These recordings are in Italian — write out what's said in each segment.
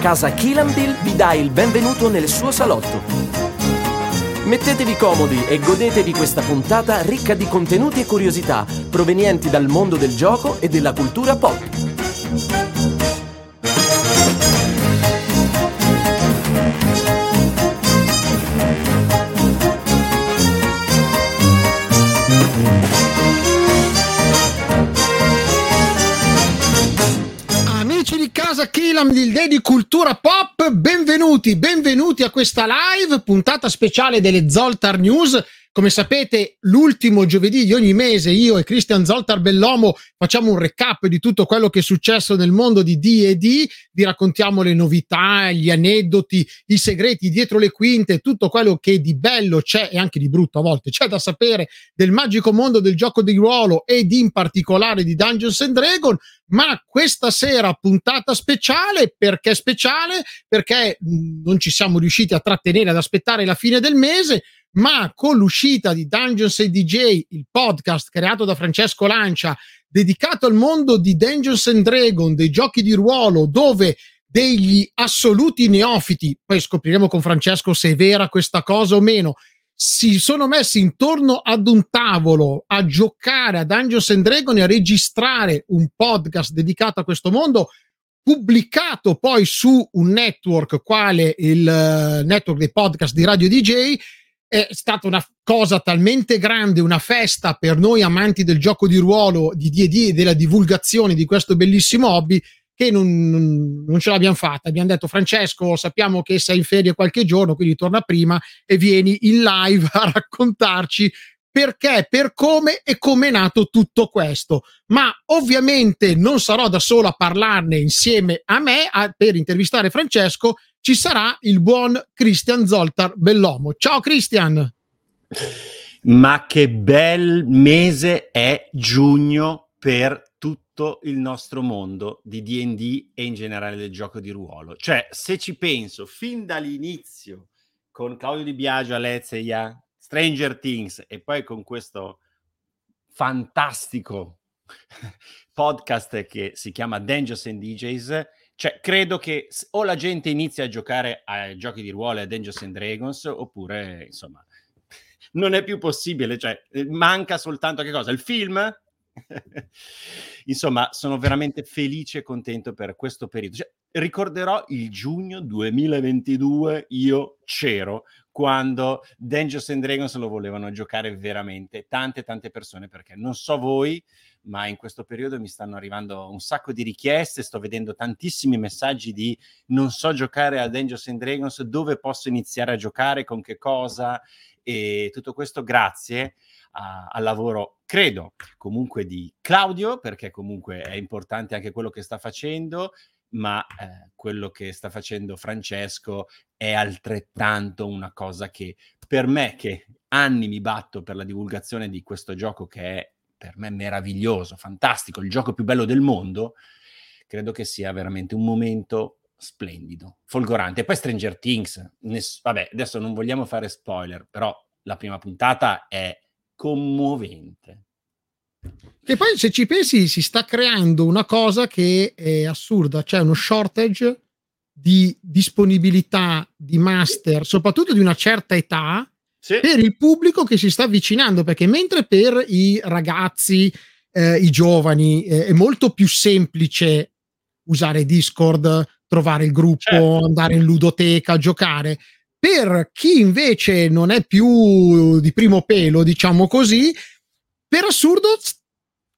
Casa Kilambil vi dà il benvenuto nel suo salotto. Mettetevi comodi e godetevi questa puntata ricca di contenuti e curiosità provenienti dal mondo del gioco e della cultura pop. Kilam il Day di Cultura Pop, benvenuti, benvenuti a questa live, puntata speciale delle Zoltar News. Come sapete, l'ultimo giovedì di ogni mese io e Christian Zoltar Bellomo facciamo un recap di tutto quello che è successo nel mondo di D&D, vi raccontiamo le novità, gli aneddoti, i segreti dietro le quinte, tutto quello che di bello c'è e anche di brutto a volte c'è da sapere del magico mondo del gioco di ruolo ed in particolare di Dungeons and Dragons. Ma questa sera puntata speciale perché speciale? Perché mh, non ci siamo riusciti a trattenere ad aspettare la fine del mese ma con l'uscita di Dungeons and DJ il podcast creato da Francesco Lancia dedicato al mondo di Dungeons and Dragons dei giochi di ruolo dove degli assoluti neofiti poi scopriremo con Francesco se è vera questa cosa o meno si sono messi intorno ad un tavolo a giocare a Dungeons and Dragons e a registrare un podcast dedicato a questo mondo pubblicato poi su un network quale il uh, network dei podcast di Radio DJ è stata una cosa talmente grande, una festa per noi amanti del gioco di ruolo, di D&D e della divulgazione di questo bellissimo hobby che non, non, ce l'abbiamo fatta. Abbiamo detto Francesco, sappiamo che sei in ferie qualche giorno, quindi torna prima e vieni in live a raccontarci perché, per come e come è nato tutto questo. Ma ovviamente non sarò da solo a parlarne insieme a me a, per intervistare Francesco. Ci sarà il buon Christian Zoltar Bellomo. Ciao Christian! Ma che bel mese è giugno per tutto il nostro mondo di DD e in generale del gioco di ruolo. Cioè, se ci penso, fin dall'inizio con Claudio Di Biagio, Alezia, Stranger Things e poi con questo fantastico podcast che si chiama Dangerous and DJs, cioè credo che o la gente inizia a giocare ai giochi di ruolo, a Dangerous and Dragons, oppure insomma non è più possibile, cioè manca soltanto che cosa? Il film? Insomma, sono veramente felice e contento per questo periodo. Cioè, ricorderò il giugno 2022, io c'ero quando Dangerous and Dragons lo volevano giocare veramente tante tante persone perché non so voi, ma in questo periodo mi stanno arrivando un sacco di richieste, sto vedendo tantissimi messaggi di non so giocare a Dangerous and Dragons, dove posso iniziare a giocare, con che cosa e tutto questo grazie al lavoro, credo, comunque di Claudio, perché comunque è importante anche quello che sta facendo, ma eh, quello che sta facendo Francesco è altrettanto una cosa che per me, che anni mi batto per la divulgazione di questo gioco che è per me meraviglioso, fantastico, il gioco più bello del mondo, credo che sia veramente un momento splendido, folgorante. E poi Stranger Things, ness- vabbè, adesso non vogliamo fare spoiler, però la prima puntata è commovente. E poi se ci pensi si sta creando una cosa che è assurda, c'è uno shortage di disponibilità di master, soprattutto di una certa età, sì. per il pubblico che si sta avvicinando, perché mentre per i ragazzi, eh, i giovani, eh, è molto più semplice usare Discord, trovare il gruppo, certo. andare in ludoteca, giocare. Per chi invece non è più di primo pelo, diciamo così, per assurdo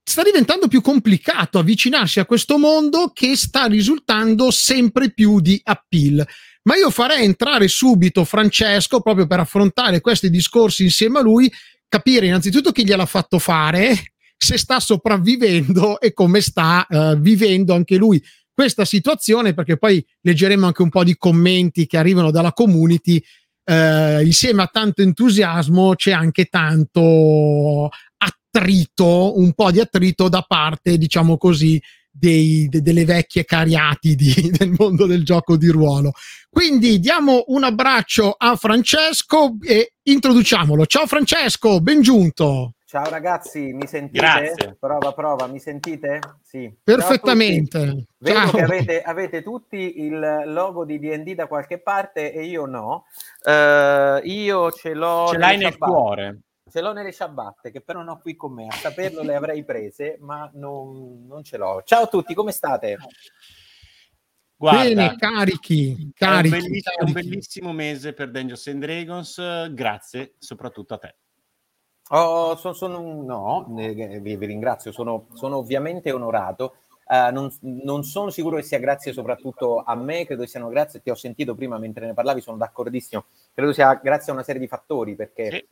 sta diventando più complicato avvicinarsi a questo mondo che sta risultando sempre più di appeal. Ma io farei entrare subito Francesco proprio per affrontare questi discorsi insieme a lui, capire innanzitutto chi gliel'ha fatto fare, se sta sopravvivendo e come sta uh, vivendo anche lui questa situazione, perché poi leggeremo anche un po' di commenti che arrivano dalla community. Uh, insieme a tanto entusiasmo c'è anche tanto attrito, un po' di attrito da parte, diciamo così, dei, de, delle vecchie cariati di, del mondo del gioco di ruolo. Quindi diamo un abbraccio a Francesco e introduciamolo. Ciao Francesco, ben giunto. Ciao ragazzi, mi sentite? Grazie. Prova, prova, mi sentite? Sì. Perfettamente. Vedo Ciao. che avete, avete, tutti il logo di D&D da qualche parte e io no. Uh, io ce l'ho... Ce l'hai nel cuore. Ce l'ho nelle ciabatte, che però non ho qui con me. A saperlo le avrei prese, ma non, non ce l'ho. Ciao a tutti, come state? Guarda, Bene, carichi, carichi, è un, bellissimo, carichi. un bellissimo mese per Dungeons and Dragons, grazie soprattutto a te. Oh, sono, sono, no, vi, vi ringrazio, sono, sono, ovviamente onorato. Uh, non, non, sono sicuro che sia grazie soprattutto a me, credo siano grazie, ti ho sentito prima mentre ne parlavi, sono d'accordissimo, credo sia grazie a una serie di fattori perché sì.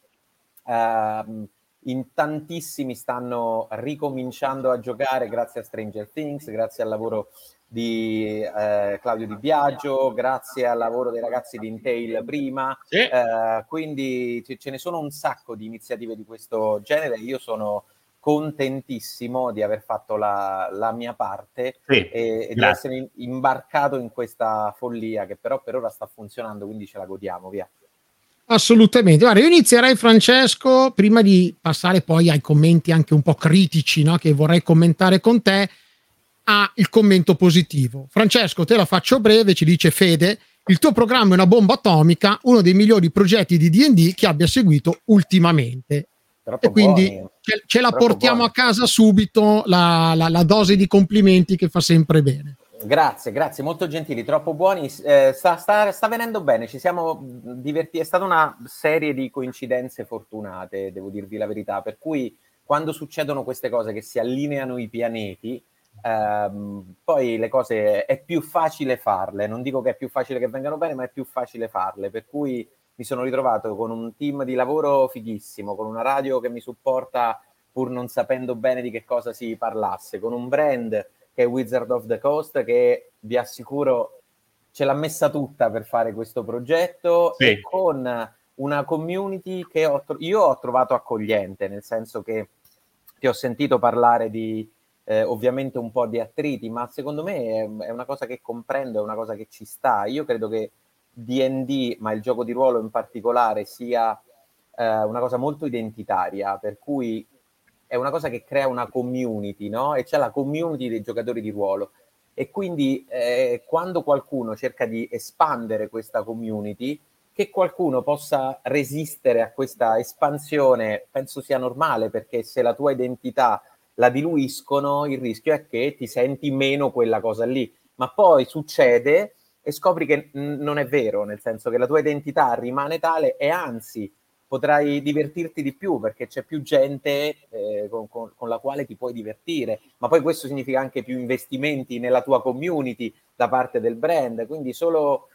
Uh, in tantissimi stanno ricominciando a giocare grazie a Stranger Things, grazie al lavoro di eh, Claudio Di Biagio, grazie al lavoro dei ragazzi di Intel prima, sì. eh, quindi ce ne sono un sacco di iniziative di questo genere. Io sono contentissimo di aver fatto la, la mia parte sì, e, e di essere imbarcato in questa follia che però per ora sta funzionando, quindi ce la godiamo, via. Assolutamente. Guarda, io inizierei, Francesco, prima di passare poi ai commenti anche un po' critici no? che vorrei commentare con te ha il commento positivo. Francesco, te la faccio breve, ci dice Fede, il tuo programma è una bomba atomica, uno dei migliori progetti di D&D che abbia seguito ultimamente. Troppo e quindi buoni. ce, ce la portiamo buoni. a casa subito la, la, la, dose di complimenti che fa sempre bene. Grazie, grazie, molto gentili, troppo buoni. Eh, sta, sta, sta, venendo bene, ci siamo divertiti. È stata una serie di coincidenze fortunate, devo dirvi la verità. Per cui quando succedono queste cose che si allineano i pianeti, ehm, poi le cose è più facile farle. Non dico che è più facile che vengano bene, ma è più facile farle. Per cui mi sono ritrovato con un team di lavoro fighissimo, con una radio che mi supporta pur non sapendo bene di che cosa si parlasse, con un brand che è Wizard of the Coast, che vi assicuro ce l'ha messa tutta per fare questo progetto, sì. e con una community che ho, io ho trovato accogliente, nel senso che ti ho sentito parlare di eh, ovviamente un po' di attriti, ma secondo me è, è una cosa che comprendo, è una cosa che ci sta. Io credo che D&D, ma il gioco di ruolo in particolare, sia eh, una cosa molto identitaria, per cui è una cosa che crea una community, no? E c'è la community dei giocatori di ruolo. E quindi eh, quando qualcuno cerca di espandere questa community, che qualcuno possa resistere a questa espansione, penso sia normale, perché se la tua identità la diluiscono, il rischio è che ti senti meno quella cosa lì. Ma poi succede e scopri che n- non è vero, nel senso che la tua identità rimane tale e anzi potrai divertirti di più perché c'è più gente eh, con, con, con, la quale ti puoi divertire, ma poi questo significa anche più investimenti nella tua community da parte del brand, quindi solo,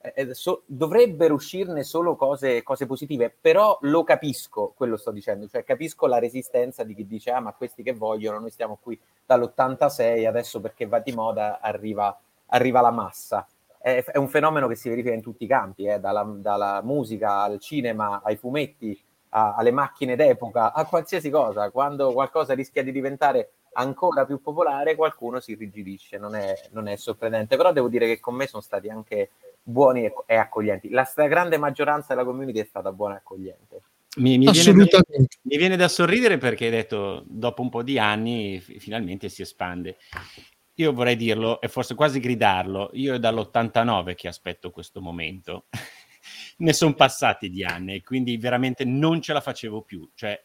eh, so, dovrebbero uscirne solo cose, cose positive, però lo capisco, quello sto dicendo, cioè capisco la resistenza di chi dice ah ma questi che vogliono, noi stiamo qui dall'86, adesso perché va di moda arriva, arriva la massa è, è, un fenomeno che si verifica in tutti i campi, eh, dalla, dalla, musica al cinema, ai fumetti, a, alle macchine d'epoca, a qualsiasi cosa. Quando qualcosa rischia di diventare ancora più popolare, qualcuno si irrigidisce, non è, non è sorprendente. Però devo dire che con me sono stati anche buoni e, e accoglienti. La stragrande maggioranza della community è stata buona e accogliente. Mi, mi, viene da, mi, viene da, sorridere perché hai detto dopo un po' di anni f- finalmente si espande io vorrei dirlo e forse quasi gridarlo, io è dall'89 che aspetto questo momento. ne sono passati di anni e quindi veramente non ce la facevo più. Cioè,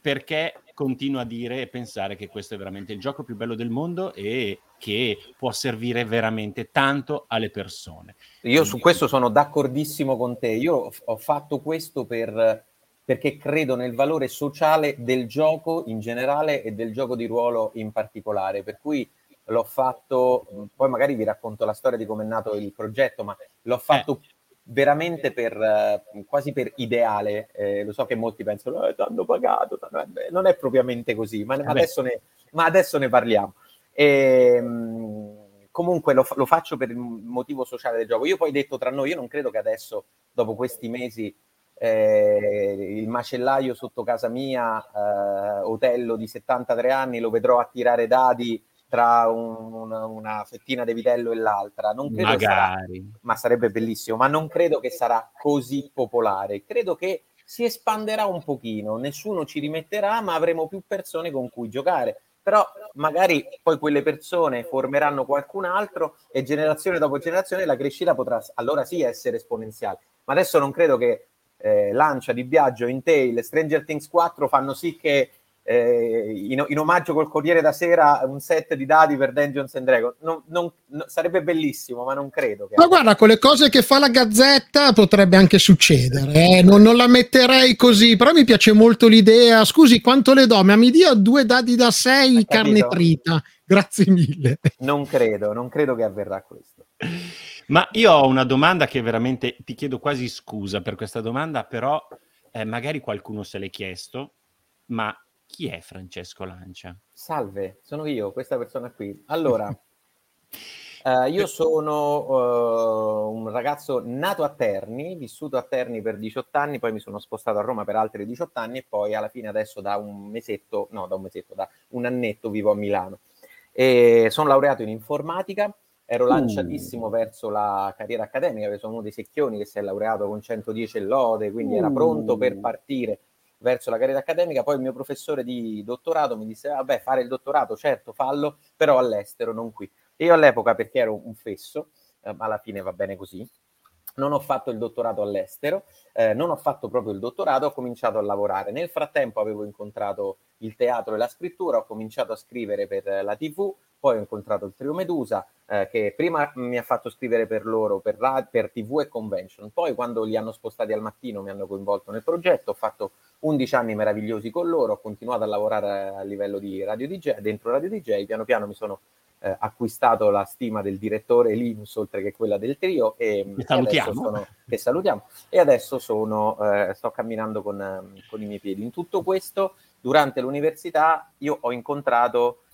perché continuo a dire e pensare che questo è veramente il gioco più bello del mondo e che può servire veramente tanto alle persone. Io su questo sono d'accordissimo con te. Io ho fatto questo per, perché credo nel valore sociale del gioco in generale e del gioco di ruolo in particolare. Per cui l'ho fatto, poi magari vi racconto la storia di come è nato il progetto, ma l'ho fatto eh. veramente per, eh, quasi per ideale. Eh, lo so che molti pensano, eh, ti hanno pagato, t'hanno-" eh, non è propriamente così, ma, ma Vabbè. adesso, ne, ma adesso ne parliamo. E, mh, comunque lo, lo faccio per il motivo sociale del gioco. Io poi detto tra noi, io non credo che adesso, dopo questi mesi, eh, il macellaio sotto casa mia, eh, Otello di 73 anni, lo vedrò a tirare dadi tra un- una, una fettina di vitello e l'altra. Non credo che sarà Magari. ma sarebbe bellissimo, ma non credo che sarà così popolare. Credo che si espanderà un pochino, nessuno ci rimetterà, ma avremo più persone con cui giocare. Però magari poi quelle persone formeranno qualcun altro e generazione dopo generazione la crescita potrà allora sì essere esponenziale. Ma adesso non credo che eh, Lancia, Di Biagio, Intel, Stranger Things 4 fanno sì che eh, in, in omaggio col Corriere da Sera un set di dadi per Dungeons and Dragons. Non- non- no, sarebbe bellissimo, ma non credo che Ma guarda, con le cose che fa la Gazzetta potrebbe anche succedere. eh. Non, non la metterei così, però mi piace molto l'idea. Scusi, quanto le do? Ma mi dia due dadi da sei, Hai carne capito? trita. Grazie mille. Non credo, non credo che avverrà questo. Ma io ho una domanda che veramente ti chiedo quasi scusa per questa domanda, però eh, magari qualcuno se l'è chiesto, ma chi è Francesco Lancia? Salve, sono io, questa persona qui. Allora, eh, io sono eh, un ragazzo nato a Terni, vissuto a Terni per 18 anni, poi mi sono spostato a Roma per altri 18 anni e poi alla fine adesso da un mesetto, no, da un mesetto, da un annetto vivo a Milano. E sono laureato in informatica, ero Uh. lanciatissimo verso la carriera accademica, perché sono uno dei secchioni che si è laureato con 110 e lode, quindi era Uh. pronto per partire verso la carriera accademica. Poi il mio professore di dottorato mi disse: Vabbè, fare il dottorato, certo, fallo, però all'estero, non qui. E io all'epoca, perché ero un fesso, eh, alla fine va bene così, non ho fatto il dottorato all'estero, eh, non ho fatto proprio il dottorato, ho cominciato a lavorare. Nel frattempo avevo incontrato il teatro e la scrittura, ho cominciato a scrivere per la TV, poi ho incontrato il Trio Medusa, eh, che prima mi ha fatto scrivere per loro, per, ra- per TV e convention, poi quando li hanno spostati al mattino mi hanno coinvolto nel progetto, ho fatto 11 anni meravigliosi con loro, ho continuato a lavorare a livello di radio DJ, dentro radio DJ, piano piano mi sono eh, acquistato la stima del direttore Linus oltre che quella del trio e, e salutiamo. sono, che salutiamo. E adesso sono, eh, sto camminando con, eh, con i miei piedi. In tutto questo, durante l'università, io ho incontrato ehm,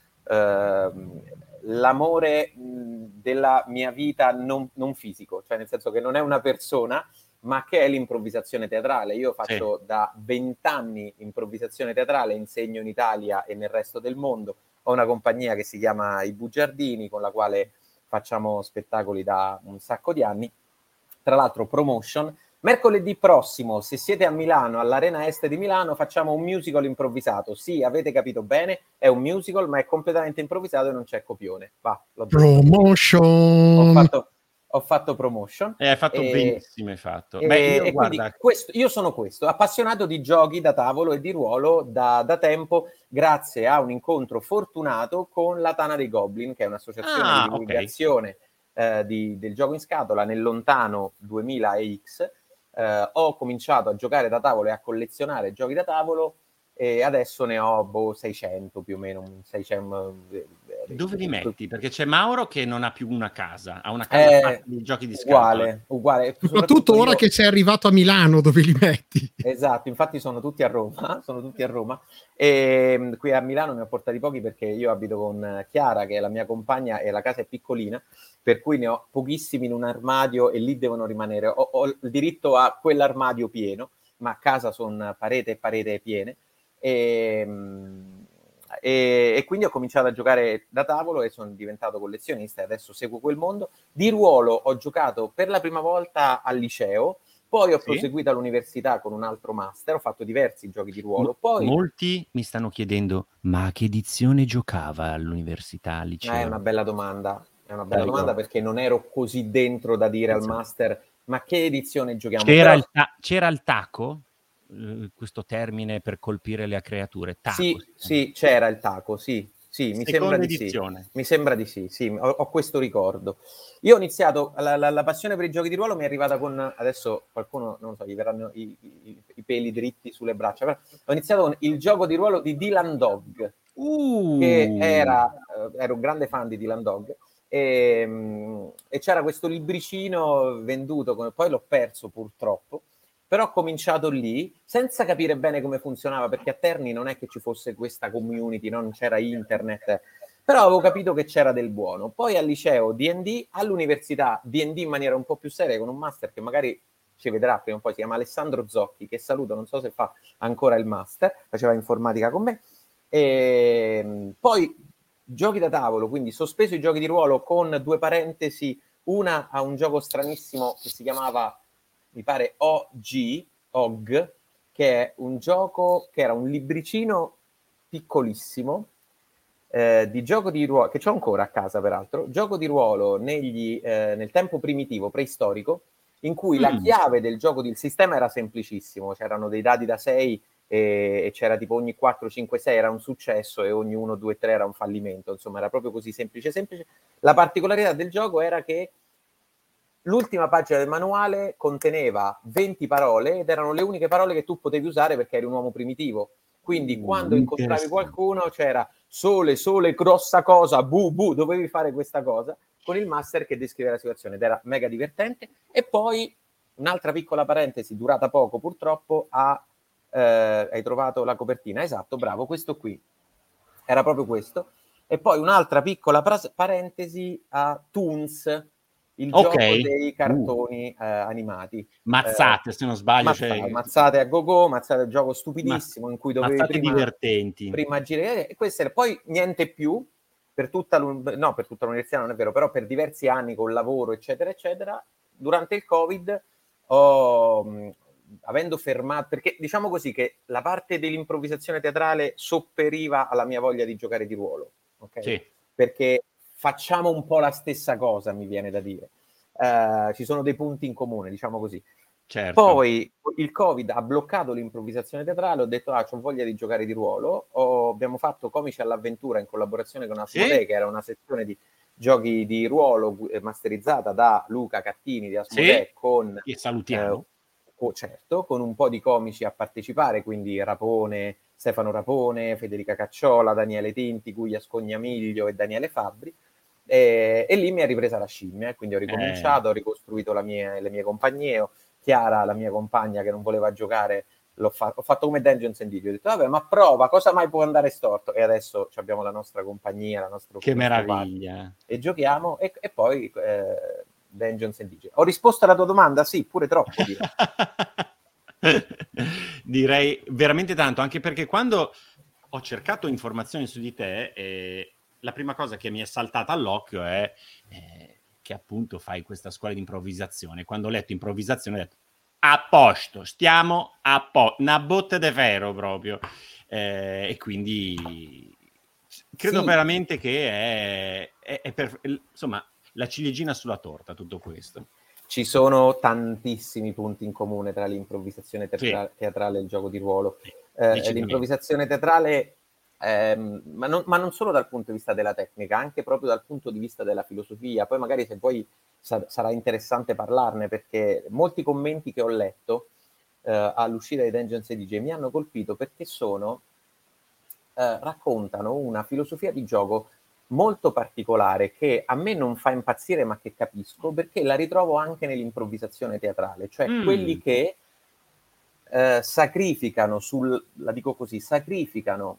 l'amore mh, della mia vita non, non fisico, cioè nel senso che non è una persona, ma che è l'improvvisazione teatrale. Io faccio da vent'anni improvvisazione teatrale, insegno in Italia e nel resto del mondo. Ho una compagnia che si chiama I Bugiardini, con la quale facciamo spettacoli da un sacco di anni. Tra l'altro, promotion. Mercoledì prossimo, se siete a Milano, all'Arena Est di Milano, facciamo un musical improvvisato. Sì, avete capito bene, è un musical, ma è completamente improvvisato e non c'è copione. Va, l'ho detto. Ho Promotion. fatto, ho fatto promotion. Eh, hai fatto E- benissimo, hai fatto. E, Beh, io, e quindi guarda, questo- io sono questo, appassionato di giochi da tavolo e di ruolo da, da tempo, grazie a un incontro fortunato con la Tana dei Goblin, che è un'associazione Ah, di divulgazione eh, di- del gioco in scatola nel lontano 2000X. Eh, ho cominciato a giocare da tavolo e a collezionare giochi da tavolo e adesso ne ho boh, 600 più o meno. un 600, eh, dove li metti? Perché c'è Mauro che non ha più una casa, ha una casa Eh, di giochi di scatola. uguale, uguale. Soprattutto ora io- che sei arrivato a Milano, dove li metti? Esatto, infatti sono tutti a Roma, sono tutti a Roma e mh, qui a Milano ne ho portati pochi perché io abito con Chiara che è la mia compagna e la casa è piccolina, per cui ne ho pochissimi in un armadio e lì devono rimanere. Ho, ho il diritto a quell'armadio pieno, ma a casa sono parete e parete piene e, mh, e- e quindi ho cominciato a giocare da tavolo e sono diventato collezionista e adesso seguo quel mondo. Di ruolo ho giocato per la prima volta al liceo, poi ho Sì. proseguito all'università con un altro master, ho fatto diversi giochi di ruolo, poi Molti mi stanno chiedendo, ma che edizione giocava all'università, al liceo? Eh, è una bella domanda, è una bella Prego. domanda perché non ero così dentro da dire al Esatto. master ma che edizione giochiamo? C'era, Però- il ta- c'era il taco? Eh, questo termine per colpire le creature? Taco. Sì, si sì, c'era il taco, sì, sì, mi Seconda sembra di sì. Mi sembra di sì, sì, ho, ho questo ricordo. Io ho iniziato, la, la- la passione per i giochi di ruolo mi è arrivata con, adesso qualcuno, non lo so, gli verranno i, i- i peli dritti sulle braccia, però ho iniziato con il gioco di ruolo di Dylan Dog, Uh, che era, eh, ero un grande fan di Dylan Dog, e, mm, e c'era questo libricino venduto, poi l'ho perso purtroppo, però ho cominciato lì senza capire bene come funzionava, perché a Terni non è che ci fosse questa community, non c'era internet, però avevo capito che c'era del buono. Poi al liceo D&D, all'università D&D in maniera un po' più seria, con un master che magari ci vedrà prima o poi, si chiama Alessandro Zocchi, che saluto, non so se fa ancora il master, faceva informatica con me. E mm, poi giochi da tavolo, quindi sospeso i giochi di ruolo con due parentesi, una a un gioco stranissimo che si chiamava, mi pare, OG, OG, che è un gioco che era un libricino piccolissimo eh, di gioco di ruolo, che ho ancora a casa peraltro, gioco di ruolo negli, eh, nel tempo primitivo, preistorico, in cui mm. la chiave del gioco, del sistema era semplicissimo, c'erano dei dadi da 6 e, e, c'era tipo ogni 4, 5, 6 era un successo e ogni 1, 2, 3 era un fallimento, insomma era proprio così semplice, semplice. La particolarità del gioco era che l'ultima pagina del manuale conteneva 20 parole ed erano le uniche parole che tu potevi usare perché eri un uomo primitivo. Quindi mm, quando incontravi qualcuno c'era sole, sole, grossa cosa, bu, bu, dovevi fare questa cosa con il master che descriveva la situazione ed era mega divertente. E poi un'altra piccola parentesi, durata poco purtroppo, ha eh, hai trovato la copertina, esatto, bravo, questo qui, era proprio questo. E poi un'altra piccola pras- parentesi a Toons, il okay. gioco dei cartoni uh. eh, animati. Mazzate, eh, se non sbaglio. Mazzate, cioè... mazzate a go-go, mazzate un gioco stupidissimo Ma... in cui dovevi mazzate prima, divertenti. prima girare. E questo era, poi niente più, per tutta, no, per tutta l'università non è vero, però per diversi anni con lavoro, eccetera, eccetera, durante il Covid ho, avendo fermato, perché diciamo così che la parte dell'improvvisazione teatrale sopperiva alla mia voglia di giocare di ruolo, ok? Sì. Perché facciamo un po' la stessa cosa, mi viene da dire. Uh, ci sono dei punti in comune, diciamo così. Certo. Poi il Covid ha bloccato l'improvvisazione teatrale, ho detto ah, ho voglia di giocare di ruolo, ho, abbiamo fatto Comici all'avventura in collaborazione con Asmodee, sì. che era una sezione di giochi di ruolo eh, masterizzata da Luca Cattini di Asmodee sì. con... Che salutiamo. Eh, certo, con un po' di comici a partecipare, quindi Rapone, Stefano Rapone, Federica Cacciola, Daniele Tinti, Guglia Scognamiglio e Daniele Fabbri. E, e lì mi ha ripresa la scimmia, quindi ho ricominciato, eh. ho ricostruito mie, le mie compagnie. Chiara, la mia compagna che non voleva giocare, l'ho fa- ho fatto come Dungeons and Dragons. Ho detto, vabbè, ma prova, cosa mai può andare storto? E adesso abbiamo la nostra compagnia, la nostra... Che meraviglia! E giochiamo e, e poi... Eh, Dungeons and DJ. Ho risposto alla tua domanda? Sì, pure troppo. Direi. direi veramente tanto, anche perché quando ho cercato informazioni su di te, eh, la prima cosa che mi è saltata all'occhio è eh, che appunto fai questa scuola di improvvisazione. Quando ho letto improvvisazione ho detto a posto, stiamo a posto, una botte de ferro proprio. Eh, e quindi credo sì. veramente che è, è, è per, insomma la ciliegina sulla torta tutto questo. Ci sono tantissimi punti in comune tra l'improvvisazione teatra- sì. teatrale e il gioco di ruolo. Eh, l'improvvisazione teatrale, ehm, ma, non, ma, non, solo dal punto di vista della tecnica, anche proprio dal punto di vista della filosofia. Poi magari se poi sa- sarà interessante parlarne, perché molti commenti che ho letto eh, all'uscita di Dungeons e DJ mi hanno colpito perché sono, eh, raccontano una filosofia di gioco molto particolare che a me non fa impazzire ma che capisco perché la ritrovo anche nell'improvvisazione teatrale, cioè mm. quelli che eh, sacrificano sul, la dico così, sacrificano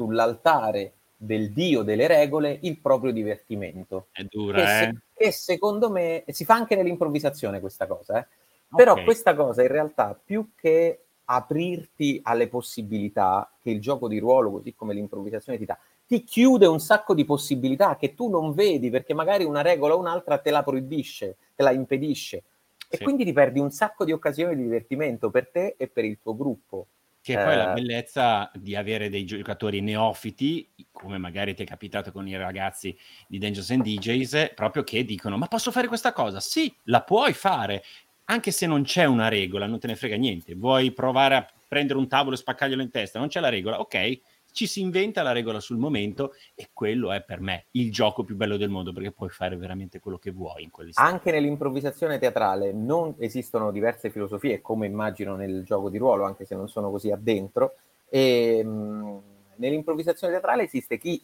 sull'altare del dio delle regole il proprio divertimento. È dura, che, eh? che secondo me si fa anche nell'improvvisazione questa cosa, eh? però okay. questa cosa in realtà più che aprirti alle possibilità che il gioco di ruolo, così come l'improvvisazione ti dà, ti chiude un sacco di possibilità che tu non vedi perché magari una regola o un'altra te la proibisce, te la impedisce. E sì. quindi ti perdi un sacco di occasioni di divertimento per te e per il tuo gruppo. Che è poi la eh, bellezza di avere dei giocatori neofiti, come magari ti è capitato con i ragazzi di Dungeons and DJs, proprio che dicono: Ma posso fare questa cosa? Sì, la puoi fare, anche se non c'è una regola, non te ne frega niente. Vuoi provare a prendere un tavolo e spaccarglielo in testa? Non c'è la regola, ok, ci si inventa la regola sul momento e quello è per me il gioco più bello del mondo perché puoi fare veramente quello che vuoi in quell'istante. Anche nell'improvvisazione teatrale non esistono diverse filosofie come immagino nel gioco di ruolo anche se non sono così addentro e mh, nell'improvvisazione teatrale esiste chi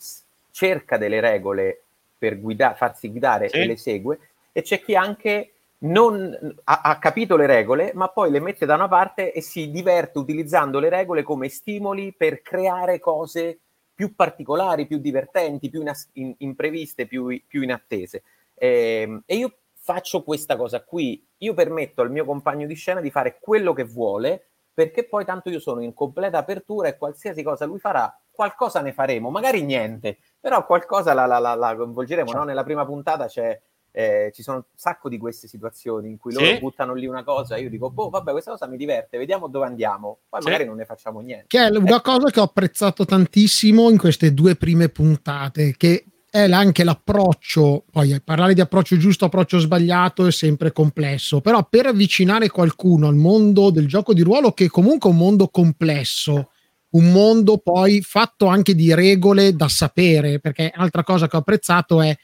cerca delle regole per guida- farsi guidare Sì. e le segue, e c'è chi anche non ha, ha capito le regole, ma poi le mette da una parte e si diverte utilizzando le regole come stimoli per creare cose più particolari, più divertenti, più inas- in- impreviste, più, più inattese. Ehm, e io faccio questa cosa qui, io permetto al mio compagno di scena di fare quello che vuole, perché poi tanto io sono in completa apertura e qualsiasi cosa lui farà, qualcosa ne faremo, magari niente, però qualcosa la, la- la- la coinvolgeremo. no? Nella prima puntata c'è, eh, ci sono un sacco di queste situazioni in cui loro Sì. buttano lì una cosa, io dico, boh, vabbè, questa cosa mi diverte, vediamo dove andiamo, poi Sì. magari non ne facciamo niente. Che è una cosa che ho apprezzato tantissimo in queste due prime puntate, che è anche l'approccio, poi parlare di approccio giusto, approccio sbagliato è sempre complesso, però per avvicinare qualcuno al mondo del gioco di ruolo, che è comunque è un mondo complesso, un mondo poi fatto anche di regole da sapere, perché altra cosa che ho apprezzato è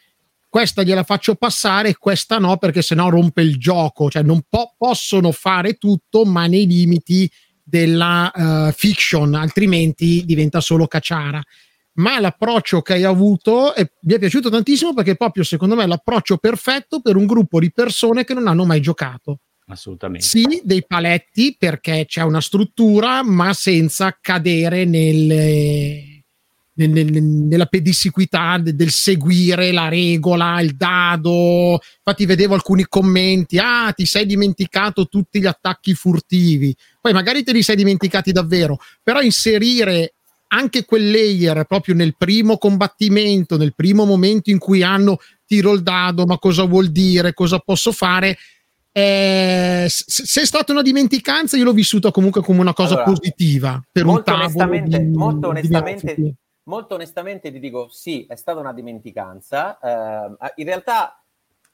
questa gliela faccio passare, questa no, perché sennò rompe il gioco, cioè non po- possono fare tutto, ma nei limiti della eh, fiction, altrimenti diventa solo cacciara. Ma l'approccio che hai avuto è- mi è piaciuto tantissimo perché proprio secondo me è l'approccio perfetto per un gruppo di persone che non hanno mai giocato. Assolutamente. Sì, dei paletti perché c'è una struttura, ma senza cadere nelle- nel- nel- nella pedissequità de- del seguire la regola, il dado. Infatti, vedevo alcuni commenti: Ah, ti sei dimenticato tutti gli attacchi furtivi. Poi magari te li sei dimenticati davvero, però inserire anche quel layer proprio nel primo combattimento, nel primo momento in cui hanno tiro il dado, ma cosa vuol dire, cosa posso fare. Eh, se è stata una dimenticanza, io l'ho vissuta comunque come una cosa Allora, positiva per un molto tavolo onestamente, di, molto onestamente. Molto onestamente ti dico sì, è stata una dimenticanza. Eh, in realtà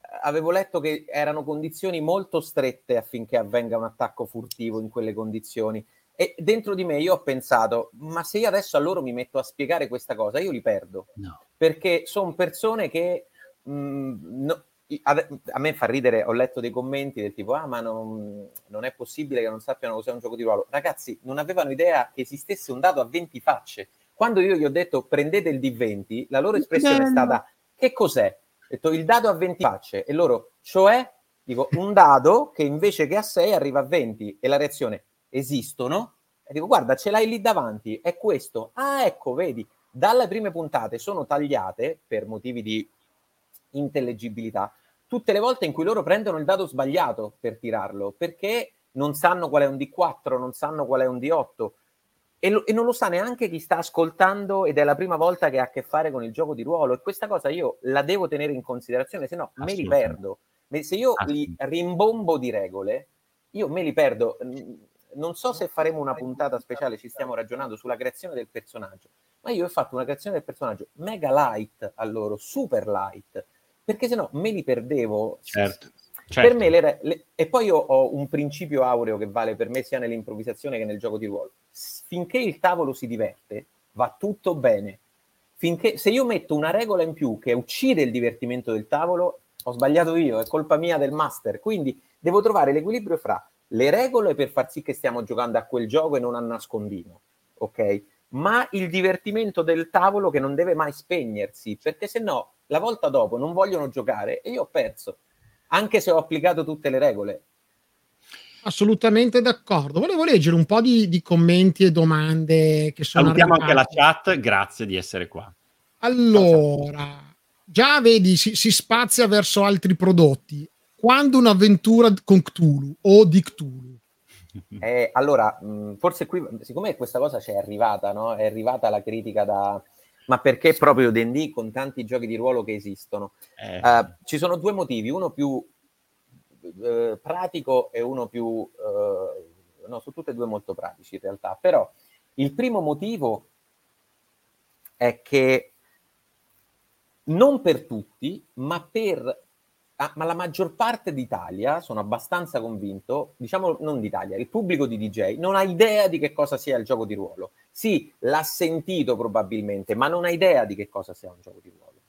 eh, avevo letto che erano condizioni molto strette affinché avvenga un attacco furtivo in quelle condizioni. E dentro di me io ho pensato, ma se io adesso a loro mi metto a spiegare questa cosa, io li perdo. No. Perché sono persone che mh, no- i- a, a me fa ridere, ho letto dei commenti del tipo, ah ma non, non è possibile che non sappiano cos'è un gioco di ruolo. Ragazzi, non avevano idea che esistesse un dado a 20 facce. Quando io gli ho detto prendete il D20, la loro espressione è stata, che cos'è? Ho detto il dado a 20 facce e loro, cioè, dico, un dado che invece che a 6 arriva a 20 e la reazione, esistono? E dico, guarda, ce l'hai lì davanti, è questo. Ah, ecco, vedi, dalle prime puntate sono tagliate per motivi di intellegibilità tutte le volte in cui loro prendono il dado sbagliato per tirarlo perché non sanno qual è un D4, non sanno qual è un D8 e, lo- e non lo sa neanche chi sta ascoltando ed è la prima volta che ha a che fare con il gioco di ruolo e questa cosa io la devo tenere in considerazione, se no me li perdo. Se io li rimbombo di regole, io me li perdo. Non so se faremo una puntata speciale, ci stiamo ragionando sulla creazione del personaggio, ma io ho fatto una creazione del personaggio mega light a loro, super light, perché sennò me li perdevo. Certo. Per certo. me le le- e poi io ho un principio aureo che vale per me sia nell'improvvisazione che nel gioco di ruolo. Finché il tavolo si diverte, va tutto bene. Finché se io metto una regola in più che uccide il divertimento del tavolo, ho sbagliato io, è colpa mia del master. Quindi devo trovare l'equilibrio fra le regole per far sì che stiamo giocando a quel gioco e non a nascondino, ok? Ma il divertimento del tavolo che non deve mai spegnersi, perché se no la volta dopo non vogliono giocare e io ho perso, anche se ho applicato tutte le regole. Assolutamente d'accordo. Volevo leggere un po' di, di commenti e domande che sono Salutiamo anche la arrivate. chat, grazie di essere qua. Allora, già vedi, si, si spazia verso altri prodotti. Quando un'avventura con Cthulhu o di Cthulhu? Eh, allora, mh, forse qui, siccome questa cosa ci è arrivata, no? È arrivata la critica da... Ma perché proprio D&D con tanti giochi di ruolo che esistono? Eh, Eh, ci sono due motivi, uno più eh, pratico e uno più... eh, no, sono tutti e due molto pratici in realtà, però il primo motivo è che non per tutti, ma per ah, ma la maggior parte d'Italia, sono abbastanza convinto, diciamo non d'Italia, il pubblico di DJ non ha idea di che cosa sia il gioco di ruolo. Sì, l'ha sentito probabilmente, ma non ha idea di che cosa sia un gioco di ruolo.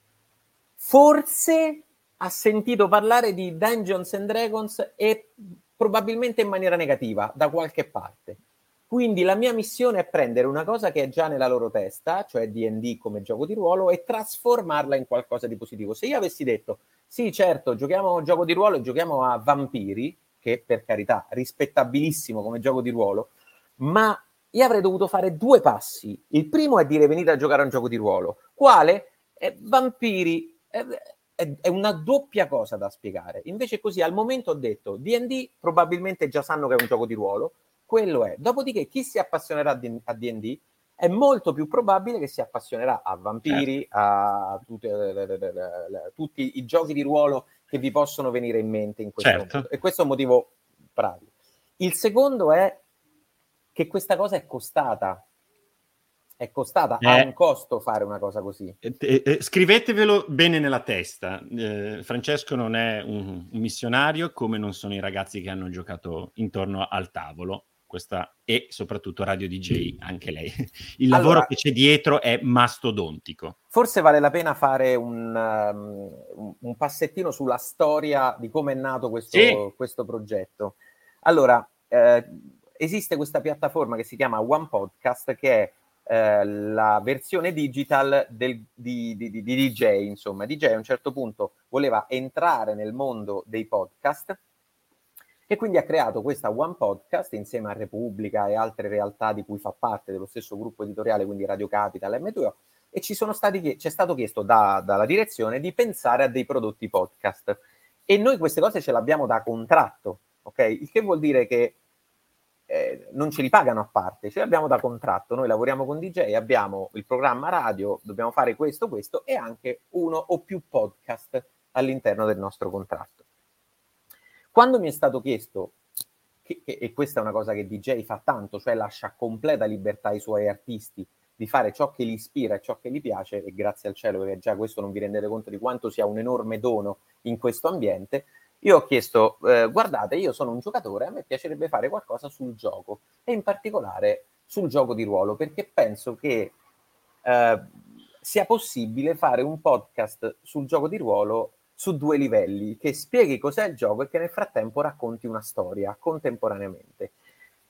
Forse ha sentito parlare di Dungeons and Dragons e probabilmente in maniera negativa da qualche parte. Quindi la mia missione è prendere una cosa che è già nella loro testa, cioè D&D come gioco di ruolo, e trasformarla in qualcosa di positivo. Se io avessi detto, sì certo, giochiamo un gioco di ruolo e giochiamo a vampiri, che per carità, rispettabilissimo come gioco di ruolo, ma io avrei dovuto fare due passi. Il primo è dire venite a giocare a un gioco di ruolo. Quale? Eh, vampiri. È, è, è, una doppia cosa da spiegare. Invece così al momento ho detto D&D probabilmente già sanno che è un gioco di ruolo, quello è. Dopodiché chi si appassionerà a D&D è molto più probabile che si appassionerà a vampiri, certo. a tutti, tutti, i giochi di ruolo che vi possono venire in mente in questo certo. momento. E questo è un motivo pratico. Il secondo è che questa cosa è costata. È costata, eh, ha un costo fare una cosa così. Eh, eh, scrivetevelo bene nella testa. Eh, Francesco non è un, un missionario come non sono i ragazzi che hanno giocato intorno al tavolo questa e soprattutto Radio DJ, anche lei. Il lavoro allora, che c'è dietro è mastodontico. Forse vale la pena fare un, um, un passettino sulla storia di come è nato questo, sì. questo progetto. Allora, eh, esiste questa piattaforma che si chiama One Podcast, che è eh, la versione digital del, di, di, di, di DJ, insomma. DJ a un certo punto voleva entrare nel mondo dei podcast e quindi ha creato questa One Podcast insieme a Repubblica e altre realtà di cui fa parte dello stesso gruppo editoriale, quindi Radio Capital, M2O, e ci sono stati, c'è stato chiesto da, dalla direzione di pensare a dei prodotti podcast. E noi queste cose ce l'abbiamo da contratto, ok? Il che vuol dire che eh, non ce li pagano a parte, ce li abbiamo da contratto. Noi lavoriamo con DJ, abbiamo il programma radio, dobbiamo fare questo, questo e anche uno o più podcast all'interno del nostro contratto. Quando mi è stato chiesto, che, che, e questa è una cosa che DJ fa tanto, cioè lascia completa libertà ai suoi artisti di fare ciò che li ispira e ciò che gli piace, e grazie al cielo, perché già questo non vi rendete conto di quanto sia un enorme dono in questo ambiente, io ho chiesto, eh, guardate, io sono un giocatore, a me piacerebbe fare qualcosa sul gioco, e in particolare sul gioco di ruolo, perché penso che eh, sia possibile fare un podcast sul gioco di ruolo su due livelli, che spieghi cos'è il gioco e che nel frattempo racconti una storia contemporaneamente.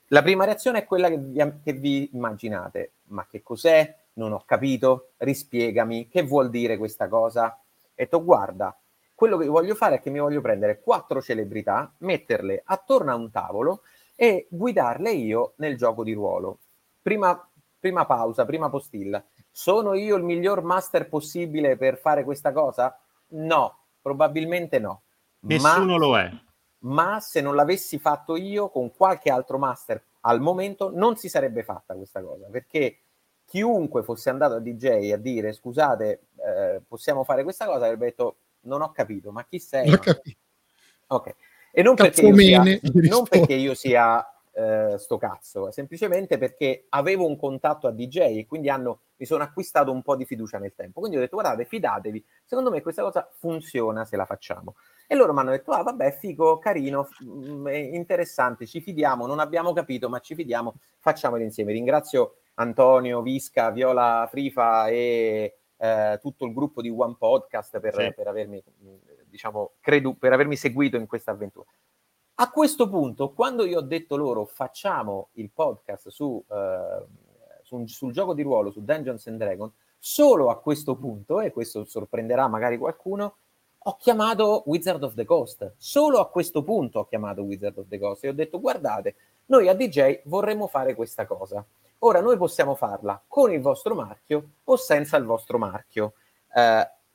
La prima reazione è quella che vi, che vi immaginate, ma che cos'è? Non ho capito, rispiegami, che vuol dire questa cosa? E tu guarda, quello che voglio fare è che mi voglio prendere quattro celebrità, metterle attorno a un tavolo e guidarle io nel gioco di ruolo. Prima, prima pausa, prima postilla. Sono io il miglior master possibile per fare questa cosa? No, Probabilmente no. Nessuno ma, lo è. Ma se non l'avessi fatto io con qualche altro master al momento non si sarebbe fatta questa cosa, perché chiunque fosse andato a DJ a dire scusate, eh, possiamo fare questa cosa, avrebbe detto non ho capito, ma chi sei? No? Ok. E non perché, sia, non perché io sia eh, sto cazzo, semplicemente perché avevo un contatto a DJ e quindi hanno, mi sono acquistato un po' di fiducia nel tempo. Quindi ho detto, guardate, fidatevi, secondo me questa cosa funziona se la facciamo. E loro mi hanno detto, ah vabbè, figo, carino, mm, interessante, ci fidiamo, non abbiamo capito, ma ci fidiamo, facciamolo insieme. Ringrazio Antonio, Visca, Viola Frifa e eh, tutto il gruppo di One Podcast per, sì. per avermi, diciamo, credo, per avermi seguito in questa avventura. A questo punto, quando io ho detto loro facciamo il podcast su, uh, su, sul gioco di ruolo, su Dungeons and Dragons, solo a questo punto, e questo sorprenderà magari qualcuno, ho chiamato Wizard of the Coast. Solo a questo punto ho chiamato Wizard of the Coast e ho detto guardate, noi a DJ vorremmo fare questa cosa. Ora noi possiamo farla con il vostro marchio o senza il vostro marchio.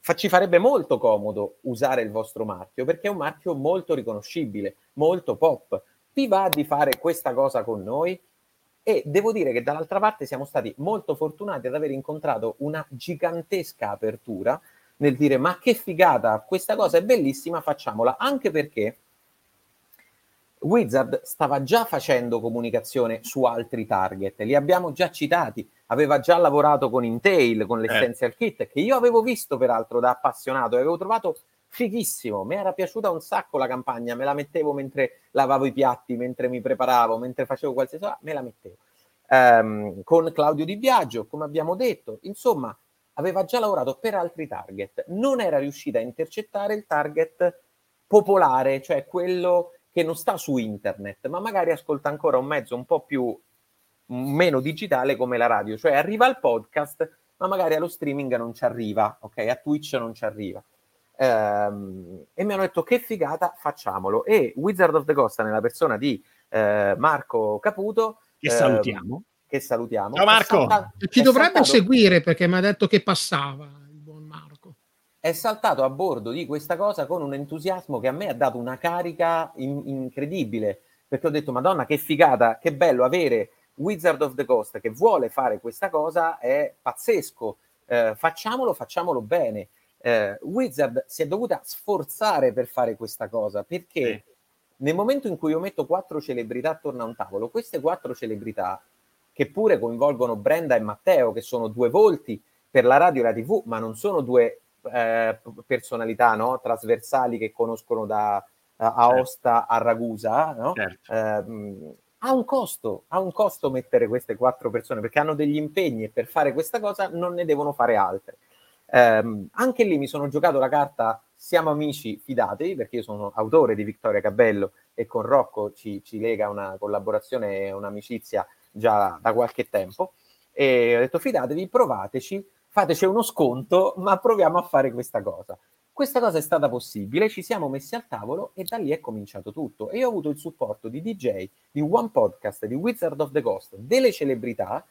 Uh, ci farebbe molto comodo usare il vostro marchio perché è un marchio molto riconoscibile, molto pop. Vi va di fare questa cosa con noi? E devo dire che dall'altra parte siamo stati molto fortunati ad aver incontrato una gigantesca apertura nel dire ma che figata, questa cosa è bellissima, facciamola, anche perché Wizard stava già facendo comunicazione su altri target, li abbiamo già citati, aveva già lavorato con Intel, con l'Essential eh. Kit, che io avevo visto peraltro da appassionato e avevo trovato fighissimo, mi era piaciuta un sacco la campagna, me la mettevo mentre lavavo i piatti, mentre mi preparavo, mentre facevo qualsiasi cosa, me la mettevo. Um, con Claudio Di Biagio, come abbiamo detto, insomma, aveva già lavorato per altri target, non era riuscita a intercettare il target popolare, cioè quello che non sta su internet, ma magari ascolta ancora un mezzo un po' più meno digitale come la radio, cioè arriva al podcast, ma magari allo streaming non ci arriva, ok? A Twitch non ci arriva. Ehm, e mi hanno detto che figata, facciamolo. E Wizard of the Costa, nella persona di eh, Marco Caputo, Che ehm, salutiamo. che salutiamo. Ciao, Marco! Ci dovrebbe saltato- seguire perché mi ha detto che passava. È saltato a bordo di questa cosa con un entusiasmo che a me ha dato una carica in- incredibile, perché ho detto, Madonna, che figata, che bello avere Wizard of the Coast che vuole fare questa cosa, è pazzesco, Eh, facciamolo, facciamolo bene. Eh, Wizard si è dovuta sforzare per fare questa cosa, perché nel momento in cui io metto quattro celebrità attorno a un tavolo, queste quattro celebrità, che pure coinvolgono Brenda e Matteo, che sono due volti per la radio e la TV, ma non sono due eh, personalità no? trasversali che conoscono da a Aosta a Ragusa, no? Certo. Ehm, ha un costo, ha un costo mettere queste quattro persone perché hanno degli impegni e per fare questa cosa non ne devono fare altre. Ehm, anche lì mi sono giocato la carta siamo amici, fidatevi, perché io sono autore di Vittoria Cabello e con Rocco ci, ci lega una collaborazione e un'amicizia già da qualche tempo. E ho detto fidatevi, provateci, fateci uno sconto, ma proviamo a fare questa cosa. Questa cosa è stata possibile, ci siamo messi al tavolo e da lì è cominciato tutto. E io ho avuto il supporto di DJ, di One Podcast, di Wizard of the Coast, delle celebrità,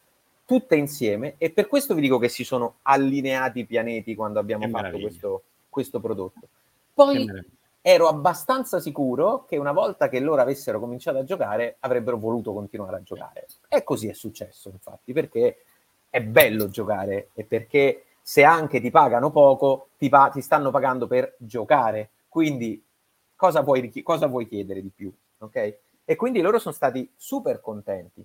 tutte insieme, e per questo vi dico che si sono allineati i pianeti quando abbiamo Che fatto questo, questo prodotto. Poi ero abbastanza sicuro che una volta che loro avessero cominciato a giocare, avrebbero voluto continuare a giocare. E così è successo, infatti, perché è bello giocare e perché se anche ti pagano poco, ti, pa- ti stanno pagando per giocare. Quindi cosa vuoi, cosa vuoi chiedere di più? Ok? E quindi loro sono stati super contenti.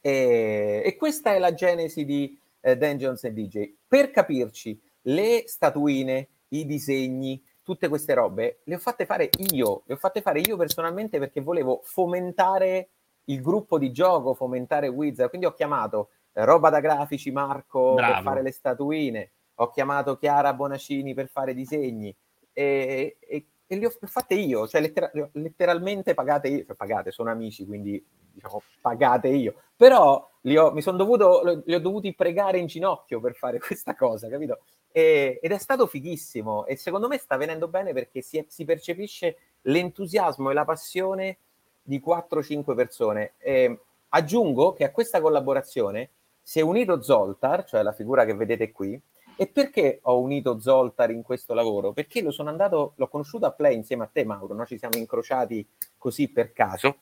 E, e questa è la genesi di eh, Dungeons and DJ. Per capirci, le statuine, i disegni, tutte queste robe le ho fatte fare io, le ho fatte fare io personalmente perché volevo fomentare il gruppo di gioco, fomentare Wizard. Quindi ho chiamato roba da grafici Marco per Bravo. fare le statuine, ho chiamato Chiara Bonacini per fare disegni e, e- e le ho fatte io, cioè lettera- letteralmente pagate io, cioè pagate, sono amici, quindi diciamo pagate io, però li ho, mi sono dovuto, li ho dovuti pregare in ginocchio per fare questa cosa, capito? E- ed è stato fighissimo e secondo me sta venendo bene perché si, si percepisce l'entusiasmo e la passione di 4-5 persone. E aggiungo che a questa collaborazione si è unito Zoltar, cioè la figura che vedete qui, e perché ho unito Zoltar in questo lavoro? Perché lo sono andato, l'ho conosciuto a Play insieme a te, Mauro, no? ci siamo incrociati così per caso.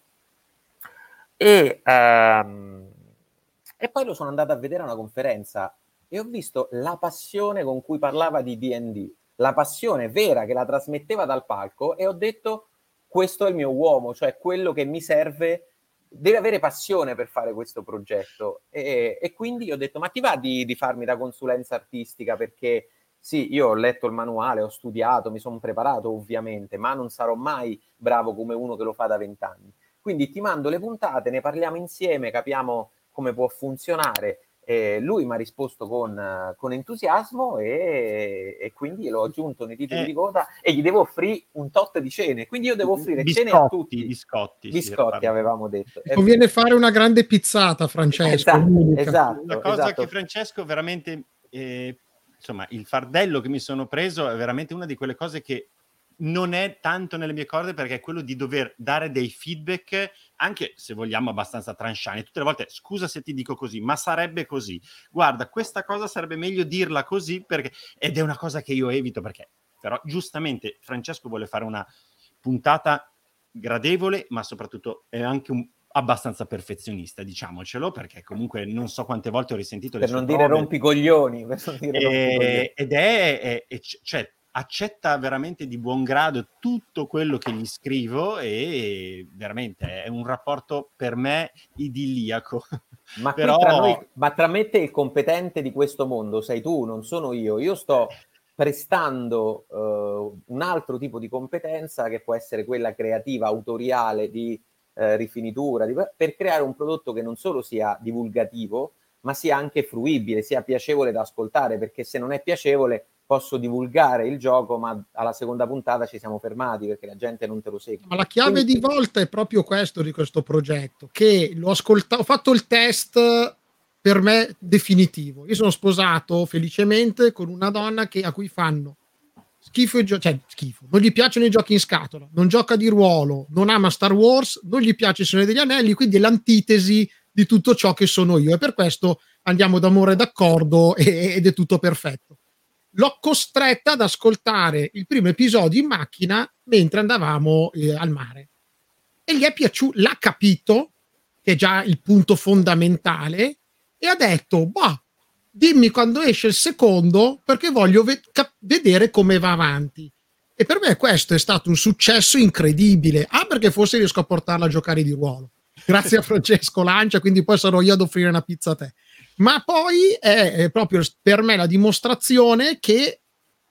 E, ehm, e poi lo sono andato a vedere a una conferenza e ho visto la passione con cui parlava di DD, la passione vera che la trasmetteva dal palco e ho detto questo è il mio uomo, cioè quello che mi serve, deve avere passione per fare questo progetto. E, e quindi ho detto ma ti va di, di farmi da consulenza artistica perché sì, io ho letto il manuale, ho studiato, mi sono preparato ovviamente, ma non sarò mai bravo come uno che lo fa da vent'anni. Quindi ti mando le puntate, ne parliamo insieme, capiamo come può funzionare. E lui mi ha risposto con, eh, con entusiasmo e, e quindi l'ho aggiunto nei titoli Eh. di coda e gli devo offrire un tot di cene. Quindi io devo offrire cene a Biscotti, tutti. biscotti, sì, Biscotti parla. avevamo detto. Eh, Conviene fare una grande pizzata, Francesco. Esatto, esatto. La cosa esatto. che Francesco veramente, eh, insomma, il fardello che mi sono preso è veramente una di quelle cose che non è tanto nelle mie corde perché è quello di dover dare dei feedback anche se vogliamo abbastanza tranchani tutte le volte scusa se ti dico così ma sarebbe così guarda questa cosa sarebbe meglio dirla così perché ed è una cosa che io evito perché però giustamente Francesco vuole fare una puntata gradevole ma soprattutto è anche un abbastanza perfezionista, diciamocelo, perché comunque non so quante volte ho risentito le Per sue non dire rompicoglioni. Per non dire rompicoglioni. E- ed è, è- è- cioè, accetta veramente di buon grado tutto quello che gli scrivo e veramente è un rapporto per me idilliaco. Ma, Però- tra noi, ma tra me te il competente di questo mondo sei tu, non sono io. Io sto prestando eh, un altro tipo di competenza che può essere quella creativa, autoriale, di eh, rifinitura, di- per creare un prodotto che non solo sia divulgativo, ma sia anche fruibile, sia piacevole da ascoltare, perché se non è piacevole posso divulgare il gioco, ma alla seconda puntata ci siamo fermati perché la gente non te lo segue. Ma la chiave Quindi... di volta è proprio questo di questo progetto, che l'ho ascoltato, ho fatto il test per me definitivo. Io sono sposato felicemente con una donna che, a cui fanno schifo i giochi, cioè schifo, non gli piacciono i giochi in scatola, non gioca di ruolo, non ama Star Wars, non gli piace il Signore degli Anelli, quindi è l'antitesi di tutto ciò che sono io e per questo andiamo d'amore d'accordo ed è tutto perfetto. L'ho costretta ad ascoltare il primo episodio in macchina mentre andavamo eh, al mare e gli è piaciuto, l'ha capito, che è già il punto fondamentale, e ha detto, bah, dimmi quando esce il secondo perché voglio ve- cap- vedere come va avanti. E per me questo è stato un successo incredibile. Ah, perché forse riesco a portarla a giocare di ruolo. Grazie a Francesco Lancia, quindi poi sarò io ad offrire una pizza a te. Ma poi è, proprio per me la dimostrazione che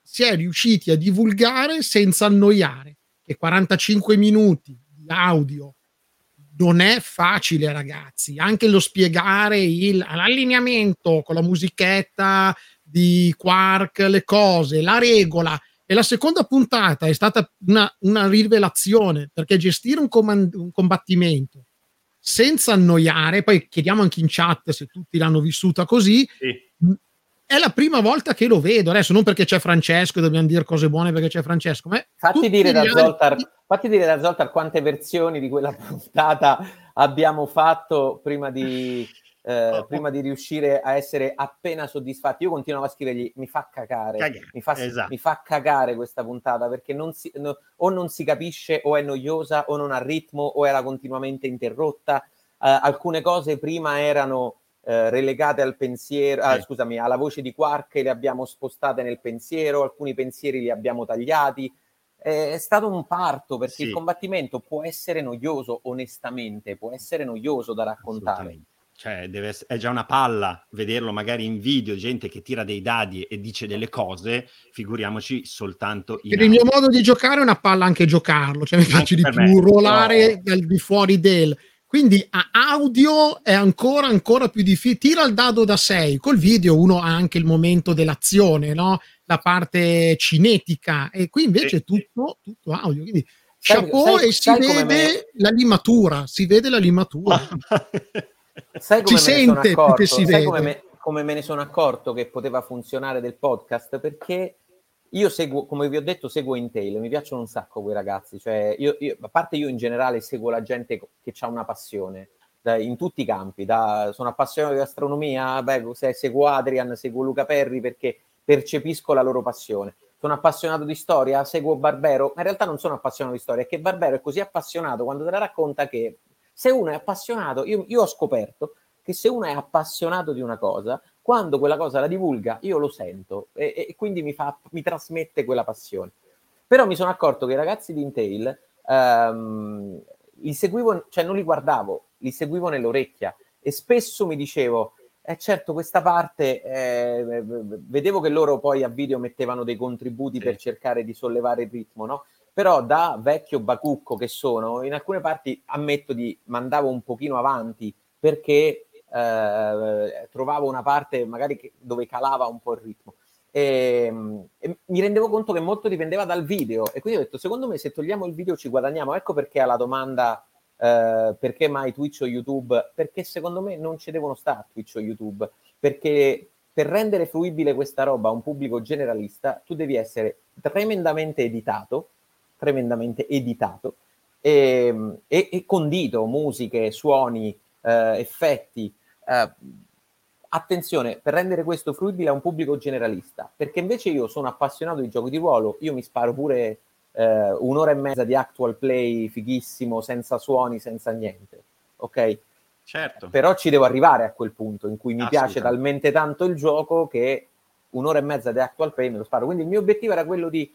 si è riusciti a divulgare senza annoiare. Che 45 minuti di audio non è facile, ragazzi. Anche lo spiegare il, l'allineamento con la musichetta di Quark, le cose, la regola. E la seconda puntata è stata una, una rivelazione perché gestire un, comand- un combattimento senza annoiare, poi chiediamo anche in chat se tutti l'hanno vissuta così. Sì è la prima volta che lo vedo. Adesso non perché c'è Francesco, dobbiamo dire cose buone perché c'è Francesco. Ma fatti, dire da Zoltar, fatti dire da Zoltar quante versioni di quella puntata abbiamo fatto prima di, eh, prima di riuscire a essere appena soddisfatti. Io continuavo a scrivergli: mi fa cagare, mi fa, esatto. mi fa, cagare questa puntata perché non si, no, o non si capisce, o è noiosa, o non ha ritmo, o era continuamente interrotta. Uh, alcune cose prima erano eh, relegate al pensiero, ah, scusami, alla voce di Quark le abbiamo spostate nel pensiero, alcuni pensieri li abbiamo tagliati. È stato un parto perché sì. il combattimento può essere noioso, onestamente, può essere noioso da raccontare. Cioè, deve, è già una palla vederlo magari in video, gente che tira dei dadi e dice delle cose, figuriamoci soltanto in... Per il mio modo di giocare è una palla anche giocarlo, cioè mi piace di più me, ruolare no. dal di fuori del quindi a audio è ancora, ancora più difficile. Tira il dado da 6. Col video uno ha anche il momento dell'azione, no? la parte cinetica, e qui invece è tutto, tutto audio. Quindi chapeau sai, e si vede me... la limatura, si vede la limatura. sai come si sente accorto, che si vede. Come me, come me ne sono accorto che poteva funzionare del podcast? Perché io seguo, come vi ho detto, seguo Intel, mi piacciono un sacco quei ragazzi, cioè io, io, a parte io in generale seguo la gente che ha una passione da, in tutti i campi, da, sono appassionato di astronomia, beh, se, seguo Adrian, seguo Luca Perri perché percepisco la loro passione. Sono appassionato di storia, seguo Barbero, ma in realtà non sono appassionato di storia, è che Barbero è così appassionato quando te la racconta che se uno è appassionato, io, io ho scoperto che se uno è appassionato di una cosa, quando quella cosa la divulga, io lo sento e, e quindi mi, fa, mi, trasmette quella passione. Però mi sono accorto che i ragazzi di Intel um, li seguivo, cioè non li guardavo, li seguivo nell'orecchia e spesso mi dicevo, eh certo, questa parte eh, vedevo che loro poi a video mettevano dei contributi sì. per cercare di sollevare il ritmo, no? Però da vecchio bacucco che sono, in alcune parti ammetto di mandavo un pochino avanti perché eh, trovavo una parte magari che, dove calava un po' il ritmo. E, ehm, e, mi rendevo conto che molto dipendeva dal video e quindi ho detto secondo me se togliamo il video ci guadagniamo ecco perché alla domanda eh, perché mai Twitch o YouTube perché secondo me non ci devono stare Twitch o YouTube perché per rendere fruibile questa roba a un pubblico generalista tu devi essere tremendamente editato tremendamente editato e, e, e condito musiche, suoni, eh, effetti eh, attenzione, per rendere questo fruibile a un pubblico generalista, perché invece io sono appassionato di giochi di ruolo, io mi sparo pure eh, un'ora e mezza di actual play fighissimo, senza suoni, senza niente, ok? Certo. Però ci devo arrivare a quel punto in cui mi piace talmente tanto il gioco che un'ora e mezza di actual play me lo sparo. Quindi il mio obiettivo era quello di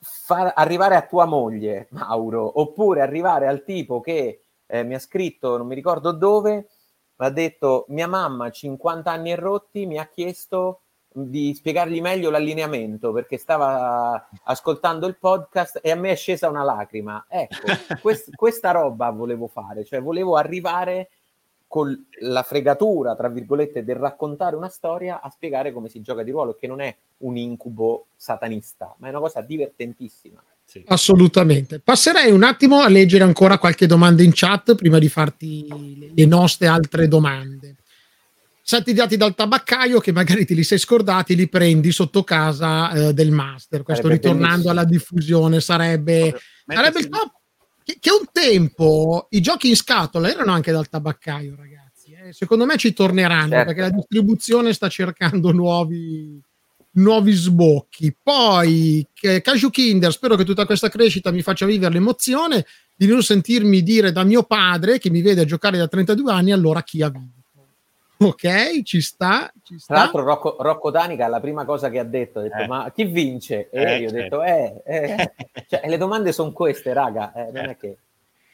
far arrivare a tua moglie, Mauro, oppure arrivare al tipo che eh, mi ha scritto, non mi ricordo dove, mi ha detto mia mamma 50 anni e rotti mi ha chiesto di spiegargli meglio l'allineamento perché stava ascoltando il podcast e a me è scesa una lacrima. Ecco, quest- questa roba volevo fare, cioè volevo arrivare con la fregatura, tra virgolette, del raccontare una storia a spiegare come si gioca di ruolo, che non è un incubo satanista, ma è una cosa divertentissima. Sì. Assolutamente. Passerei un attimo a leggere ancora qualche domanda in chat prima di farti le nostre altre domande. Sette dati dal tabaccaio che magari ti li sei scordati, li prendi sotto casa eh, del master. Questo sarebbe ritornando bellissimo. alla diffusione sarebbe, sarebbe il top che, che, un tempo i giochi in scatola erano anche dal tabaccaio, ragazzi. Eh. Secondo me ci torneranno certo. perché la distribuzione sta cercando nuovi, nuovi sbocchi. Poi, Caju Kinder, spero che tutta questa crescita mi faccia vivere l'emozione di non sentirmi dire da mio padre che mi vede a giocare da 32 anni, allora chi ha vinto. Ok, ci sta. Ci sta. Tra l'altro, Rocco, Rocco, Danica, la prima cosa che ha detto, ha detto: eh. Ma chi vince? E eh, io ho certo. detto: Eh, eh. cioè, le domande sono queste, raga. Eh, non è certo. che.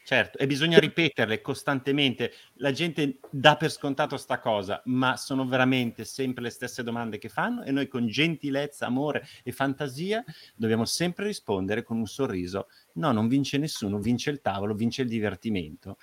Certo, e bisogna ripeterle costantemente. La gente dà per scontato sta cosa, ma sono veramente sempre le stesse domande che fanno e noi con gentilezza, amore e fantasia dobbiamo sempre rispondere con un sorriso. No, non vince nessuno, vince il tavolo, vince il divertimento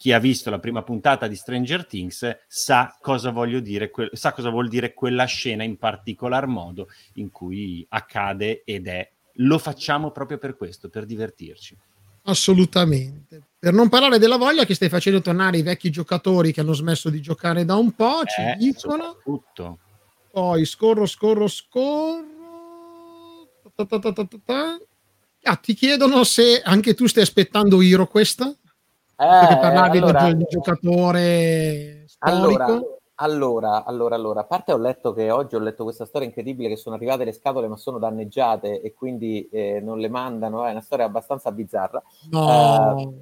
chi ha visto la prima puntata di Stranger Things sa cosa voglio dire, que- sa cosa vuol dire quella scena in particolar modo in cui accade ed è. Lo facciamo proprio per questo, per divertirci. Assolutamente. Per non parlare della voglia che stai facendo tornare i vecchi giocatori che hanno smesso di giocare da un po', ci eh, dicono. Tutto. Poi scorro, scorro, scorro. Ta ta ta ah, ti chiedono se anche tu stai aspettando Hiro questa? Eh, parlavi allora, del giocatore storico. Allora, allora, allora, a parte ho letto che oggi ho letto questa storia incredibile che sono arrivate le scatole ma sono danneggiate e quindi eh, non le mandano, è una storia abbastanza bizzarra. No. Uh,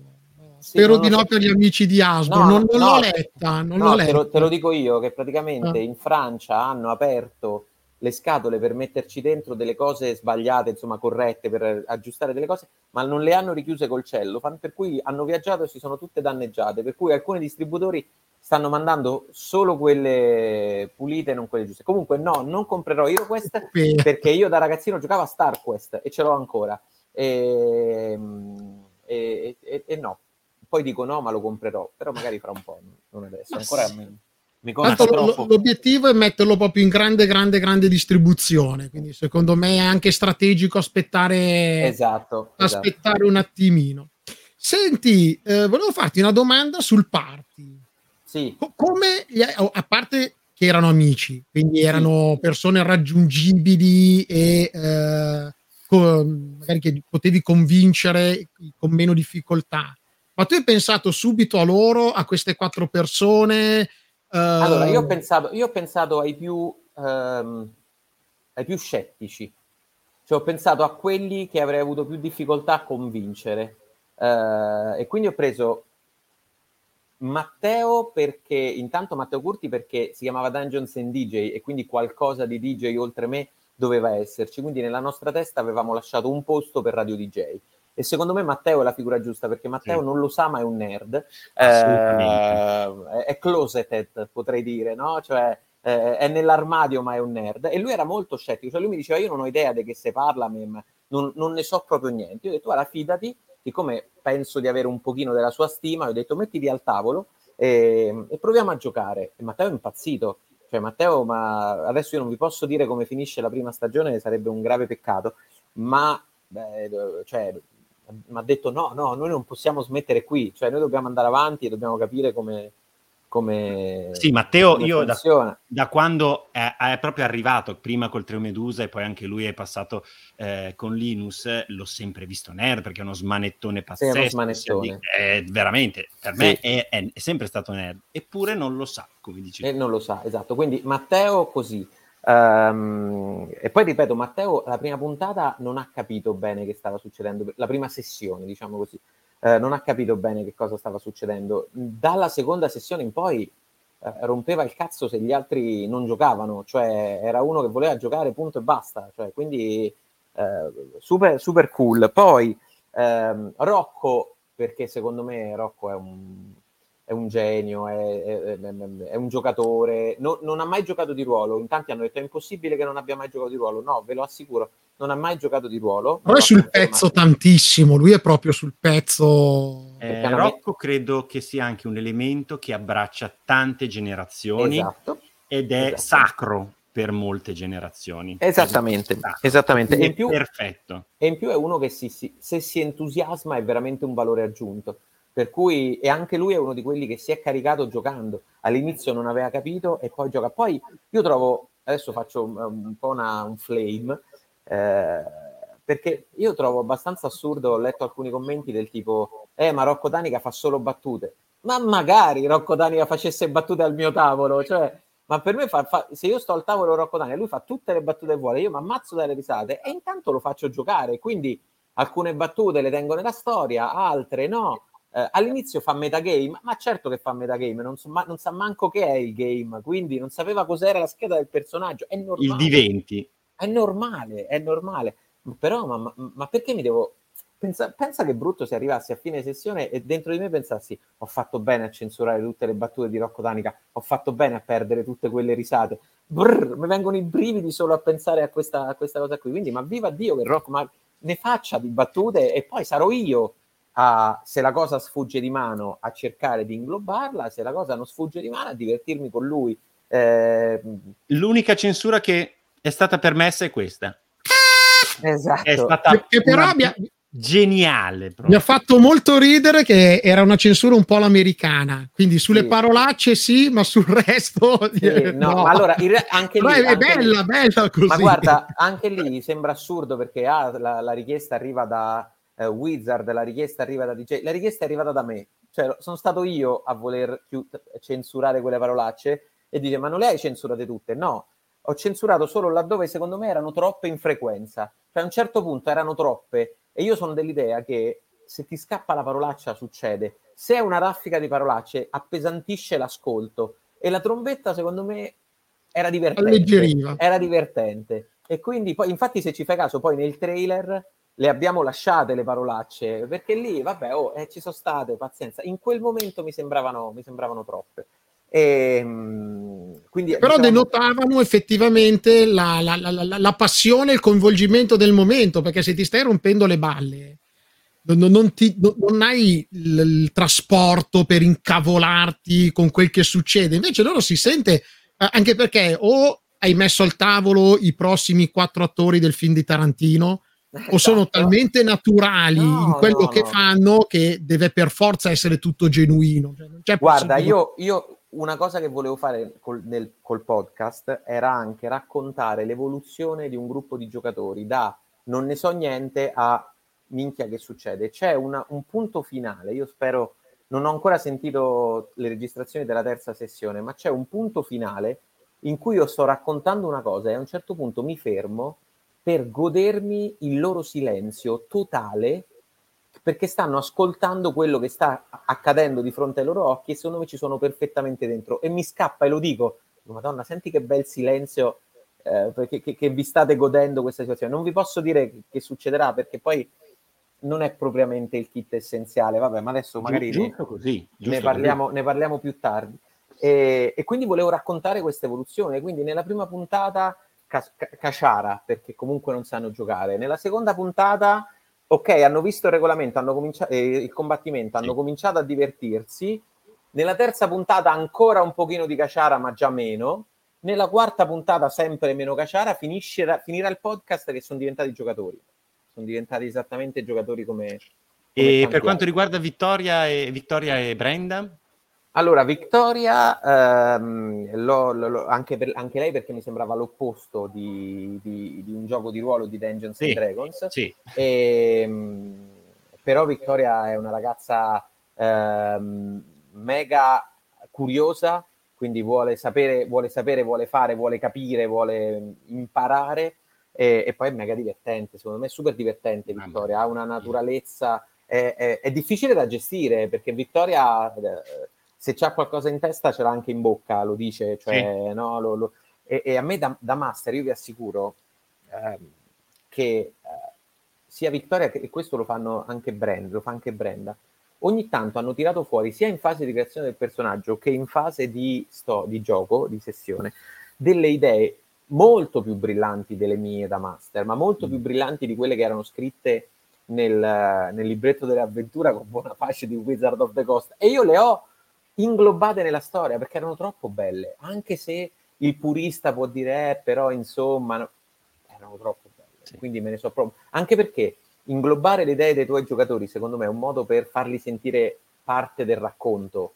sì, Spero di no so. per gli amici di Asbo, no, non, non no, l'ho letta. Non l'ho letta. Te, lo, te, lo, dico io che praticamente ah. in Francia hanno aperto le scatole per metterci dentro delle cose sbagliate, insomma corrette, per aggiustare delle cose, ma non le hanno richiuse col cello, per cui hanno viaggiato e si sono tutte danneggiate, per cui alcuni distributori stanno mandando solo quelle pulite e non quelle giuste. Comunque no, non comprerò HeroQuest perché io da ragazzino giocavo a StarQuest e ce l'ho ancora. E, e, e, e, no, poi dico no, ma lo comprerò, però magari fra un po', non adesso. Ancora sì. Mi Tanto troppo. l'obiettivo è metterlo proprio in grande, grande, grande distribuzione. Quindi, secondo me, è anche strategico aspettare, esatto, aspettare esatto. un attimino. Senti, eh, volevo farti una domanda sul party. Sì. Co- come, oh, a parte che erano amici, quindi erano persone raggiungibili e eh, con, magari che potevi convincere con meno difficoltà. Ma tu hai pensato subito a loro, a queste quattro persone? Allora, io ho ehm, pensato, io ho pensato ai, più, um, ai più scettici, cioè ho pensato a quelli che avrei avuto più difficoltà a convincere. Uh, e quindi ho preso Matteo perché, intanto Matteo Curti perché si chiamava Dungeons and DJ e quindi qualcosa di DJ oltre me doveva esserci, quindi nella nostra testa avevamo lasciato un posto per Radio DJ e secondo me Matteo è la figura giusta perché Matteo sì. non lo sa ma è un nerd. Eh, è closeted potrei dire no? cioè eh, è nell'armadio ma è un nerd. E lui era molto scettico. Cioè lui mi diceva io non ho idea di che se parla non, non ne so proprio niente. Io ho detto guarda fidati siccome penso di avere un pochino della sua stima ho detto mettiti al tavolo e, e proviamo a giocare. E Matteo è impazzito. Cioè Matteo ma adesso io non vi posso dire come finisce la prima stagione sarebbe un grave peccato. Ma beh, cioè, ha detto no, no, noi non possiamo smettere qui, cioè noi dobbiamo andare avanti e dobbiamo capire come... come sì, Matteo, come io da, da, quando è, è, proprio arrivato, prima col Trio Medusa e poi anche lui è passato eh, con Linus, l'ho sempre visto nerd perché è uno smanettone pazzesco. Sì, è, smanettone. è veramente, per sì. me è, è, sempre stato nerd, eppure non lo sa, come dici. E non lo sa, esatto. Quindi Matteo così. Um, e poi ripeto, Matteo la prima puntata non ha capito bene che stava succedendo, la prima sessione, diciamo così, uh, non ha capito bene che cosa stava succedendo. Dalla seconda sessione in poi uh, rompeva il cazzo se gli altri non giocavano, cioè era uno che voleva giocare punto e basta, cioè, quindi uh, super, super cool. Poi um, Rocco, perché secondo me Rocco è un è un genio, è, è, è un giocatore, no, non ha mai giocato di ruolo. In tanti hanno detto è impossibile che non abbia mai giocato di ruolo. No, ve lo assicuro, non ha mai giocato di ruolo. Però è sul pezzo tantissimo, lui è proprio sul pezzo. Eh, Rocco credo che sia anche un elemento che abbraccia tante generazioni esatto. ed è esatto. sacro per molte generazioni. Esattamente, esattamente. E in più, perfetto. E in più è uno che si, si, se si entusiasma è veramente un valore aggiunto per cui, e anche lui è uno di quelli che si è caricato giocando. All'inizio non aveva capito e poi gioca. Poi io trovo, adesso faccio un, un po' una, un flame, eh, perché io trovo abbastanza assurdo, ho letto alcuni commenti del tipo, eh ma Rocco Danica fa solo battute. Ma magari Rocco Danica facesse battute al mio tavolo, cioè, ma per me fa, fa, se io sto al tavolo Rocco Danica, lui fa tutte le battute che vuole, io mi ammazzo dalle risate e intanto lo faccio giocare, quindi alcune battute le tengo nella storia, altre no eh, all'inizio fa metagame, ma certo che fa metagame, non, so, ma, non sa manco che è il game, quindi non sapeva cos'era la scheda del personaggio. È normale. Il diventi. È normale, è normale. Però, ma, ma, perché mi devo... Pensa, pensa, che brutto se arrivassi a fine sessione e dentro di me pensassi ho fatto bene a censurare tutte le battute di Rocco Danica, ho fatto bene a perdere tutte quelle risate. Brrr, mi vengono i brividi solo a pensare a questa, a questa cosa qui. Quindi, ma viva Dio che Rocco ma ne faccia di battute e poi sarò io a, se la cosa sfugge di mano, a cercare di inglobarla, se la cosa non sfugge di mano, a divertirmi con lui. Eh, L'unica censura che è stata permessa è questa. Esatto. È stata che però mi ha, geniale. Proprio. Mi ha fatto molto ridere che era una censura un po' l'americana, quindi sulle sì. parolacce sì, ma sul resto sì, no. no. allora re- anche lì è anche bella, lì. bella così. Ma guarda, anche lì sembra assurdo perché ah, la, la richiesta arriva da eh, Wizard, la richiesta arriva da DJ, la richiesta è arrivata da me, cioè sono stato io a voler più censurare quelle parolacce e dice ma non le hai censurate tutte? No, ho censurato solo laddove secondo me erano troppe in frequenza, cioè a un certo punto erano troppe e io sono dell'idea che se ti scappa la parolaccia succede, se è una raffica di parolacce appesantisce l'ascolto e la trombetta secondo me era divertente, era divertente. E quindi poi infatti se ci fai caso poi nel trailer le abbiamo lasciate le parolacce, perché lì, vabbè, oh, eh, ci sono state, pazienza. In quel momento mi sembravano, mi sembravano troppe. E, ehm, quindi, Però diciamo... denotavano effettivamente la, la, la, la, passione, il coinvolgimento del momento, perché se ti stai rompendo le balle, non, non, ti, non hai il, il, trasporto per incavolarti con quel che succede, invece loro si sente, eh, anche perché o hai messo al tavolo i prossimi quattro attori del film di Tarantino, o sono esatto. talmente naturali no, in quello no, che no. fanno che deve per forza essere tutto genuino. Cioè, Guarda, io, io, una cosa che volevo fare col, nel, col podcast era anche raccontare l'evoluzione di un gruppo di giocatori da non ne so niente a minchia che succede. C'è una, un punto finale, io spero, non ho ancora sentito le registrazioni della terza sessione, ma c'è un punto finale in cui io sto raccontando una cosa e a un certo punto mi fermo per godermi il loro silenzio totale perché stanno ascoltando quello che sta accadendo di fronte ai loro occhi e secondo me ci sono perfettamente dentro. E mi scappa e lo dico madonna senti che bel silenzio eh, che, che, che, vi state godendo questa situazione. Non vi posso dire che, che, succederà perché poi non è propriamente il kit essenziale. Vabbè ma adesso magari giusto ne, così, giusto ne, parliamo, così. ne parliamo più tardi. E, e quindi volevo raccontare questa evoluzione. Quindi nella prima puntata Caciara perché comunque non sanno giocare. Nella seconda puntata, ok, hanno visto il regolamento, hanno cominciato eh, il combattimento, hanno sì. cominciato a divertirsi. Nella terza puntata ancora un pochino di Caciara, ma già meno. Nella quarta puntata sempre meno Caciara, finiscerà, finirà il podcast che sono diventati giocatori. Sono diventati esattamente giocatori come... come e per quanto riguarda Vittoria e, Vittoria e Brenda? Allora, Victoria, ehm, lo, lo, anche, per, anche, lei perché mi sembrava l'opposto di, di, di, un gioco di ruolo di Dungeons sì, and Dragons. Sì. E, ehm, però Victoria è una ragazza ehm, mega curiosa, quindi vuole sapere, vuole sapere, vuole fare, vuole capire, vuole imparare e, e poi è mega divertente, secondo me è super divertente Victoria, ha una naturalezza, è, è, è difficile da gestire perché Victoria... Eh, se c'ha qualcosa in testa ce l'ha anche in bocca, lo dice, cioè, sì. no, lo, lo, e, e, a me da, da, master io vi assicuro eh, che eh, sia Vittoria che e questo lo fanno anche Brenda, lo fa anche Brenda, ogni tanto hanno tirato fuori, sia in fase di creazione del personaggio che in fase di, sto, di gioco, di sessione, delle idee molto più brillanti delle mie da master, ma molto mm. più brillanti di quelle che erano scritte nel, nel libretto dell'avventura con buona pace di Wizard of the Coast. E io le ho inglobate nella storia perché erano troppo belle, anche se il purista può dire, eh, però insomma, no, erano troppo belle. Sì. Quindi me ne so proprio. Anche perché inglobare le idee dei tuoi giocatori, secondo me, è un modo per farli sentire parte del racconto.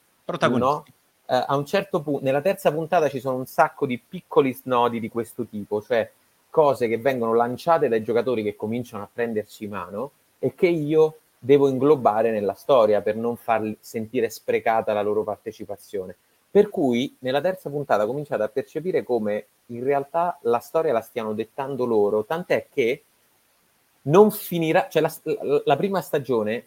No? Uh, a un certo punto, nella terza puntata ci sono un sacco di piccoli snodi di questo tipo, cioè cose che vengono lanciate dai giocatori che cominciano a prenderci mano e che io devo inglobare nella storia per non far sentire sprecata la loro partecipazione. Per cui nella terza puntata cominciate a percepire come in realtà la storia la stiano dettando loro, tant'è che non finirà, cioè la, la, prima stagione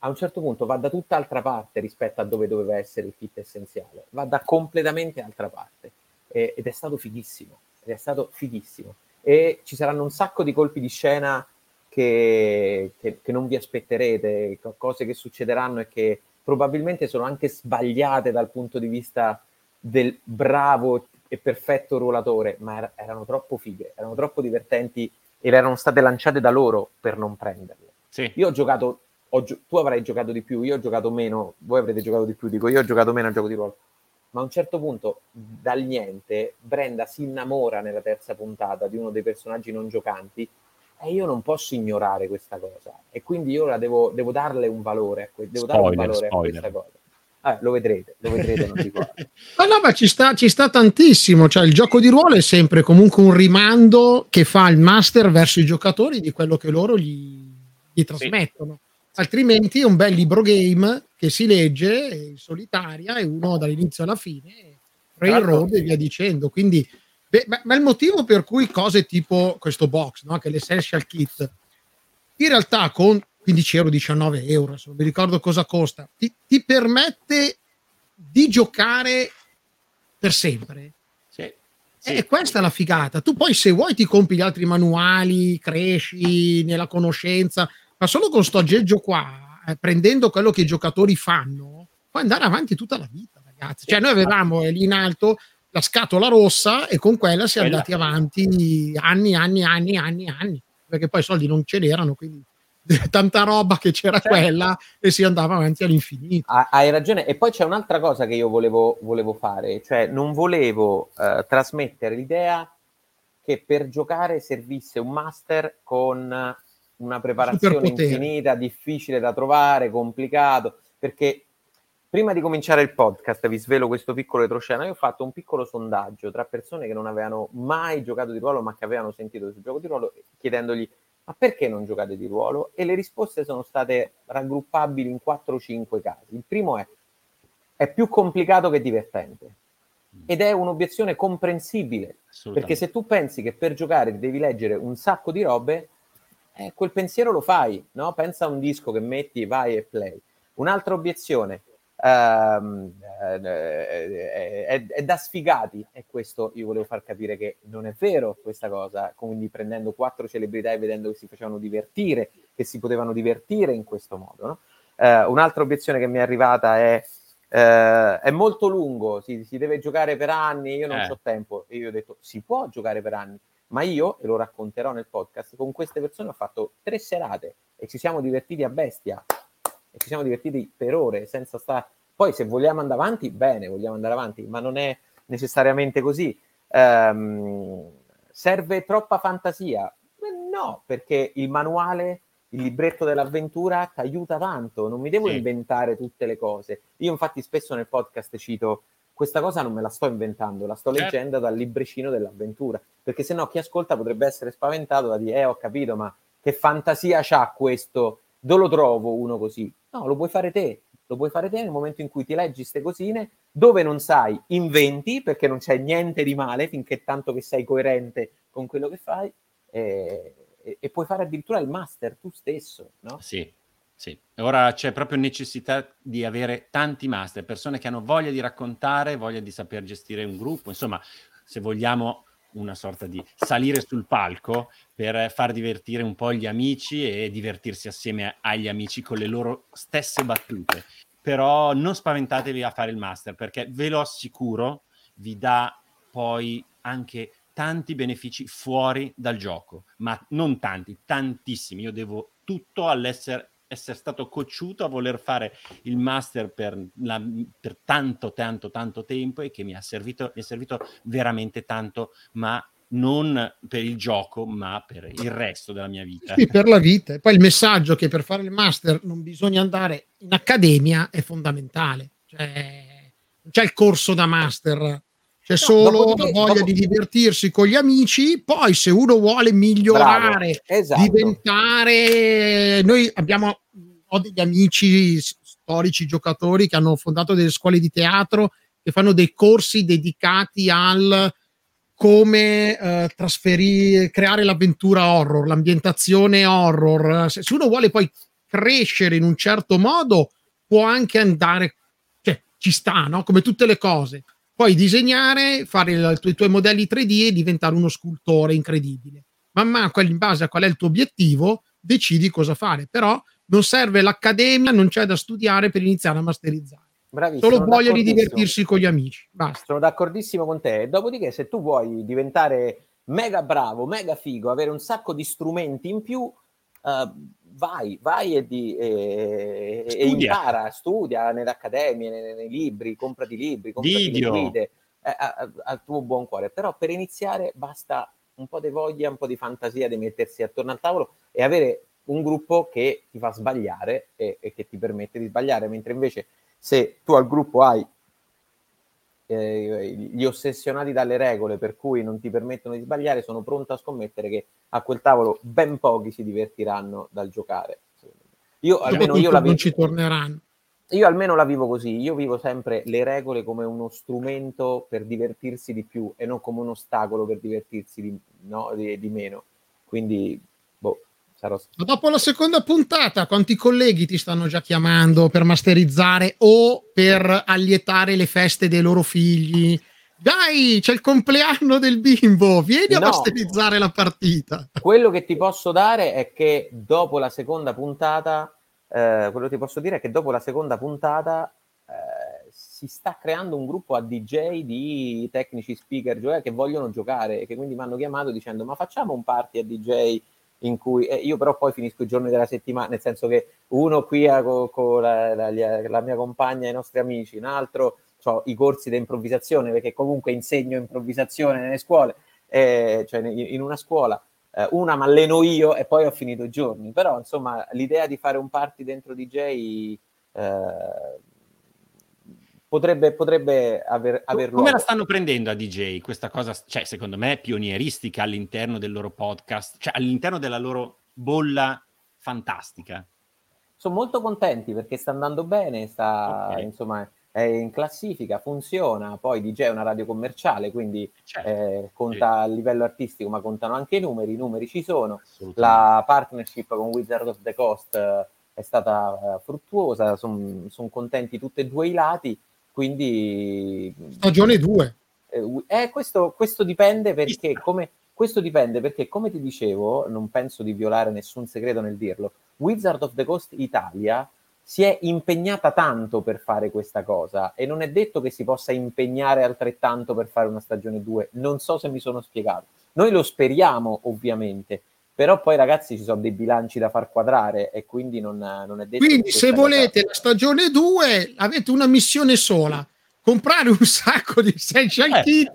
a un certo punto va da tutt'altra parte rispetto a dove doveva essere il kit essenziale, va da completamente altra parte e, ed è stato fighissimo, ed è stato fighissimo. E ci saranno un sacco di colpi di scena che, che, che non vi aspetterete, cose che succederanno e che probabilmente sono anche sbagliate dal punto di vista del bravo e perfetto ruolatore, ma er- erano troppo fighe, erano troppo divertenti ed erano state lanciate da loro per non prenderle. Sì. Io ho giocato, ho gio- tu avrai giocato di più, io ho giocato meno, voi avrete giocato di più, dico io ho giocato meno al gioco di ruolo. Ma a un certo punto, dal niente, Brenda si innamora nella terza puntata di uno dei personaggi non giocanti e io non posso ignorare questa cosa. E quindi io la devo, devo darle un valore, devo spoiler, dare un valore a questa cosa. Eh, lo vedrete, lo vedrete, non dico Ma no, ma ci sta, ci sta tantissimo. Cioè, il gioco di ruolo è sempre comunque un rimando che fa il master verso i giocatori di quello che loro gli, gli trasmettono. Sì. Altrimenti è un bel libro game che si legge in solitaria e uno dall'inizio alla fine, railroad e via dicendo. Quindi, beh, ma, ma, il motivo per cui cose tipo questo box, no? che è l'essential kit, in realtà con 15 euro, 19 euro, adesso non mi ricordo cosa costa, ti, ti permette di giocare per sempre. Sì, sì. E questa è la figata. Tu poi se vuoi ti compri gli altri manuali, cresci nella conoscenza, ma solo con sto aggeggio qua, eh, prendendo quello che i giocatori fanno, puoi andare avanti tutta la vita, ragazzi. Cioè noi avevamo eh, lì in alto la scatola rossa e con quella si è andati avanti anni, anni, anni, anni, anni, perché poi i soldi non ce n'erano, quindi tanta roba che c'era certo. quella e si andava avanti all'infinito. hai ragione. E poi c'è un'altra cosa che io volevo, volevo fare, cioè non volevo eh, trasmettere l'idea che per giocare servisse un master con una preparazione infinita, difficile da trovare, complicato, perché prima di cominciare il podcast, vi svelo questo piccolo retroscena, io ho fatto un piccolo sondaggio tra persone che non avevano mai giocato di ruolo ma che avevano sentito sul gioco di ruolo chiedendogli ma perché non giocate di ruolo? E le risposte sono state raggruppabili in 4 o 5 casi. Il primo è, è più complicato che divertente. Ed è un'obiezione comprensibile, perché se tu pensi che per giocare devi leggere un sacco di robe, eh, quel pensiero lo fai, no? Pensa a un disco che metti, vai e play. Un'altra obiezione, ehm, eh, è, è, da sfigati e questo io volevo far capire che non è vero questa cosa, quindi prendendo quattro celebrità e vedendo che si facevano divertire, che si potevano divertire in questo modo. No? Eh, un'altra obiezione che mi è arrivata è eh, è molto lungo, si, si, deve giocare per anni, io non eh. ho tempo. E io ho detto, si può giocare per anni, ma io, e lo racconterò nel podcast, con queste persone ho fatto tre serate e ci siamo divertiti a bestia e ci siamo divertiti per ore senza stare. Poi se vogliamo andare avanti, bene, vogliamo andare avanti, ma non è necessariamente così. Um, serve troppa fantasia? No, perché il manuale, il libretto dell'avventura ti aiuta tanto, non mi devo sì. inventare tutte le cose. Io infatti spesso nel podcast cito questa cosa non me la sto inventando, la sto certo. leggendo dal librecino dell'avventura, perché se no chi ascolta potrebbe essere spaventato da dire, eh ho capito, ma che fantasia c'ha questo dove lo trovo uno così? No, lo puoi fare te, lo puoi fare te nel momento in cui ti leggi queste cosine, dove non sai, inventi, perché non c'è niente di male finché tanto che sei coerente con quello che fai, e, e, puoi fare addirittura il master tu stesso, no? Sì, sì. Ora c'è proprio necessità di avere tanti master, persone che hanno voglia di raccontare, voglia di saper gestire un gruppo, insomma, se vogliamo una sorta di salire sul palco per far divertire un po' gli amici e divertirsi assieme agli amici con le loro stesse battute. Però non spaventatevi a fare il master perché ve lo assicuro, vi dà poi anche tanti benefici fuori dal gioco, ma non tanti, tantissimi. Io devo tutto all'essere essere stato cocciuto a voler fare il master per, la, per tanto, tanto, tanto tempo e che mi ha servito, mi è servito veramente tanto, ma non per il gioco, ma per il resto della mia vita. Sì, per la vita. E poi il messaggio che per fare il master non bisogna andare in accademia è fondamentale. Cioè, non c'è il corso da master, c'è solo la voglia dopo... di divertirsi con gli amici. Poi, se uno vuole migliorare, esatto. diventare. Noi abbiamo ho degli amici storici giocatori che hanno fondato delle scuole di teatro che fanno dei corsi dedicati al come eh, trasferire, creare l'avventura horror, l'ambientazione horror. Se, uno vuole poi crescere in un certo modo, può anche andare, cioè ci sta, no? Come tutte le cose Puoi disegnare, fare i tuoi modelli 3D e diventare uno scultore incredibile. Man mano, in base a qual è il tuo obiettivo, decidi cosa fare. Però non serve l'accademia, non c'è da studiare per iniziare a masterizzare. Bravissimo, Solo voglia di divertirsi con gli amici. Basta. Sono d'accordissimo con te. Dopodiché, se tu vuoi diventare mega bravo, mega figo, avere un sacco di strumenti in più, uh, vai, vai e, di, e, e, impara, studia nelle accademie, nei, nei libri, comprati libri, comprati Video. guide, eh, al tuo buon cuore. Però per iniziare basta un po' di voglia, un po' di fantasia di mettersi attorno al tavolo e avere un gruppo che ti fa sbagliare e, e che ti permette di sbagliare, mentre invece se tu al gruppo hai eh, gli ossessionati dalle regole per cui non ti permettono di sbagliare, sono pronto a scommettere che a quel tavolo ben pochi si divertiranno dal giocare. Io almeno io la non ci torneranno. Io almeno la vivo così, io vivo sempre le regole come uno strumento per divertirsi di più e non come un ostacolo per divertirsi di, no, di, di meno. Quindi sarò... Ma dopo la seconda puntata, quanti colleghi ti stanno già chiamando per masterizzare o per allietare le feste dei loro figli? Dai, c'è il compleanno del bimbo, vieni a masterizzare la partita. Quello che ti posso dare è che dopo la seconda puntata, eh, quello che ti posso dire è che dopo la seconda puntata eh, si sta creando un gruppo a DJ di tecnici speaker, cioè che vogliono giocare e che quindi mi hanno chiamato dicendo ma facciamo un party a DJ in cui eh, io però poi finisco i giorni della settimana, nel senso che uno qui con co la, la, la, mia compagna e i nostri amici, un altro ho i corsi di improvvisazione perché comunque insegno improvvisazione nelle scuole, eh, cioè in, in una scuola, eh, una mi alleno io e poi ho finito i giorni, però insomma l'idea di fare un party dentro DJ eh, potrebbe, potrebbe aver, averlo. Come la stanno prendendo a DJ questa cosa? Cioè, secondo me, pionieristica all'interno del loro podcast, cioè all'interno della loro bolla fantastica. Sono molto contenti perché sta andando bene, sta, okay. insomma, è in classifica, funziona. Poi DJ è una radio commerciale, quindi certo. eh, conta a livello artistico, ma contano anche i numeri. I numeri ci sono. La partnership con Wizard of the Coast eh, è stata uh, fruttuosa, sono son contenti tutti e due i lati. Quindi... Stagione 2. Eh, questo, questo, dipende perché come, questo dipende perché, come ti dicevo, non penso di violare nessun segreto nel dirlo, Wizard of the Coast Italia si è impegnata tanto per fare questa cosa e non è detto che si possa impegnare altrettanto per fare una stagione 2. Non so se mi sono spiegato. Noi lo speriamo, ovviamente, però poi ragazzi ci sono dei bilanci da far quadrare e quindi non, non è detto quindi se volete la stagione 2 avete una missione sola. Comprare un sacco di essential eh, kit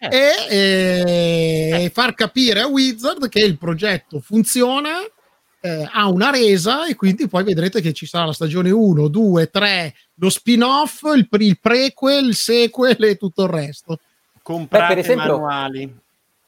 eh, e, e eh. far capire a Wizard che il progetto funziona eh, ha una resa e quindi poi vedrete che ci sarà la stagione 1, 2, 3 lo spin-off, il, il prequel, il sequel e tutto il resto. Comprate Beh, per esempio, manuali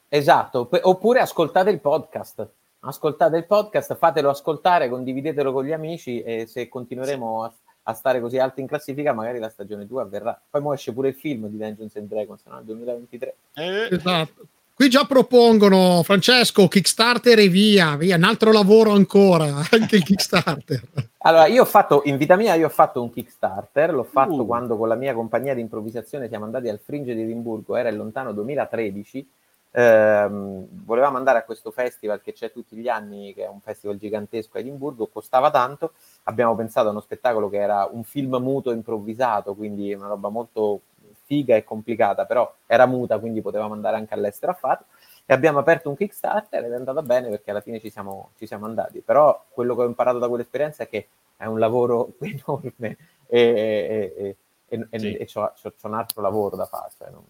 Esatto, oppure ascoltate il podcast. Ascoltate il podcast, fatelo ascoltare, condividetelo con gli amici e se continueremo a, a stare così alti in classifica, magari la stagione 2 avverrà. Poi mo esce pure il film di Dungeons and Dragons, no? 2023. Eh. Esatto. Qui già propongono, Francesco, Kickstarter e via, via, un altro lavoro ancora, anche il Kickstarter. allora, io ho fatto, in vita mia, io ho fatto un Kickstarter, l'ho fatto uh. quando con la mia compagnia di improvvisazione siamo andati al Fringe di Edimburgo, era il lontano 2013, Ehm, volevamo andare a questo festival che c'è tutti gli anni, che è un festival gigantesco a Edimburgo, costava tanto. Abbiamo pensato a uno spettacolo che era un film muto improvvisato, quindi una roba molto figa e complicata, però era muta, quindi potevamo andare anche all'estero a farlo. E abbiamo aperto un Kickstarter ed è andata bene perché alla fine ci siamo, ci siamo andati. Però quello che ho imparato da quell'esperienza è che è un lavoro enorme e, e, e, e, Sì. e c'ho, c'ho- c'ho un altro lavoro da fare. Cioè non,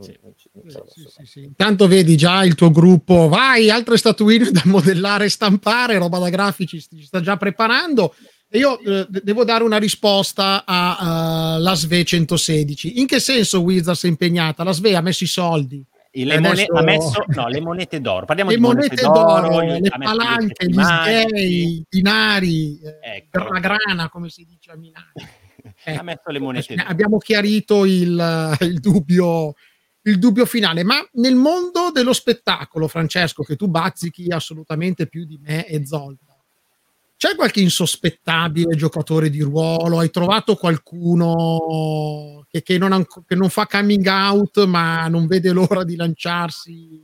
Sì. ci- Sì, sì, sì. Intanto vedi già il tuo gruppo, vai, altre statuine da modellare e stampare, roba da grafici, si sta già preparando. E io eh, de- devo dare una risposta a, a la SVE 116. In che senso Wizards è impegnata? La SVE ha messo i soldi, E Le, Adesso- mone- ha messo no, le monete d'oro. Parliamo le di monete d'oro, gli- le messo palanche, gli sghei, i dinari, eh, Ecco. la grana, come si dice a Milano. ha messo le monete d'oro. Abbiamo chiarito il, il dubbio, il dubbio finale, ma nel mondo dello spettacolo, Francesco, che tu bazzichi assolutamente più di me e Zolta, c'è qualche insospettabile giocatore di ruolo? Hai trovato qualcuno che, che non, ha- che non fa coming out, ma non vede l'ora di lanciarsi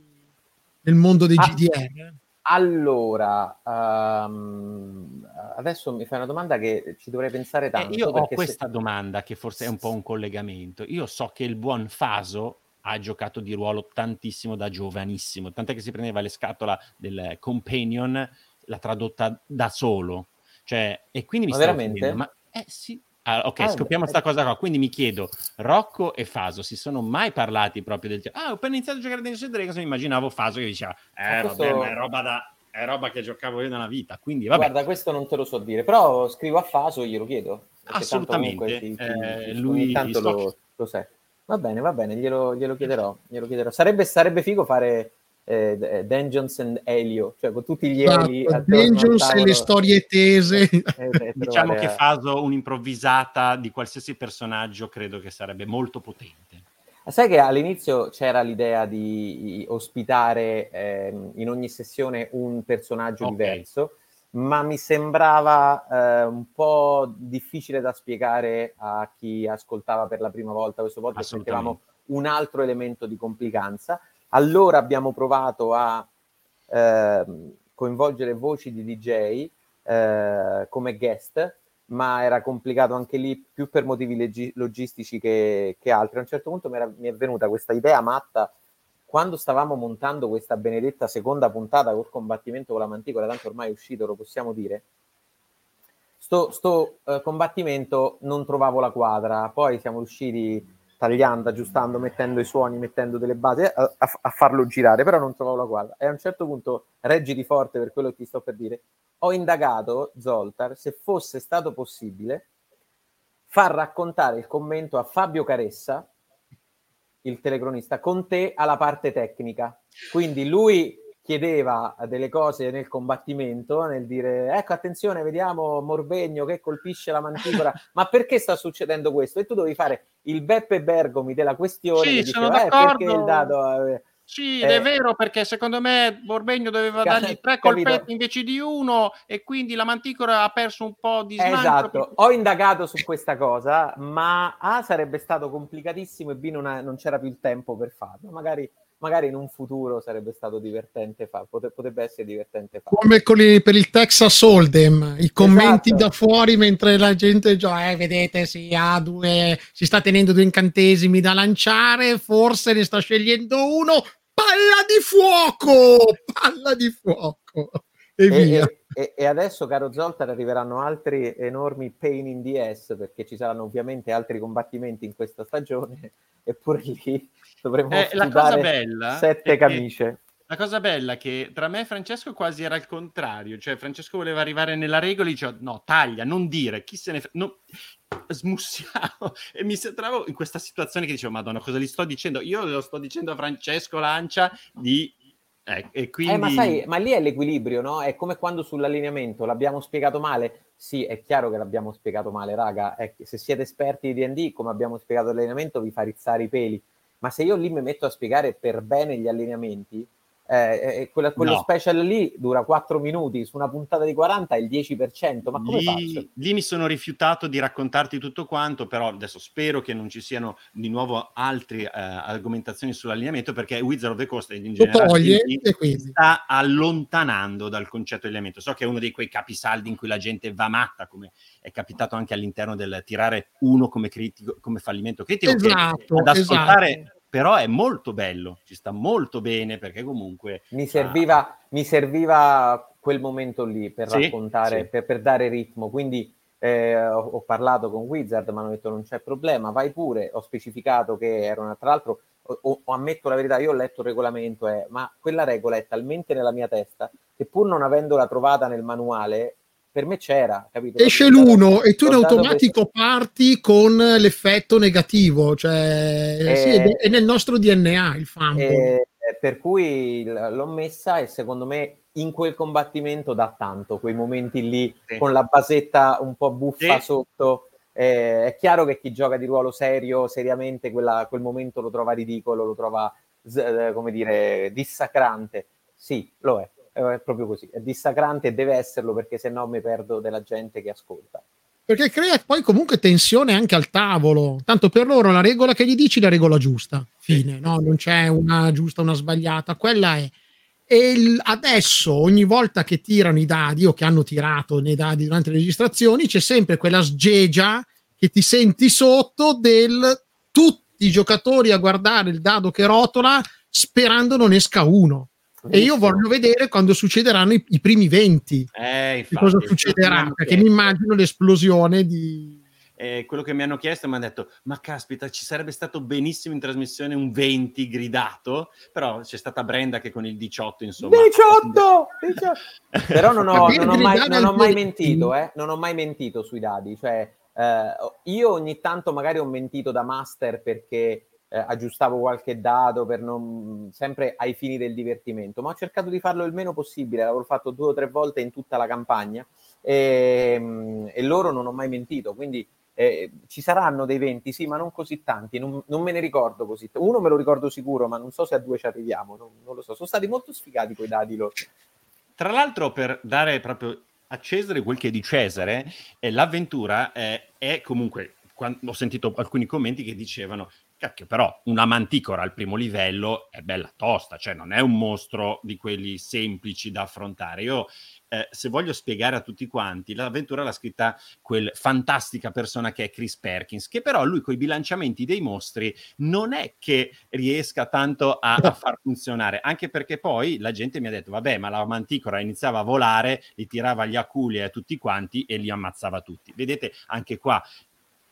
nel mondo dei Ah. GDR? Allora, ehm, adesso mi fai una domanda che ci dovrei pensare Eh, tanto. io ho perché se- questa domanda che forse è un po' un collegamento. Io so che il buon Faso ha giocato di ruolo tantissimo da giovanissimo, tant'è che si prendeva le scatola del Companion, l'ha tradotta da solo. Cioè, e quindi mi Ma veramente? chiedendo, ma eh sì. Ah, ok, Ah, scopriamo beh. sta cosa qua. Quindi mi chiedo, Rocco e Faso si sono mai parlati proprio del Ah, ho appena iniziato a giocare a Dungeons Dragons, mi immaginavo Faso che diceva "Eh, questo- vabbè, ma è roba da è roba che giocavo io nella vita". Quindi vabbè. Guarda, questo non te lo so dire, però scrivo a Faso e glielo chiedo. perché tanto Assolutamente, comunque ti- ti- eh, lui- tanto lo, lo sai. Va bene, va bene, glielo, glielo chiederò. Glielo chiederò. Sarebbe, sarebbe figo fare eh, eh, Dungeons and Elio, cioè con tutti gli Eli Esatto, attorno al Dungeons e le storie tese. Eh, eh, Diciamo che a- Faso un'improvvisata di qualsiasi personaggio credo che sarebbe molto potente. Sai che all'inizio c'era l'idea di ospitare ehm, in ogni sessione un personaggio Ok. diverso, ma mi sembrava eh, un po' difficile da spiegare a chi ascoltava per la prima volta questo podcast, mettevamo un altro elemento di complicanza. Allora abbiamo provato a ehm, coinvolgere voci di DJ eh, come guest, ma era complicato anche lì più per motivi leggi- logistici che, che altri. A un certo punto mi, era- mi è venuta questa idea matta quando stavamo montando questa benedetta seconda puntata col combattimento con la manticola, tanto ormai è uscito, lo possiamo dire. Sto, sto, eh, combattimento non trovavo la quadra, poi siamo riusciti tagliando, aggiustando, mettendo i suoni, mettendo delle basi a, a- a farlo girare, però non trovavo la quadra. E a un certo punto, reggiti forte per quello che ti sto per dire, ho indagato Zoltar se fosse stato possibile far raccontare il commento a Fabio Caressa, il telecronista, con te alla parte tecnica. Quindi lui chiedeva delle cose nel combattimento, nel dire ecco attenzione, vediamo Morbegno che colpisce la manticola, ma perché sta succedendo questo? E tu dovevi fare il Beppe Bergomi della questione Sì, che sono diceva, "Eh, d'accordo." perché il dado... eh, Sì, Eh, è vero, perché secondo me Borbegno doveva dargli tre capito. colpetti invece di uno e quindi la manticora ha perso un po' di slancio. Esatto, ho indagato su questa cosa, ma A sarebbe stato complicatissimo e B non, ha- non c'era più il tempo per farlo. Magari, magari in un futuro sarebbe stato divertente farlo, pote- potrebbe essere divertente farlo. Come con i- per il Texas Hold'em, i commenti Esatto. da fuori mentre la gente gioca, eh, vedete, si ha due, si sta tenendo due incantesimi da lanciare, forse ne sta scegliendo uno, palla di fuoco, palla di fuoco, e, E, via. e- e- adesso, caro Zoltar, arriveranno altri enormi pain in the ass perché ci saranno ovviamente altri combattimenti in questa stagione, eppure lì dovremo Eh, la cosa sudare bella sette è che- camicie. La cosa bella è che tra me e Francesco quasi era il contrario, cioè Francesco voleva arrivare nella regola e diceva no, taglia, non dire, chi se ne frega, no, smussiamo e mi trovo in questa situazione che dicevo madonna cosa gli sto dicendo? Io lo sto dicendo a Francesco Lancia di... eh, e quindi... Eh, ma sai, ma lì è l'equilibrio, no? È come quando sull'allineamento l'abbiamo spiegato male. Sì, è chiaro che l'abbiamo spiegato male, raga. Se siete esperti di D&D, come abbiamo spiegato l'allineamento, vi fa rizzare i peli. Ma se io lì mi metto a spiegare per bene gli allineamenti, eh, quella, quello No. special lì dura 4 minuti, su una puntata di 40 è il 10%, ma come faccio? lì, lì mi sono rifiutato di raccontarti tutto quanto, però adesso spero che non ci siano di nuovo altre eh, argomentazioni sull'allineamento perché Wizard of the Coast in generale toglie sta allontanando dal concetto di allineamento. So che è uno di quei capisaldi in cui la gente va matta, come è capitato anche all'interno del tirare uno come, critico, come fallimento critico, che Esatto, ad ascoltare esatto. Però è molto bello, ci sta molto bene perché comunque Mi serviva, mi serviva quel momento lì per Sì, raccontare, sì. per, per dare ritmo. Quindi eh, ho, ho parlato con Wizard, mi hanno detto non c'è problema, vai pure. Ho specificato che era una, tra l'altro, o, o- o ammetto la verità, io ho letto il regolamento, eh, ma quella regola è talmente nella mia testa che pur non avendola trovata nel manuale, per me c'era, capito? Esce l'uno e tu in automatico parti con l'effetto negativo, cioè Eh, sì, è- è nel nostro DNA il fumble. Eh, per cui l'ho messa e secondo me in quel combattimento dà tanto, quei momenti lì Sì. con la basetta un po' buffa Sì. sotto. Eh, è chiaro che chi gioca di ruolo serio, seriamente, quella- quel momento lo trova ridicolo, lo trova, eh, come dire, dissacrante. Sì, lo è, è proprio così, è dissacrante e deve esserlo perché se no mi perdo della gente che ascolta. Perché crea poi comunque tensione anche al tavolo. Tanto per loro la regola che gli dici è la regola giusta. Fine, no? Non c'è una giusta, una sbagliata. Quella è. E il- adesso, ogni volta che tirano i dadi o che hanno tirato nei dadi durante le registrazioni, c'è sempre quella sgegia che ti senti sotto del tutti i giocatori a guardare il dado che rotola sperando non esca uno. E io voglio vedere quando succederanno i, i primi 20 eh, infatti, cosa quello che mi succederà, perché mi immagino l'esplosione di... Eh, quello che mi hanno chiesto mi hanno detto ma caspita ci sarebbe stato benissimo in trasmissione un 20 gridato però c'è stata Brenda che con il 18 insomma 18! 18! Però non ho, non ho mai, non ho mai mentito, eh? Non ho mai mentito sui dadi. Cioè, eh, io ogni tanto magari ho mentito da master perché eh, aggiustavo qualche dado per non, sempre ai fini del divertimento, ma ho cercato di farlo il meno possibile. L'avevo fatto due o tre volte in tutta la campagna e, mm, e loro non ho mai mentito. Quindi eh, ci saranno dei 20, sì, ma non così tanti. Non, non me ne ricordo così. Uno me lo ricordo sicuro, ma non so se a due ci arriviamo. Non, non lo so. Sono stati molto sfigati quei dadi loro. Tra l'altro, per dare proprio a Cesare quel che è di Cesare, eh, l'avventura eh, è comunque. ho sentito alcuni commenti che dicevano: Cacchio, però una manticora al primo livello è bella tosta, cioè non è un mostro di quelli semplici da affrontare. Io, eh, se voglio spiegare a tutti quanti, l'avventura l'ha scritta quel fantastica persona che è Chris Perkins, che però lui con i bilanciamenti dei mostri non è che riesca tanto a, a far funzionare, anche perché poi la gente mi ha detto, vabbè, ma la manticora iniziava a volare, li tirava gli aculi a tutti quanti e li ammazzava tutti. Vedete, anche qua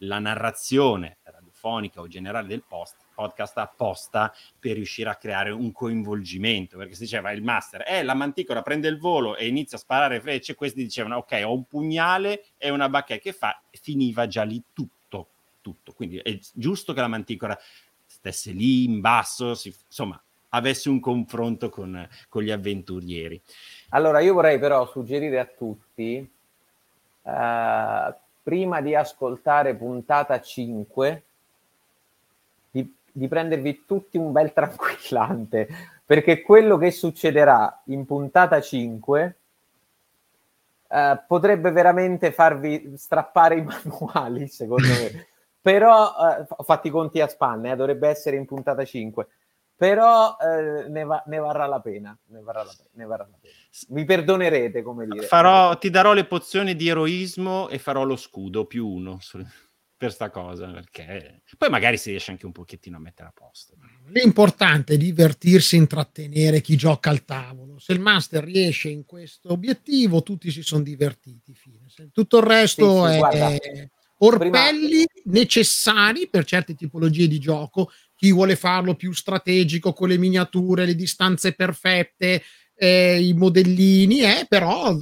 la narrazione radiofonica o generale del post, podcast apposta per riuscire a creare un coinvolgimento, perché si diceva il master, eh, la manticora prende il volo e inizia a sparare frecce, questi dicevano, ok, ho un pugnale e una bacchetta, che fa? Finiva già lì tutto, tutto. Quindi è giusto che la manticora stesse lì in basso, si- insomma, avesse un confronto con, con gli avventurieri. Allora, io vorrei però suggerire a tutti, eh, prima di ascoltare puntata 5, di, prendervi tutti un bel tranquillante, perché quello che succederà in puntata 5 eh, potrebbe veramente farvi strappare i manuali, secondo me. Però, eh, ho fatto i conti a spanne, eh, dovrebbe essere in puntata 5 però eh, ne, va- ne varrà la pena, ne varrà la ne varrà la pena. Mi perdonerete, come dire. Farò, ti darò le pozioni di eroismo e farò lo scudo più uno per sta cosa, perché poi magari si riesce anche un pochettino a mettere a posto. L'importante è divertirsi e intrattenere chi gioca al tavolo. Se il master riesce in questo obiettivo, tutti si sono divertiti. Fine. Tutto il resto Sì, sì, è guarda, orpelli necessari per certe tipologie di gioco. Chi vuole farlo più strategico con le miniature, le distanze perfette, eh, i modellini, eh, però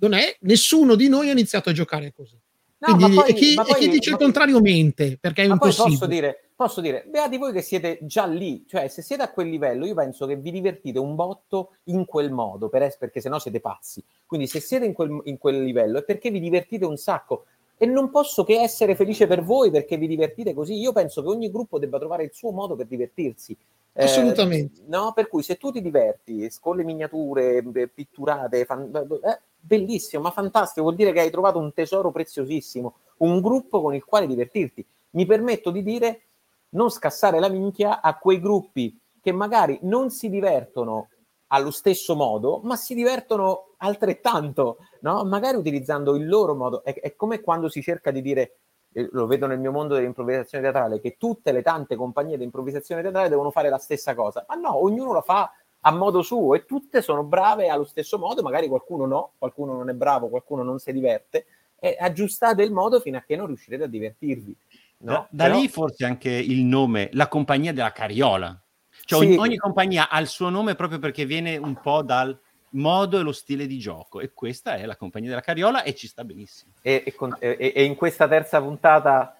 non è, nessuno di noi ha iniziato a giocare così. No, Quindi, ma poi- e, chi, ma e chi poi- dice ma- il contrario mente, perché è Ma poi impossibile. posso dire, posso dire, beati voi che siete già lì, cioè se siete a quel livello, io penso che vi divertite un botto in quel modo, per es- perché sennò siete pazzi. Quindi se siete in quel, in quel livello è perché vi divertite un sacco. E non posso che essere felice per voi perché vi divertite così. Io penso che ogni gruppo debba trovare il suo modo per divertirsi. Eh, Assolutamente. no, per cui se tu ti diverti con le miniature beh, pitturate, fan- eh, bellissimo, ma fantastico, vuol dire che hai trovato un tesoro preziosissimo, un gruppo con il quale divertirti. Mi permetto di dire non scassare la minchia a quei gruppi che magari non si divertono allo stesso modo, ma si divertono altrettanto, no? magari utilizzando il loro modo. È, è come quando si cerca di dire, eh, lo vedo nel mio mondo dell'improvvisazione teatrale, che tutte le tante compagnie di improvvisazione teatrale devono fare la stessa cosa, ma no, ognuno la fa a modo suo e tutte sono brave allo stesso modo, magari qualcuno no, qualcuno non è bravo, qualcuno non si diverte, e aggiustate il modo fino a che non riuscirete a divertirvi. No? Da, da Però- lì forse anche il nome, la compagnia della Cariola. Cioè Sì. ogni, ogni compagnia ha il suo nome proprio perché viene un po' dal modo e lo stile di gioco e questa è la compagnia della Cariola e ci sta benissimo. e, e con- e- e in questa terza puntata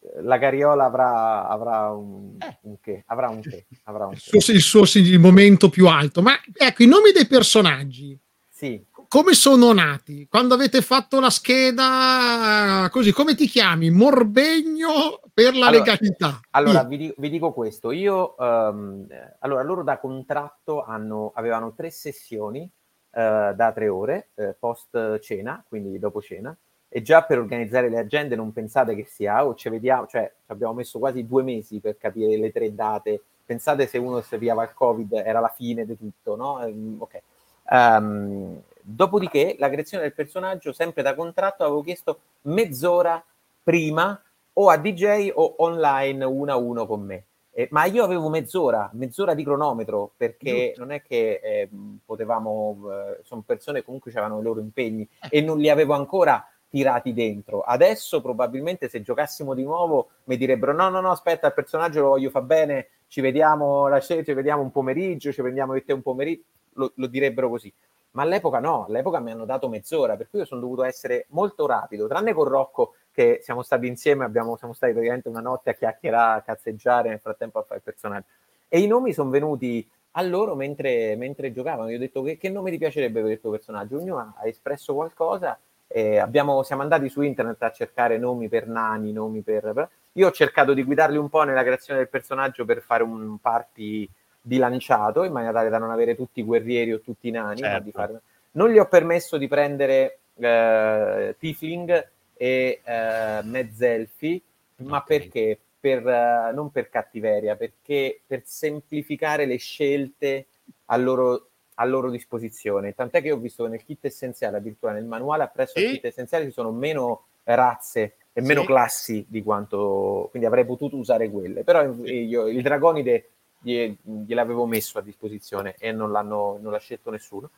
eh, la Cariola avrà, avrà un, Eh. un che, avrà un che, avrà un Il suo, il suo il momento più alto. Ma ecco, i nomi dei personaggi, Sì, come sono nati? Quando avete fatto la scheda, così, come ti chiami? Morbegno per la Allora- legalità. Allora, vi, dico, vi dico questo, io, eh, allora, loro da contratto hanno, avevano tre sessioni eh, da tre ore, eh, post cena, quindi dopo cena, e già per organizzare le agende non pensate che sia, o ci vediamo, cioè ci abbiamo messo quasi due mesi per capire le tre date, pensate se uno piava il covid era la fine di tutto, no? Ehm, ok. Ehm, dopodiché la creazione del personaggio, sempre da contratto, avevo chiesto mezz'ora prima o a DJ o online uno a uno con me. Eh, ma io avevo mezz'ora, mezz'ora di cronometro, perché non è che eh, potevamo, eh, sono persone che comunque avevano i loro impegni e non li avevo ancora tirati dentro. Adesso probabilmente se giocassimo di nuovo mi direbbero no, no, no, aspetta, il personaggio lo voglio fa bene, ci vediamo la sera, ci vediamo un pomeriggio, ci io e te un pomeriggio, lo, lo direbbero così. Ma all'epoca no, all'epoca mi hanno dato mezz'ora, per cui io sono dovuto essere molto rapido, tranne con Rocco che siamo stati insieme, abbiamo, siamo stati praticamente una notte a chiacchierare, a cazzeggiare, nel frattempo a fare il personaggio. E i nomi sono venuti a loro mentre, mentre giocavano. Io ho detto che, che nome ti piacerebbe per il tuo personaggio? Ognuno ha espresso qualcosa. E abbiamo, siamo andati su internet a cercare nomi per nani, nomi per- Io ho cercato di guidarli un po' nella creazione del personaggio per fare un party bilanciato, in maniera tale da non avere tutti guerrieri o tutti nani, ma Certo. di fare... Non gli ho permesso di prendere eh, Tiefling e eh, mezzelfi, ma Ok. perché? Per, eh, non per cattiveria, perché per semplificare le scelte a loro, a loro disposizione. Tant'è che ho visto che nel kit essenziale, addirittura nel manuale appresso al Sì. kit essenziale ci sono meno razze e meno Sì. classi di quanto quindi avrei potuto usare quelle però io, il dragonide gliel'avevo messo a disposizione e non, l'hanno, non l'ha scelto nessuno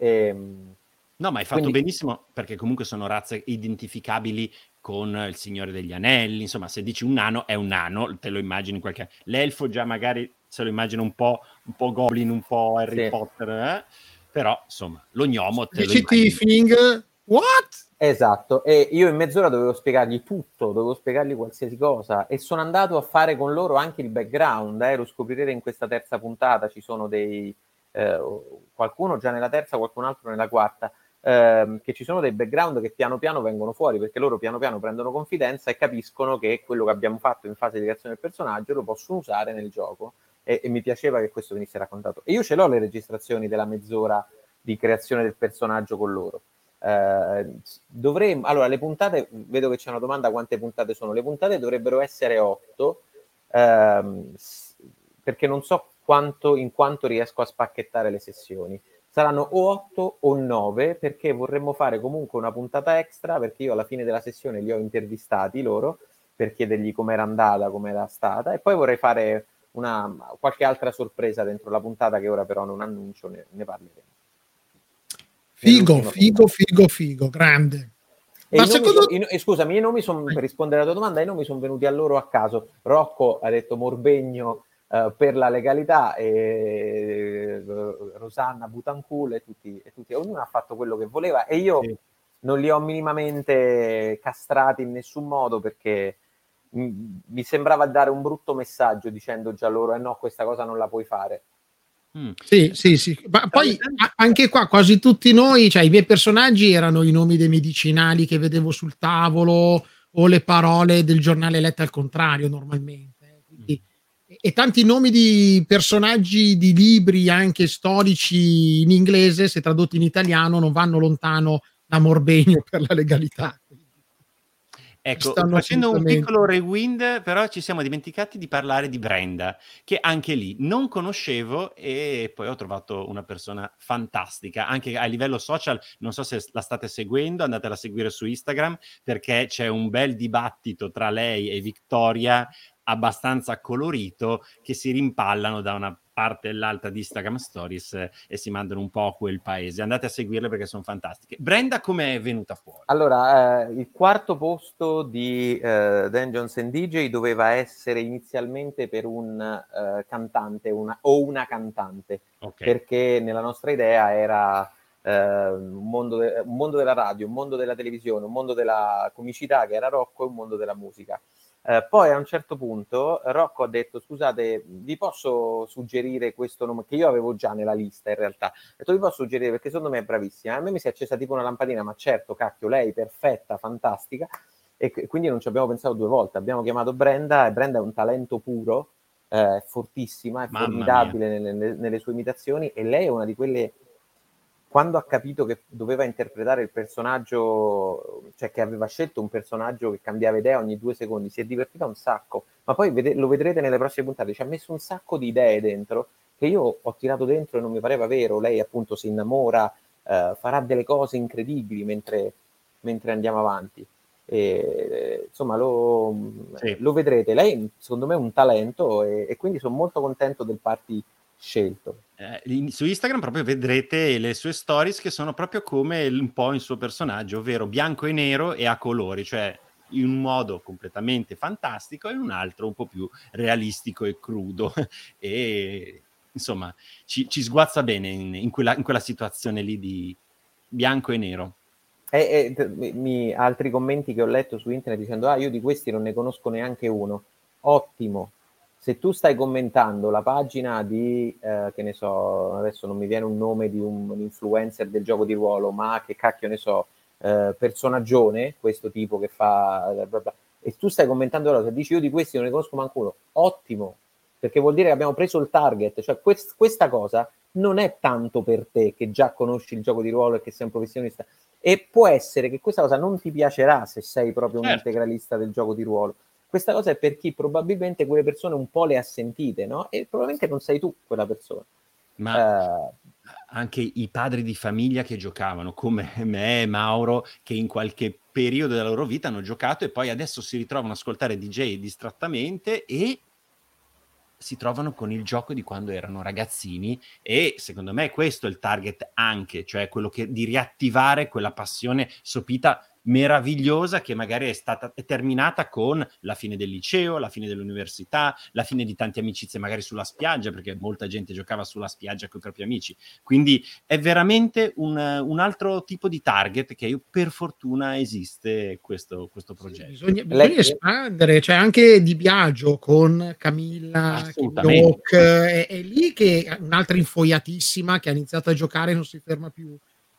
Ehm, No, ma hai fatto Quindi- benissimo perché comunque sono razze identificabili con il Signore degli Anelli. Insomma, se dici un nano, è un nano, te lo immagini in qualche. L'elfo già magari se lo immagina un po', un po' Goblin, un po' Harry Sì. Potter, eh? però insomma, lo gnomo te lo Dici immagini. Tiefling, what? Esatto, e io in mezz'ora dovevo spiegargli tutto, dovevo spiegargli qualsiasi cosa e sono andato a fare con loro anche il background, eh, lo scoprirete in questa terza puntata, ci sono dei, eh, qualcuno già nella terza, qualcun altro nella quarta, ehm, che ci sono dei background che piano piano vengono fuori perché loro piano piano prendono confidenza e capiscono che quello che abbiamo fatto in fase di creazione del personaggio lo possono usare nel gioco e, e mi piaceva che questo venisse raccontato. E io ce l'ho le registrazioni della mezz'ora di creazione del personaggio con loro. Eh, dovremmo, allora, le puntate, vedo che c'è una domanda: quante puntate sono? Le puntate dovrebbero essere otto, ehm, s- perché non so quanto, in quanto riesco a spacchettare le sessioni. Saranno o otto o nove, perché vorremmo fare comunque una puntata extra, perché io alla fine della sessione li ho intervistati loro per chiedergli com'era andata, com'era stata, e poi vorrei fare una, qualche altra sorpresa dentro la puntata che ora però non annuncio, ne, ne parleremo. Figo, figo, figo, figo, grande. E Ma secondo so- i scusami, i nomi sono, per rispondere alla tua domanda, i nomi sono venuti a loro a caso. Rocco ha detto Morbegno eh, per la legalità e eh, Rosanna Butancul e tutti, e tutti, ognuno ha fatto quello che voleva e io Sì. non li ho minimamente castrati in nessun modo perché mi sembrava dare un brutto messaggio dicendo già loro eh no, questa cosa non la puoi fare. Mm. Sì, sì, sì. Ma poi anche qua quasi tutti noi, cioè i miei personaggi erano i nomi dei medicinali che vedevo sul tavolo o le parole del giornale lette al contrario normalmente. Quindi, e- e tanti nomi di personaggi di libri anche storici in inglese, se tradotti in italiano, non vanno lontano da Morbenio per la legalità. Ecco, facendo un piccolo rewind, però ci siamo dimenticati di parlare di Brenda, che anche lì non conoscevo e poi ho trovato una persona fantastica, anche a livello social, non so se la state seguendo, andatela a seguire su Instagram, perché c'è un bel dibattito tra lei e Victoria abbastanza colorito che si rimpallano da una parte e l'altra di Instagram Stories eh, e si mandano un po' a quel paese. Andate a seguirle perché sono fantastiche. Brenda, come è venuta fuori? Allora, eh, il quarto posto di eh, Dungeons and DJ doveva essere inizialmente per un eh, cantante una, o una cantante, okay. perché nella nostra idea era eh, un, mondo de- un mondo della radio, un mondo della televisione, un mondo della comicità che era Rocco e un mondo della musica. Eh, poi a un certo punto Rocco ha detto: Scusate, vi posso suggerire questo nome che io avevo già nella lista in realtà. Ha detto: Vi posso suggerire perché secondo me è bravissima. A me mi si è accesa tipo una lampadina, ma certo, cacchio, lei perfetta, fantastica. E quindi non ci abbiamo pensato due volte. Abbiamo chiamato Brenda e Brenda è un talento puro, eh, fortissima, è Mamma formidabile nelle, nelle sue imitazioni e lei è una di quelle quando ha capito che doveva interpretare il personaggio, cioè che aveva scelto un personaggio che cambiava idea ogni due secondi, si è divertita un sacco, ma poi vede- lo vedrete nelle prossime puntate, ci ha messo un sacco di idee dentro che io ho tirato dentro e non mi pareva vero, lei appunto si innamora, eh, farà delle cose incredibili mentre, mentre andiamo avanti. E, insomma, lo, sì. lo, vedrete. Lei, secondo me, è un talento e, e quindi sono molto contento del party scelto. Eh, su Instagram proprio vedrete le sue stories che sono proprio come un po' il suo personaggio, ovvero bianco e nero e a colori, cioè in un modo completamente fantastico e in un altro un po' più realistico e crudo. e insomma, ci, ci sguazza bene in, in, quella, in, quella, situazione lì di bianco e nero. E, e mi, altri commenti che ho letto su internet dicendo: Ah, io di questi non ne conosco neanche uno. Ottimo, se tu stai commentando la pagina di, eh, che ne so, adesso non mi viene un nome di un, un influencer del gioco di ruolo, ma che cacchio ne so, eh, personaggione, questo tipo che fa... Bla bla, e tu stai commentando loro, se dici io di questi non ne conosco manco uno, ottimo, perché vuol dire che abbiamo preso il target, cioè quest, questa cosa non è tanto per te che già conosci il gioco di ruolo e che sei un professionista, e può essere che questa cosa non ti piacerà se sei proprio un certo. integralista del gioco di ruolo, questa cosa è per chi probabilmente quelle persone un po' le ha sentite, no? E probabilmente non sei tu quella persona. Ma uh, anche i padri di famiglia che giocavano, come me e Mauro, che in qualche periodo della loro vita hanno giocato e poi adesso si ritrovano ad ascoltare DJ distrattamente e si trovano con il gioco di quando erano ragazzini e secondo me questo è il target anche, cioè quello che, di riattivare quella passione sopita meravigliosa che magari è stata è terminata con la fine del liceo, la fine dell'università, la fine di tante amicizie magari sulla spiaggia, perché molta gente giocava sulla spiaggia con i propri amici. Quindi è veramente un, un altro tipo di target che io, per fortuna esiste questo, questo progetto. Sì, bisogna, bisogna espandere, cioè anche di Biagio con Camilla, Doc, è, è lì che un'altra infoiatissima che ha iniziato a giocare e non si ferma più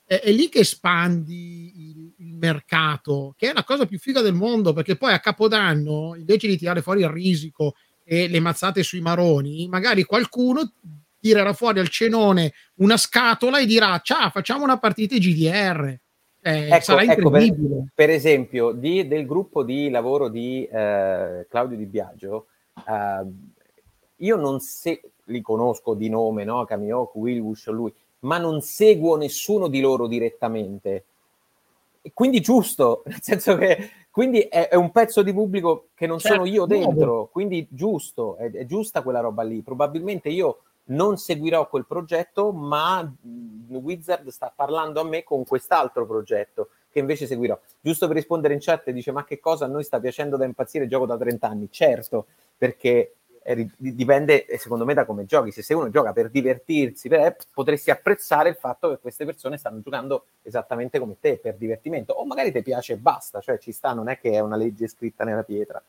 è, è lì che espandi il, il, mercato, che è la cosa più figa del mondo, perché poi a Capodanno, invece di tirare fuori il risico e le mazzate sui maroni, magari qualcuno tirerà fuori al cenone una scatola e dirà ciao facciamo una partita GDR eh, ecco, sarà incredibile ecco per, per, esempio di, del gruppo di lavoro di eh, Claudio Di Biagio eh, io non se li conosco di nome no? Camioc, Wilbush lui ma non seguo nessuno di loro direttamente. E quindi giusto, nel senso che quindi è, è un pezzo di pubblico che non certo, sono io dentro, quindi giusto, è, è, giusta quella roba lì. Probabilmente io non seguirò quel progetto, ma Wizard sta parlando a me con quest'altro progetto che invece seguirò. Giusto per rispondere in chat, dice ma che cosa a noi sta piacendo da impazzire il gioco da 30 anni? Certo, perché dipende eh, secondo me da come giochi. Se sei uno gioca per divertirsi, per, potresti apprezzare il fatto che queste persone stanno giocando esattamente come te, per divertimento, o magari ti piace e basta, cioè ci sta, non è che è una legge scritta nella pietra.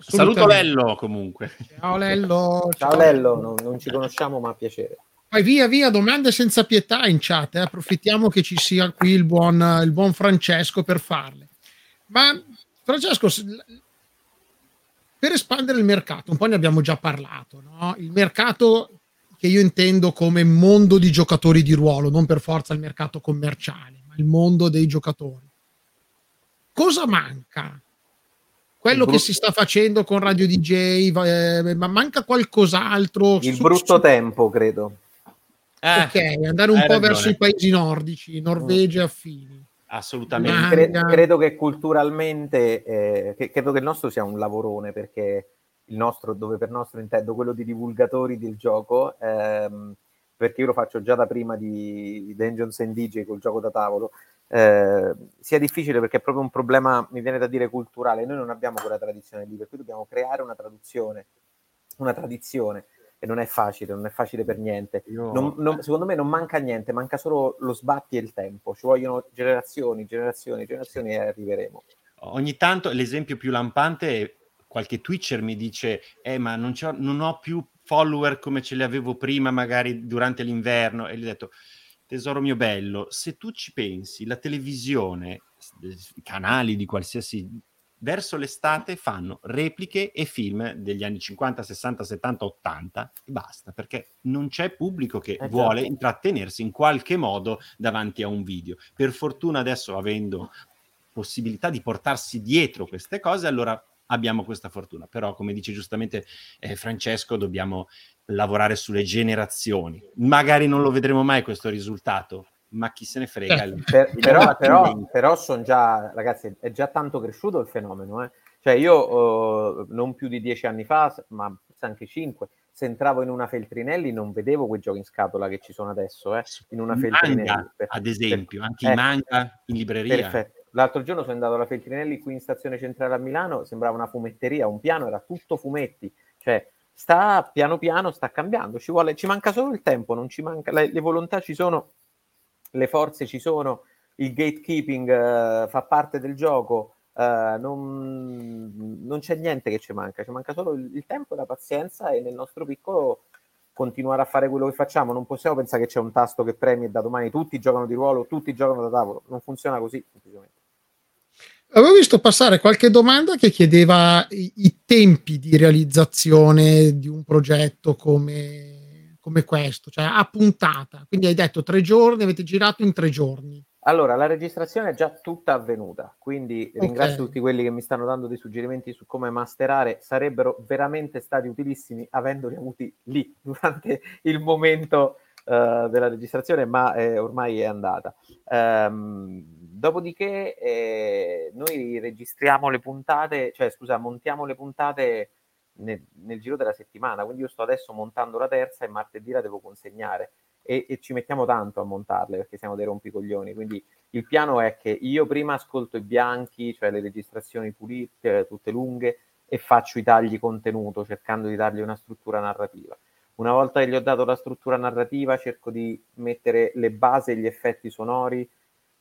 Saluto Lello comunque. Ciao Lello. Ciao, ciao Lello, non, non, ci conosciamo ma piacere. Vai via via, domande senza pietà in chat, eh. approfittiamo che ci sia qui il buon, il buon Francesco per farle. Ma Francesco, per espandere il mercato, un po' ne abbiamo già parlato, no? il mercato che io intendo come mondo di giocatori di ruolo, non per forza il mercato commerciale, ma il mondo dei giocatori. Cosa manca? Quello che si sta facendo con Radio DJ, eh, ma manca qualcos'altro? Il su, brutto su... tempo, credo. Eh, ok, andare un po' ragione. verso i paesi nordici, Norvegia affini. Assolutamente. Cre- credo che culturalmente, eh, che, credo che il nostro sia un lavorone perché il nostro, dove per nostro intendo quello di divulgatori del gioco, ehm, perché io lo faccio già da prima di Dungeons and DJ col gioco da tavolo, eh, sia difficile perché è proprio un problema, mi viene da dire, culturale. Noi non abbiamo quella tradizione lì, per cui dobbiamo creare una traduzione, una tradizione e non è facile, non è facile per niente. Io... Non, non, secondo me non manca niente, manca solo lo sbatti e il tempo. Ci vogliono generazioni, generazioni, generazioni e arriveremo. Ogni tanto l'esempio più lampante è qualche Twitcher mi dice, eh ma non, non ho più follower come ce li avevo prima, magari durante l'inverno, e gli ho detto, tesoro mio bello, se tu ci pensi, la televisione, i canali di qualsiasi verso l'estate fanno repliche e film degli anni 50, 60, 70, 80 e basta, perché non c'è pubblico che eh, vuole certo. intrattenersi in qualche modo davanti a un video. Per fortuna adesso avendo possibilità di portarsi dietro queste cose, allora abbiamo questa fortuna. Però, come dice giustamente eh, Francesco, dobbiamo lavorare sulle generazioni. Magari non lo vedremo mai questo risultato, ma chi se ne frega. Eh, per, però, però, però sono già, ragazzi, è già tanto cresciuto il fenomeno. Eh? Cioè io uh, non più di dieci anni fa, ma anche cinque, se entravo in una Feltrinelli non vedevo quei giochi in scatola che ci sono adesso, eh? in una Feltrinelli. Manga, per, ad esempio, per, anche eh, i manga in libreria. Perfetto. L'altro giorno sono andato alla Feltrinelli qui in stazione centrale a Milano, sembrava una fumetteria, un piano era tutto fumetti, cioè sta piano piano, sta cambiando, ci, vuole, ci manca solo il tempo, non ci manca, le, le volontà ci sono, le forze ci sono, il gatekeeping uh, fa parte del gioco, uh, non, non, c'è niente che ci manca, ci manca solo il, il, tempo e la pazienza e nel nostro piccolo continuare a fare quello che facciamo. Non possiamo pensare che c'è un tasto che premi e da domani tutti giocano di ruolo, tutti giocano da tavolo. Non funziona così, semplicemente. Avevo visto passare qualche domanda che chiedeva i, i tempi di realizzazione di un progetto come come questo, cioè a puntata. Quindi hai detto tre giorni, avete girato in tre giorni. Allora, la registrazione è già tutta avvenuta, quindi okay. ringrazio tutti quelli che mi stanno dando dei suggerimenti su come masterare, sarebbero veramente stati utilissimi avendoli avuti lì durante il momento uh, della registrazione, ma eh, ormai è andata. Um, dopodiché eh, noi registriamo le puntate, cioè scusa, montiamo le puntate nel, nel, giro della settimana, quindi io sto adesso montando la terza e martedì la devo consegnare. E, e, ci mettiamo tanto a montarle perché siamo dei rompicoglioni, quindi il piano è che io prima ascolto i bianchi, cioè le registrazioni pulite, tutte lunghe, e faccio i tagli contenuto cercando di dargli una struttura narrativa. Una volta che gli ho dato la struttura narrativa, cerco di mettere le basi e gli effetti sonori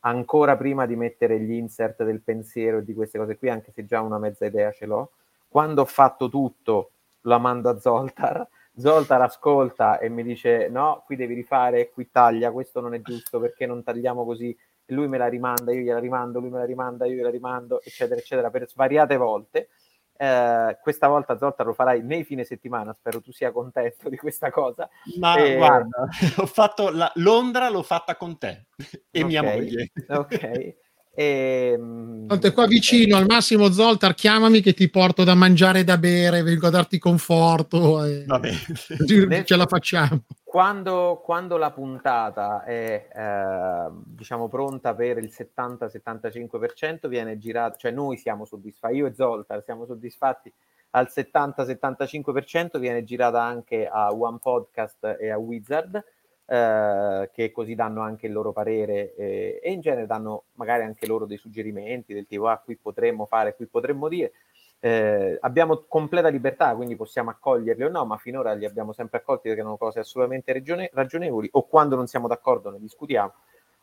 ancora prima di mettere gli insert del pensiero e di queste cose qui, anche se già una mezza idea ce l'ho quando ho fatto tutto, la mando a Zoltar. Zoltar ascolta e mi dice: No, qui devi rifare, qui taglia, questo non è giusto perché non tagliamo così. E lui me la rimanda, io gliela rimando, lui me la rimanda, io gliela rimando, eccetera, eccetera, per svariate volte. Eh, questa volta Zoltar lo farai nei fine settimana, spero tu sia contento di questa cosa. Ma e... guarda, ho fatto la... Londra l'ho fatta con te e okay, mia moglie. Ok. E, ehm, Tanto è qua vicino, al massimo Zoltar, chiamami che ti porto da mangiare e da bere, vengo a darti conforto. E... Vabbè. Ce la facciamo. Quando, quando la puntata è eh, diciamo pronta per il 70-75% viene girata, cioè noi siamo soddisfatti, io e Zoltar siamo soddisfatti al 70-75%, viene girata anche a One Podcast e a Wizard eh, che così danno anche il loro parere eh, e in genere danno magari anche loro dei suggerimenti del tipo ah qui potremmo fare, qui potremmo dire. Eh, abbiamo completa libertà, quindi possiamo accoglierli o no, ma finora li abbiamo sempre accolti perché sono cose assolutamente ragione- ragionevoli o quando non siamo d'accordo ne discutiamo.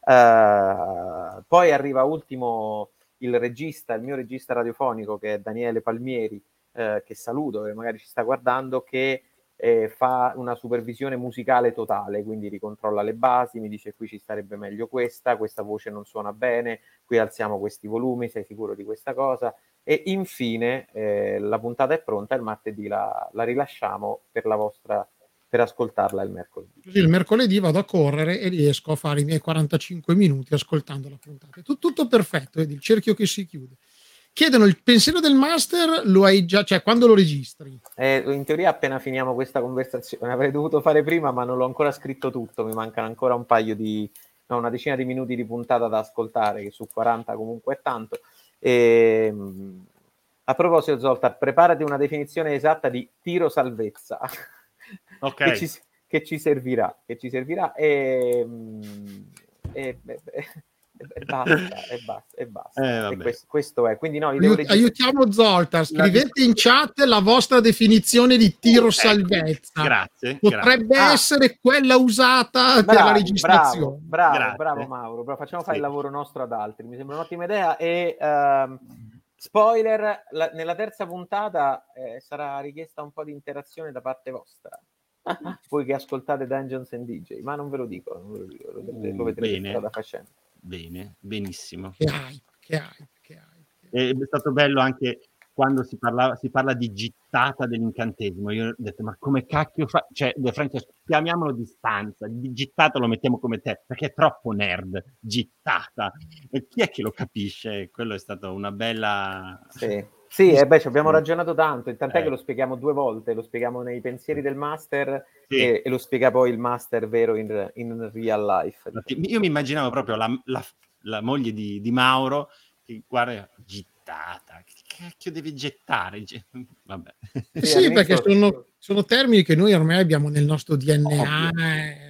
Eh, poi arriva ultimo il regista, il mio regista radiofonico che è Daniele Palmieri, eh, che saluto, che magari ci sta guardando, che eh, fa una supervisione musicale totale, quindi ricontrolla le basi, mi dice qui ci starebbe meglio questa, questa voce non suona bene, qui alziamo questi volumi, sei sicuro di questa cosa, E infine eh, la puntata è pronta, il martedì la, la rilasciamo per la vostra per ascoltarla il mercoledì. Così il mercoledì vado a correre e riesco a fare i miei 45 minuti ascoltando la puntata. Tutto, tutto perfetto, vedi, il cerchio che si chiude. Chiedono il pensiero del master, lo hai già, cioè quando lo registri? Eh, in teoria appena finiamo questa conversazione, avrei dovuto fare prima, ma non l'ho ancora scritto tutto, mi mancano ancora un paio di, no, una decina di minuti di puntata da ascoltare, che su 40 comunque è tanto. E, ehm, a proposito, Zoltar, preparati una definizione esatta di tiro salvezza okay. che, ci, che, ci, servirà, che ci servirà e, e, e, e basta, e basta, e basta. Eh, questo, questo, è. Quindi no, Aiut- aiutiamo Zoltar, scrivete in chat la vostra definizione di tiro ecco, salvezza. Grazie. Potrebbe grazie. essere quella usata bravo, per la registrazione. Bravo, bravo, bravo Mauro, bravo. facciamo fare sì. il lavoro nostro ad altri, mi sembra un'ottima idea e... Uh, Spoiler, la, nella terza puntata eh, sarà richiesta un po' di interazione da parte vostra. Voi che ascoltate Dungeons and DJ, ma non ve lo dico, non ve lo, dico lo, vedrete, lo vedrete bene, strada facendo. Bene, benissimo. Che hai, che hai, che hai. È stato bello anche quando si, parla, si parla di gittata dell'incantesimo. Io ho detto, ma come cacchio fa? Cioè, Francesco, chiamiamolo distanza, di gittata lo mettiamo come te, perché è troppo nerd, gittata. E chi è che lo capisce? Quello è stato una bella... Sì. Sì, eh beh, ci abbiamo ragionato tanto, tant'è eh. che lo spieghiamo due volte, lo spieghiamo nei pensieri del master sì. e, e, lo spiega poi il master vero in, in real life. Diciamo. Io mi immaginavo proprio la, la, la moglie di, di, Mauro che guarda, gittata, che cacchio devi gettare? Vabbè. Eh sì, perché sono, sono, termini che noi ormai abbiamo nel nostro DNA. Eh.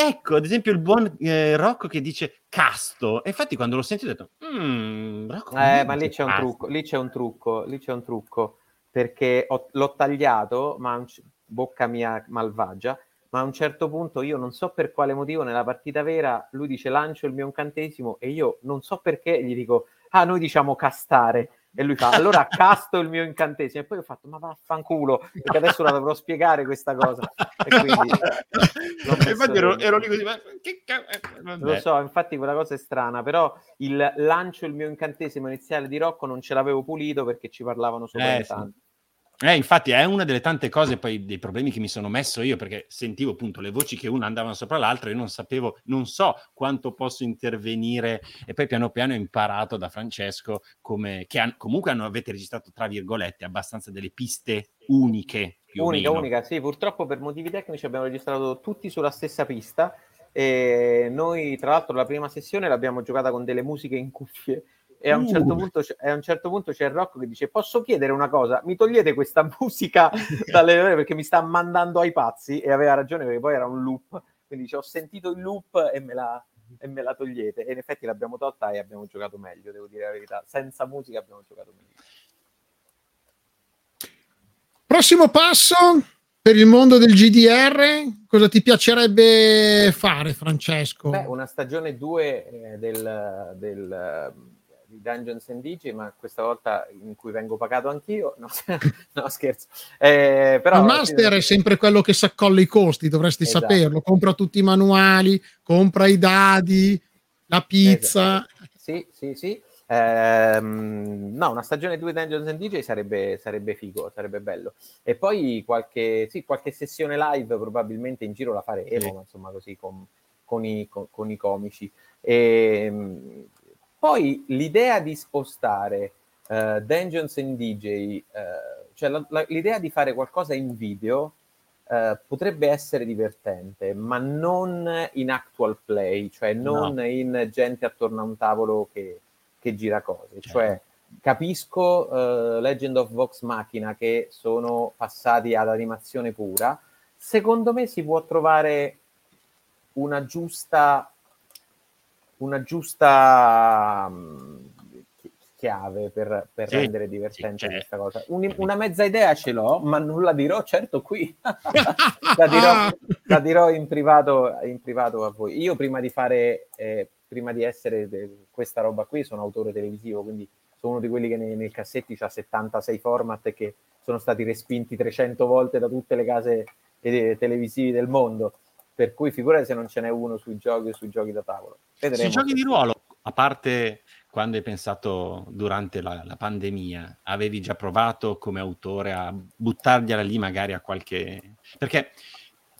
Ecco, ad esempio il buon eh, Rocco che dice casto. E infatti quando l'ho sentito ho detto, mm, Rocco, eh, ma lì c'è, un trucco, lì c'è un trucco, lì c'è un trucco, perché ho, l'ho tagliato, ma un, bocca mia malvagia, ma a un certo punto io non so per quale motivo nella partita vera lui dice lancio il mio incantesimo e io non so perché gli dico, ah noi diciamo castare e lui fa, allora casto il mio incantesimo. E poi ho fatto, ma vaffanculo, perché adesso la dovrò spiegare questa cosa. E quindi... infatti ero, ero, lì così, ma che cazzo? Lo so, infatti quella cosa è strana, però il lancio il mio incantesimo iniziale di Rocco non ce l'avevo pulito perché ci parlavano sopra eh, tanto. Sì. Eh, infatti è una delle tante cose, poi dei problemi che mi sono messo io, perché sentivo appunto le voci che una andavano sopra l'altra, e io non sapevo, non so quanto posso intervenire, e poi piano piano ho imparato da Francesco come, che han, comunque hanno, avete registrato, tra virgolette, abbastanza delle piste uniche. unica, unica, sì, purtroppo per motivi tecnici abbiamo registrato tutti sulla stessa pista, e noi tra l'altro la prima sessione l'abbiamo giocata con delle musiche in cuffie, e a un, certo uh. punto, a un certo punto c'è il Rocco che dice posso chiedere una cosa? Mi togliete questa musica dalle ore perché mi sta mandando ai pazzi? E aveva ragione perché poi era un loop. Quindi dice ho sentito il loop e me la, e me la togliete. E in effetti l'abbiamo tolta e abbiamo giocato meglio devo dire la verità. Senza musica abbiamo giocato meglio. Prossimo passo per il mondo del GDR cosa ti piacerebbe fare Francesco? Beh, una stagione 2 eh, del, del di Dungeons and DJ, ma questa volta in cui vengo pagato anch'io. No, no scherzo. Eh, però, il master è sempre quello che si accolla i costi, dovresti esatto. saperlo. Compra tutti i manuali, compra i dadi, la pizza. Esatto. Sì, sì, sì. Eh, no, una stagione 2 Dungeons and DJ sarebbe, sarebbe figo, sarebbe bello. E poi qualche, sì, qualche sessione live probabilmente in giro la faremo, sì. insomma, così con, con, i, con, con i comici. E, ehm, poi l'idea di spostare uh, Dungeons and DJ, uh, eh, cioè la, la, l'idea di fare qualcosa in video uh, potrebbe essere divertente, ma non in actual play, cioè non no. in gente attorno a un tavolo che, che gira cose. Certo. Cioè, capisco Legend of Vox Machina che sono passati ad animazione pura. Secondo me si può trovare una giusta una giusta mm, chiave per, per sì, sì, divertente certo. questa cosa. Un, una mezza idea ce l'ho, ma non la dirò certo qui. la, dirò, la, dirò, in privato, in privato a voi. Io prima di fare, eh, prima di essere de, questa roba qui, sono autore televisivo, quindi sono uno di quelli che nei, nei cassetti ha 76 format che sono stati respinti 300 volte da tutte le case eh, televisive del mondo per cui figurati se non ce n'è uno sui giochi o sui giochi da tavolo. Vedremo. Sui giochi di ruolo, a parte quando hai pensato durante la, la, pandemia, avevi già provato come autore a buttargliela lì magari a qualche... Perché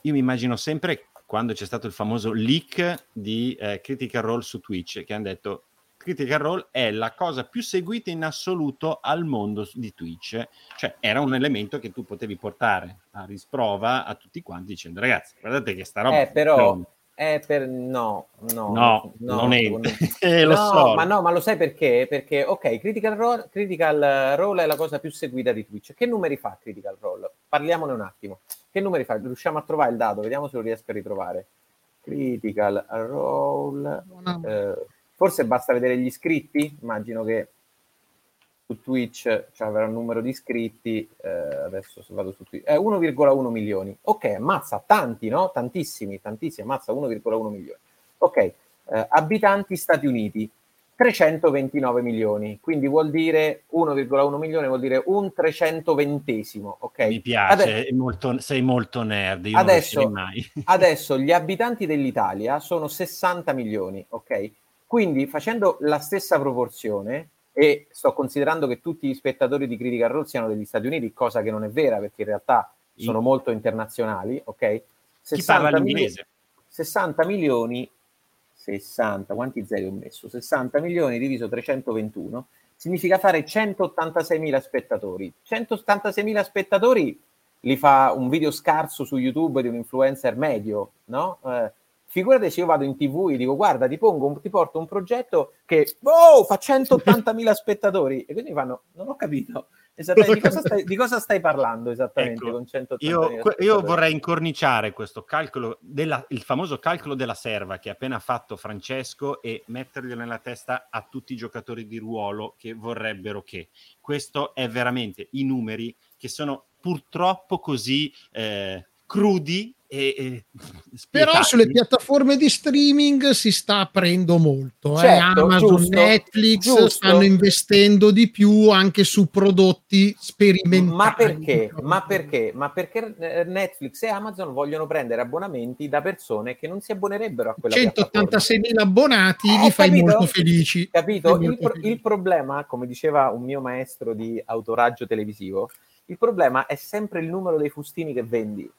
io mi immagino sempre quando c'è stato il famoso leak di eh, Critical Role su Twitch, che hanno detto Critical Role è la cosa più seguita in assoluto al mondo di Twitch. Cioè era un elemento che tu potevi portare a risprova a tutti quanti dicendo ragazzi, guardate che sta roba... Eh, però... Eh, per... No, no, no, no non è. eh, lo no, so. Ma no, ma lo sai perché? Perché, ok, Critical Role, Critical Role è la cosa più seguita di Twitch. Che numeri fa Critical Role? Parliamone un attimo. Che numeri fa? Riusciamo a trovare il dato? Vediamo se lo riesco a ritrovare. Critical Role. Eh, forse basta vedere gli iscritti. Immagino che su Twitch cioè, avrà un numero di iscritti, eh, adesso se vado su Twitch, è 1,1 milioni. Ok, ammazza tanti, no? Tantissimi, tantissimi, ammazza 1,1 milioni. Ok, eh, abitanti Stati Uniti, 329 milioni, quindi vuol dire 1,1 milione, vuol dire un 320esimo, ok? Mi piace, adesso, molto, sei molto nerd, io adesso, non mai. adesso gli abitanti dell'Italia sono 60 milioni, ok? Quindi facendo la stessa proporzione, e sto considerando che tutti gli spettatori di Critical Role siano degli Stati Uniti, cosa che non è vera perché in realtà sono molto internazionali, ok? 60 milioni, 60 milioni, 60, quanti zeri ho messo? 60 milioni diviso 321 significa fare 186 mila spettatori. 186 mila spettatori li fa un video scarso su YouTube di un influencer medio, no? Eh, Figurate se io vado in tv e dico guarda ti, pongo, ti porto un progetto che oh, fa 180.000 spettatori. E quindi fanno non ho capito. Esattamente di cosa stai, di cosa stai parlando esattamente ecco, con 180.000 io, io vorrei incorniciare questo calcolo della, il famoso calcolo della serva che ha appena fatto Francesco e metterglielo nella testa a tutti i giocatori di ruolo che vorrebbero che. Questo è veramente i numeri che sono purtroppo così eh, crudi e, e però sulle piattaforme di streaming si sta aprendo molto eh. certo, eh? Amazon, giusto, Netflix giusto. stanno investendo di più anche su prodotti sperimentali ma perché? ma perché? ma perché eh, Netflix e Amazon vogliono prendere abbonamenti da persone che non si abbonerebbero a quella 186.000 abbonati eh, li fai capito? molto felici capito? Il, pro- felici. il problema come diceva un mio maestro di autoraggio televisivo il problema è sempre il numero dei fustini che vendi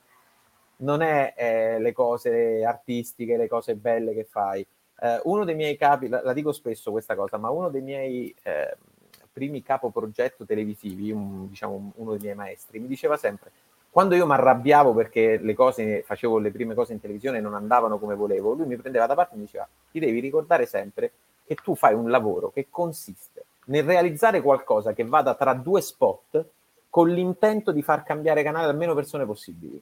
non è eh, le cose artistiche, le cose belle che fai. Eh, uno dei miei capi, la, la, dico spesso questa cosa, ma uno dei miei eh, primi capo progetto televisivi, un, diciamo uno dei miei maestri, mi diceva sempre, quando io mi arrabbiavo perché le cose, facevo le prime cose in televisione e non andavano come volevo, lui mi prendeva da parte e mi diceva, ti devi ricordare sempre che tu fai un lavoro che consiste nel realizzare qualcosa che vada tra due spot con l'intento di far cambiare canale a meno persone possibili.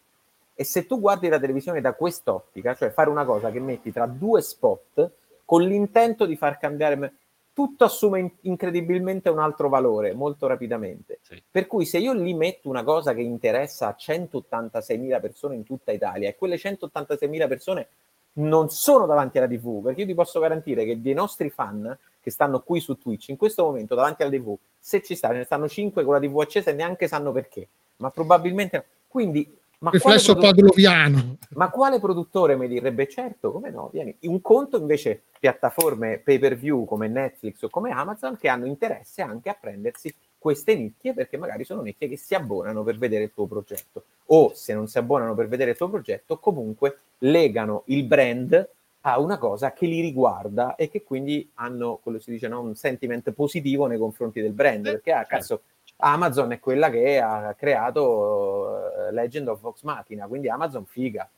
E se tu guardi la televisione da quest'ottica, cioè fare una cosa che metti tra due spot con l'intento di far cambiare, tutto assume in- incredibilmente un altro valore molto rapidamente. Sì. Per cui se io lì metto una cosa che interessa a 186.000 persone in tutta Italia e quelle 186.000 persone non sono davanti alla TV, perché io ti posso garantire che dei nostri fan che stanno qui su Twitch in questo momento davanti alla TV, se ci sta, ne stanno 5 con la TV accesa e neanche sanno perché, ma probabilmente no. Quindi ma riflesso pavloviano. Ma quale produttore mi direbbe certo, come no? Vieni. Un conto invece piattaforme pay per view come Netflix o come Amazon che hanno interesse anche a prendersi queste nicchie perché magari sono nicchie che si abbonano per vedere il tuo progetto o se non si abbonano per vedere il tuo progetto comunque legano il brand a una cosa che li riguarda e che quindi hanno, quello si dice, no? un sentiment positivo nei confronti del brand perché ah, cazzo Amazon è quella che ha creato uh, Legend of Vox Machina, quindi Amazon figa.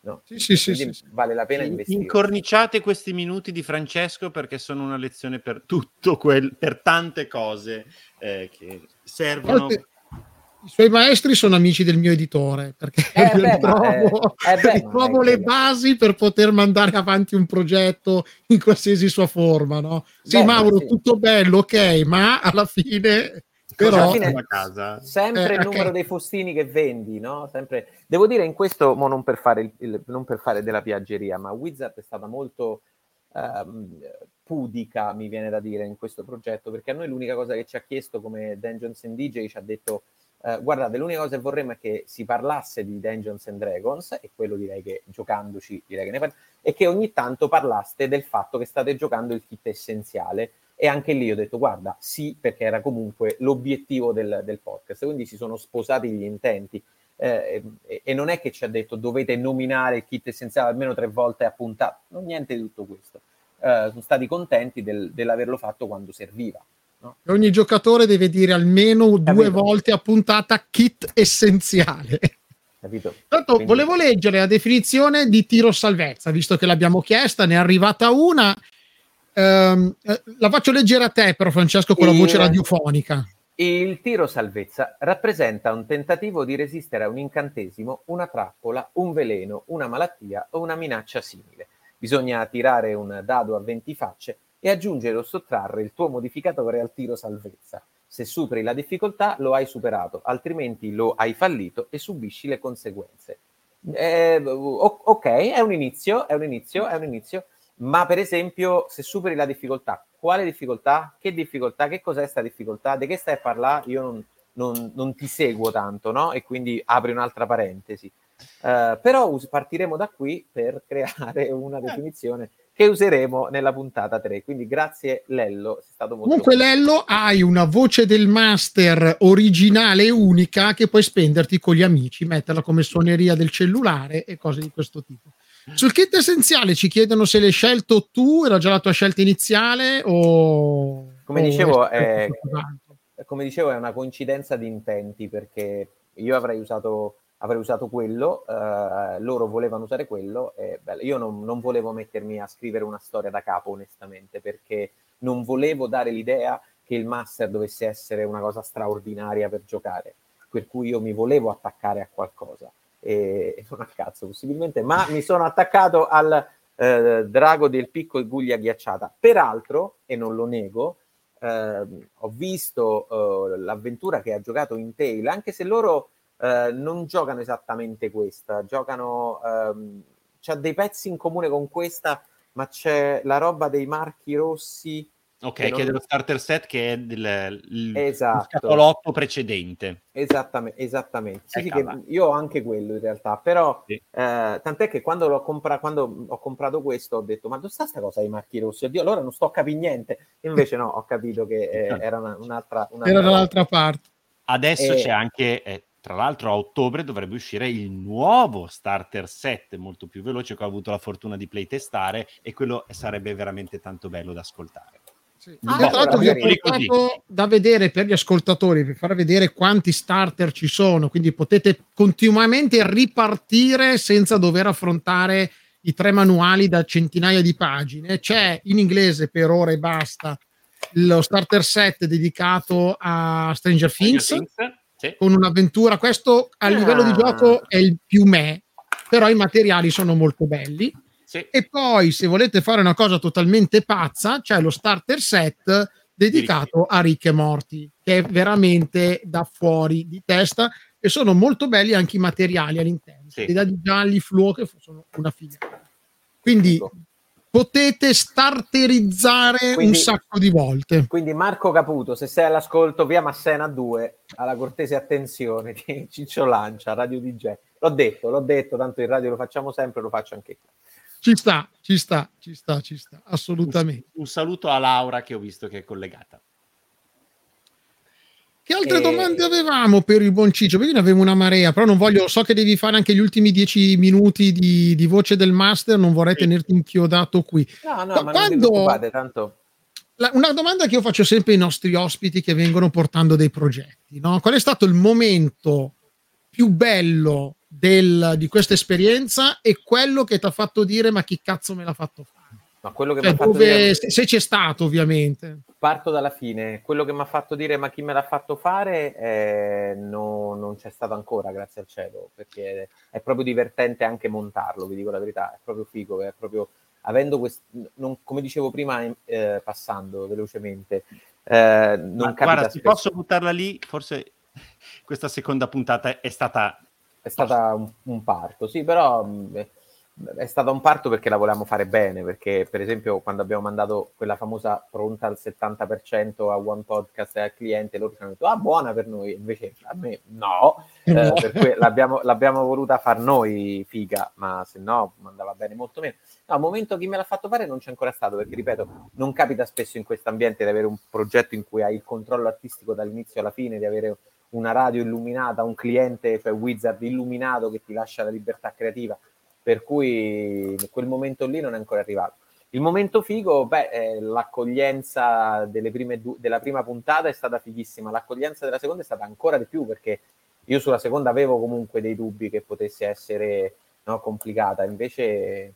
No? Sì, sì, sì, sì, vale la pena investire. Incorniciate questi minuti di Francesco perché sono una lezione per tutto quel, per tante cose eh, che servono. I suoi maestri sono amici del mio editore perché eh beh, ritrovo, eh, eh beh, ritrovo le basi per poter mandare avanti un progetto in qualsiasi sua forma. No? Sì, beh, Mauro, sì. tutto bello, ok, ma alla fine però fine, casa. sempre eh, il numero okay. dei fustini che vendi, no? Sempre... Devo dire in questo, non per, fare il, il, non per fare della piaggeria, ma Wizard è stata molto um, pudica, mi viene da dire, in questo progetto, perché a noi l'unica cosa che ci ha chiesto come Dungeons and DJ ci ha detto Uh, guardate, l'unica cosa che vorremmo è che si parlasse di Dungeons and Dragons, e quello direi che giocandoci direi che ne parliamo, e che ogni tanto parlaste del fatto che state giocando il kit essenziale, E anche lì ho detto, guarda, sì, perché era comunque l'obiettivo del, del podcast. Quindi si sono sposati gli intenti. Eh, e, e, non è che ci ha detto dovete nominare il kit essenziale almeno tre volte a puntata, non niente di tutto questo. Eh, sono stati contenti del, dell'averlo fatto quando serviva. No? Ogni giocatore deve dire almeno Capito. due volte a puntata kit essenziale. Capito? Tanto Quindi... volevo leggere la definizione di tiro salvezza, visto che l'abbiamo chiesta, ne è arrivata una. Um, la faccio leggere a te, però, Francesco, con la voce radiofonica. Il tiro salvezza rappresenta un tentativo di resistere a un incantesimo, una trappola, un veleno, una malattia o una minaccia simile. Bisogna tirare un dado a 20 facce e aggiungere o sottrarre il tuo modificatore al tiro salvezza. Se superi la difficoltà lo hai superato, altrimenti lo hai fallito e subisci le conseguenze. Eh, ok, è un inizio, è un inizio, è un inizio, ma per esempio se superi la difficoltà, quale difficoltà? Che difficoltà? Che cos'è questa difficoltà? Di che stai a parlare? Io non, non, non ti seguo tanto, no? E quindi apri un'altra parentesi. Uh, però us- partiremo da qui per creare una definizione che useremo nella puntata 3. Quindi grazie Lello, sei stato molto Comunque bello. Lello hai una voce del master originale e unica che puoi spenderti con gli amici, metterla come suoneria del cellulare e cose di questo tipo. Sul kit essenziale ci chiedono se l'hai scelto tu, era già la tua scelta iniziale o... Come dicevo, è, come dicevo è una coincidenza di intenti perché io avrei usato, avrei usato quello, uh, loro volevano usare quello e beh, io non, non volevo mettermi a scrivere una storia da capo onestamente perché non volevo dare l'idea che il master dovesse essere una cosa straordinaria per giocare, per cui io mi volevo attaccare a qualcosa e non a cazzo possibilmente, ma mi sono attaccato al eh, drago del picco e guglia ghiacciata. Peraltro, e non lo nego, eh, ho visto eh, l'avventura che ha giocato in Tail, anche se loro eh, non giocano esattamente questa, giocano, ehm, c'ha dei pezzi in comune con questa, ma c'è la roba dei marchi rossi Ok, che, non... è dello starter set che è del, il, esatto. scatolotto precedente. Esattamente, esattamente. Sì, sì, io ho anche quello in realtà, però sì. eh, tant'è che quando, l'ho compra- quando ho comprato questo ho detto ma dove sta questa cosa dei marchi rossi? Oddio, allora non sto a capire niente. Invece no, ho capito che eh, era una, un'altra, un'altra... Era dall'altra parte. Adesso e... c'è anche... Eh, tra l'altro a ottobre dovrebbe uscire il nuovo starter set molto più veloce che ho avuto la fortuna di playtestare e quello sarebbe veramente tanto bello da ascoltare. Sì. Ah, tra l'altro vi ho portato da vedere per gli ascoltatori, per far vedere quanti starter ci sono, quindi potete continuamente ripartire senza dover affrontare i tre manuali da centinaia di pagine. C'è in inglese per ora e basta lo starter set dedicato a Stranger Things, Stranger Things sì. con un'avventura. Questo a livello di ah. gioco è il più me, però i materiali sono molto belli. Sì. E poi, se volete fare una cosa totalmente pazza, c'è lo starter set dedicato a Rick e Morty, che è veramente da fuori di testa e sono molto belli anche i materiali all'interno. Sì. I dadi gialli, fluo, che sono una figata. Quindi potete starterizzare quindi, un sacco di volte. Quindi Marco Caputo, se sei all'ascolto via Massena 2, alla cortese attenzione di Ciccio Lancia, Radio DJ. L'ho detto, l'ho detto, tanto in radio lo facciamo sempre, lo faccio anche qui. Ci sta, ci sta, ci sta, ci sta, assolutamente. Un, un saluto a Laura che ho visto che è collegata. Che altre e... domande avevamo per il buon Ciccio? Perché ne avevo una marea, però non voglio, so che devi fare anche gli ultimi dieci minuti di, di voce del master, non vorrei sì. tenerti inchiodato qui. No, no, ma, ma quando... tanto... La, una domanda che io faccio sempre ai nostri ospiti che vengono portando dei progetti, no? Qual è stato il momento più bello del, di questa esperienza e quello che ti ha fatto dire ma chi cazzo me l'ha fatto fare? Ma quello che cioè, fatto dove, dire... Se c'è stato ovviamente. Parto dalla fine, quello che mi ha fatto dire ma chi me l'ha fatto fare eh, no, non c'è stato ancora, grazie al cielo, perché è proprio divertente anche montarlo, vi dico la verità, è proprio figo, è proprio avendo questo, come dicevo prima, eh, passando velocemente, eh, non ma guarda, ti posso buttarla lì, forse questa seconda puntata è stata è stata un, un parto, sì, però mh, mm, è stato un parto perché la volevamo fare bene, perché per esempio quando abbiamo mandato quella famosa pronta al 70% a One Podcast e al cliente, loro ci hanno detto ah buona per noi, invece a me no, eh, per cui l'abbiamo, l'abbiamo, voluta far noi figa, ma se no andava bene molto meno. No, al momento chi me l'ha fatto fare non c'è ancora stato, perché ripeto, non capita spesso in questo ambiente di avere un progetto in cui hai il controllo artistico dall'inizio alla fine, di avere una radio illuminata, un cliente, cioè Wizard illuminato che ti lascia la libertà creativa. Per cui quel momento lì non è ancora arrivato. Il momento figo, beh, eh, l'accoglienza du- della prima puntata è stata fighissima, l'accoglienza della seconda è stata ancora di più perché io sulla seconda avevo comunque dei dubbi che potesse essere no, complicata, invece,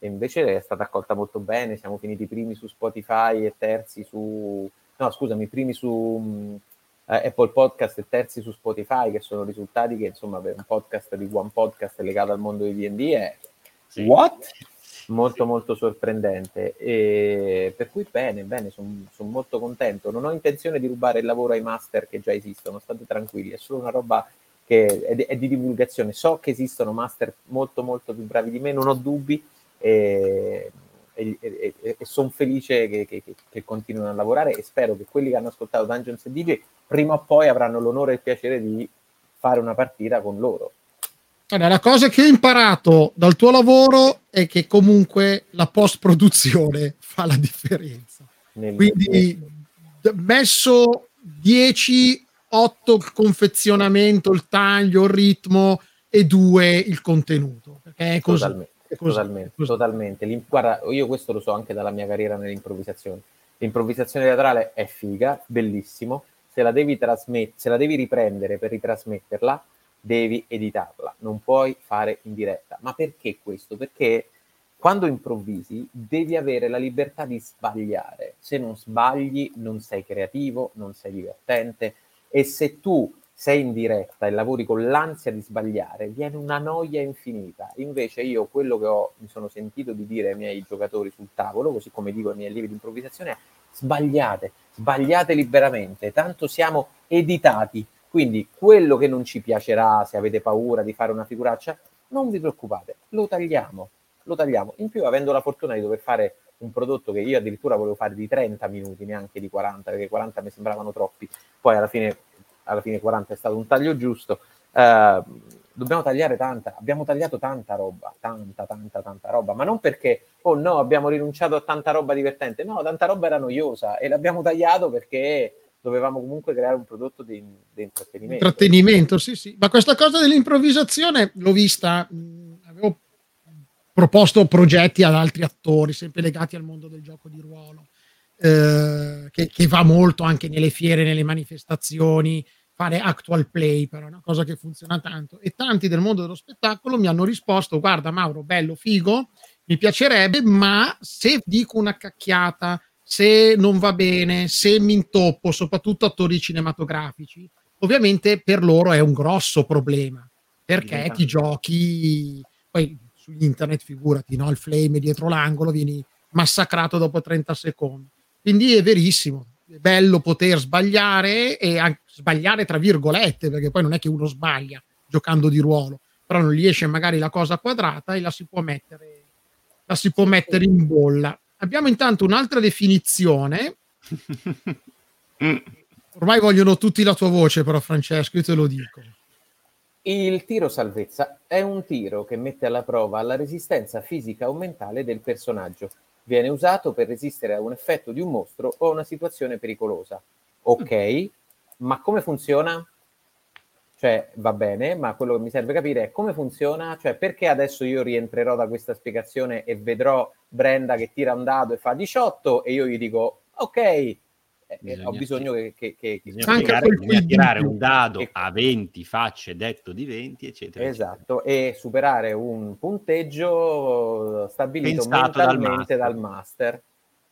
invece è stata accolta molto bene, siamo finiti primi su Spotify e terzi su... no scusami, primi su Apple Podcast e terzi su Spotify, che sono risultati che insomma per un podcast di One Podcast legato al mondo di D&D è sì. what? Molto molto sorprendente e per cui bene, bene, sono son molto contento. Non ho intenzione di rubare il lavoro ai master che già esistono, state tranquilli, è solo una roba che è di, è di divulgazione. So che esistono master molto molto più bravi di me, non ho dubbi e e, e, e sono felice che, che, che, continuino a lavorare e spero che quelli che hanno ascoltato Dungeons DJ prima o poi avranno l'onore e il piacere di fare una partita con loro. Allora, la cosa che ho imparato dal tuo lavoro è che comunque la post-produzione fa la differenza. Nel Quindi messo 10, 8 il confezionamento, il taglio, il ritmo e 2 il contenuto. Perché è così. Totalmente. Totalmente, totalmente. Guarda, io questo lo so anche dalla mia carriera nell'improvvisazione. L'improvvisazione teatrale è figa, bellissimo. Se la devi trasmettere, se la devi riprendere per ritrasmetterla, devi editarla, non puoi fare in diretta. Ma perché questo? Perché quando improvvisi devi avere la libertà di sbagliare. Se non sbagli non sei creativo, non sei divertente e se tu sei in diretta e lavori con l'ansia di sbagliare, viene una noia infinita. Invece io quello che ho, mi sono sentito di dire ai miei giocatori sul tavolo, così come dico ai miei allievi di improvvisazione, è sbagliate, sbagliate liberamente, tanto siamo editati. Quindi quello che non ci piacerà, se avete paura di fare una figuraccia, non vi preoccupate, lo tagliamo, lo tagliamo. In più, avendo la fortuna di dover fare un prodotto che io addirittura volevo fare di 30 minuti, neanche di 40, perché 40 mi sembravano troppi, poi alla fine alla fine 40 è stato un taglio giusto. Eh, dobbiamo tagliare tanta, abbiamo tagliato tanta roba, tanta, tanta, tanta roba, ma non perché, oh no, abbiamo rinunciato a tanta roba divertente, no, tanta roba era noiosa e l'abbiamo tagliato perché dovevamo comunque creare un prodotto di, di intrattenimento. Intrattenimento, sì, sì. Ma questa cosa dell'improvvisazione l'ho vista, mh, avevo proposto progetti ad altri attori, sempre legati al mondo del gioco di ruolo. Eh, che, che, va molto anche nelle fiere, nelle manifestazioni, fare actual play, però è una cosa che funziona tanto. E tanti del mondo dello spettacolo mi hanno risposto: Guarda, Mauro, bello, figo, mi piacerebbe, ma se dico una cacchiata, se non va bene, se mi intoppo, soprattutto attori cinematografici, ovviamente per loro è un grosso problema perché ti giochi poi su internet, figurati, no? il flame dietro l'angolo, vieni massacrato dopo 30 secondi. Quindi è verissimo, è bello poter sbagliare e anche sbagliare tra virgolette, perché poi non è che uno sbaglia giocando di ruolo, però non gli esce magari la cosa quadrata e la si può mettere, la si può mettere in bolla. Abbiamo intanto un'altra definizione. Ormai vogliono tutti la tua voce, però, Francesco, io te lo dico. Il tiro salvezza è un tiro che mette alla prova la resistenza fisica o mentale del personaggio viene usato per resistere a un effetto di un mostro o a una situazione pericolosa. Ok, mm. ma come funziona? Cioè, va bene, ma quello che mi serve capire è come funziona, cioè perché adesso io rientrerò da questa spiegazione e vedrò Brenda che tira un dado e fa 18 e io gli dico ok, bisogna, ho bisogno che, che, che bisogna, tirare, bisogna tirare, un dado che, a 20 facce detto di 20 eccetera esatto eccetera. e superare un punteggio stabilito Pensato mentalmente dal master, dal master.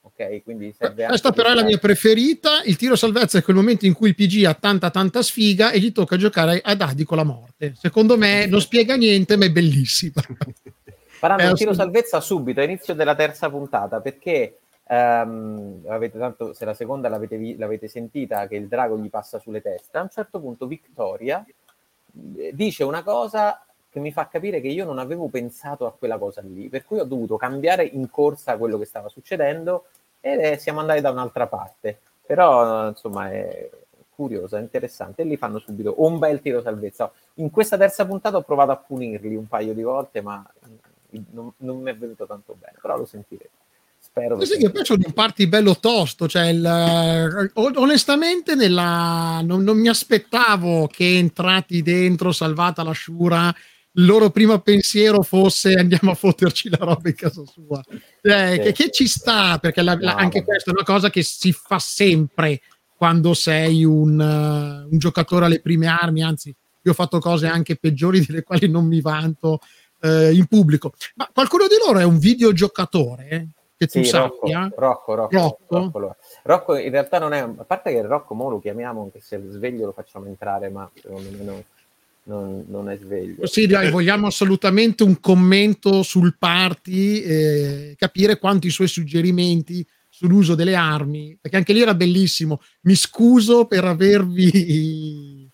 ok quindi serve questa però è la mia preferita. Il tiro salvezza è quel momento in cui il PG ha tanta tanta sfiga e gli tocca giocare a dadi con la morte. Secondo me non spiega niente ma è bellissima. Faranno il tiro salvezza subito a inizio della terza puntata perché Um, avete tanto, se la seconda l'avete, vi, l'avete sentita che il drago gli passa sulle teste, a un certo punto Victoria eh, dice una cosa che mi fa capire che io non avevo pensato a quella cosa lì, per cui ho dovuto cambiare in corsa quello che stava succedendo e siamo andati da un'altra parte. Però, insomma, è curiosa, interessante. E li fanno subito un bel tiro salvezza. In questa terza puntata ho provato a punirli un paio di volte, ma non, non mi è venuto tanto bene, però lo sentirete. Spero sì, che poi sono un party bello tosto, cioè il, onestamente nella, non, non, mi aspettavo che entrati dentro, salvata la Shura, il loro primo pensiero fosse andiamo a fotterci la roba in casa sua. Cioè, sì. che, che, ci sta, perché la, la, anche questa è una cosa che si fa sempre quando sei un, uh, un giocatore alle prime armi, anzi io ho fatto cose anche peggiori delle quali non mi vanto eh, in pubblico. Ma qualcuno di loro è un videogiocatore? Che tu sì, sappia? Rocco, Rocco, Rocco. Rocco, Rocco, in realtà non è, a parte che Rocco mo lo chiamiamo, anche se sveglio lo facciamo entrare, ma secondo me non, non, non è sveglio. Sì, dai, vogliamo assolutamente un commento sul party, eh, capire quanti i suoi suggerimenti sull'uso delle armi, perché anche lì era bellissimo. Mi scuso per avervi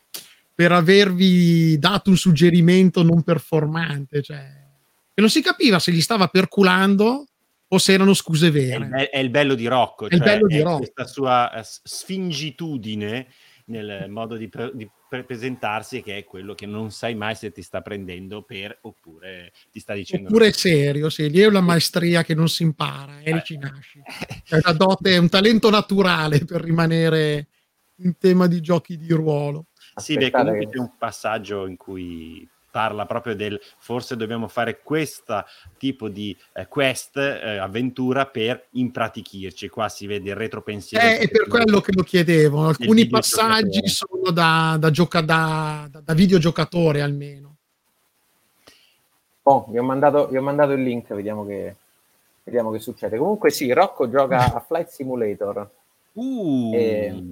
per avervi dato un suggerimento non performante, cioè, e non si capiva se gli stava perculando o se erano scuse vere. È il, è il bello di Rocco, è, cioè, bello di Rocco. questa sua eh, sfingitudine nel modo di, pre- di pre- presentarsi che è quello che non sai mai se ti sta prendendo per oppure ti sta dicendo oppure è serio, sì, lì è una maestria che non si impara, eh. ci nasci è una dote, è un talento naturale per rimanere in tema di giochi di ruolo sì, beh, comunque che... c'è un passaggio in cui parla proprio del forse dobbiamo fare questo tipo di eh, quest, eh, avventura per impratichirci. Qua si vede il retropensiero. Eh, è per quello che lo chiedevo. Alcuni passaggi sono da, da, gioca- da, da, videogiocatore almeno. Oh, vi ho, mandato, vi ho mandato il link, vediamo che, vediamo che succede. Comunque sì, Rocco gioca a Flight Simulator. Uh. E,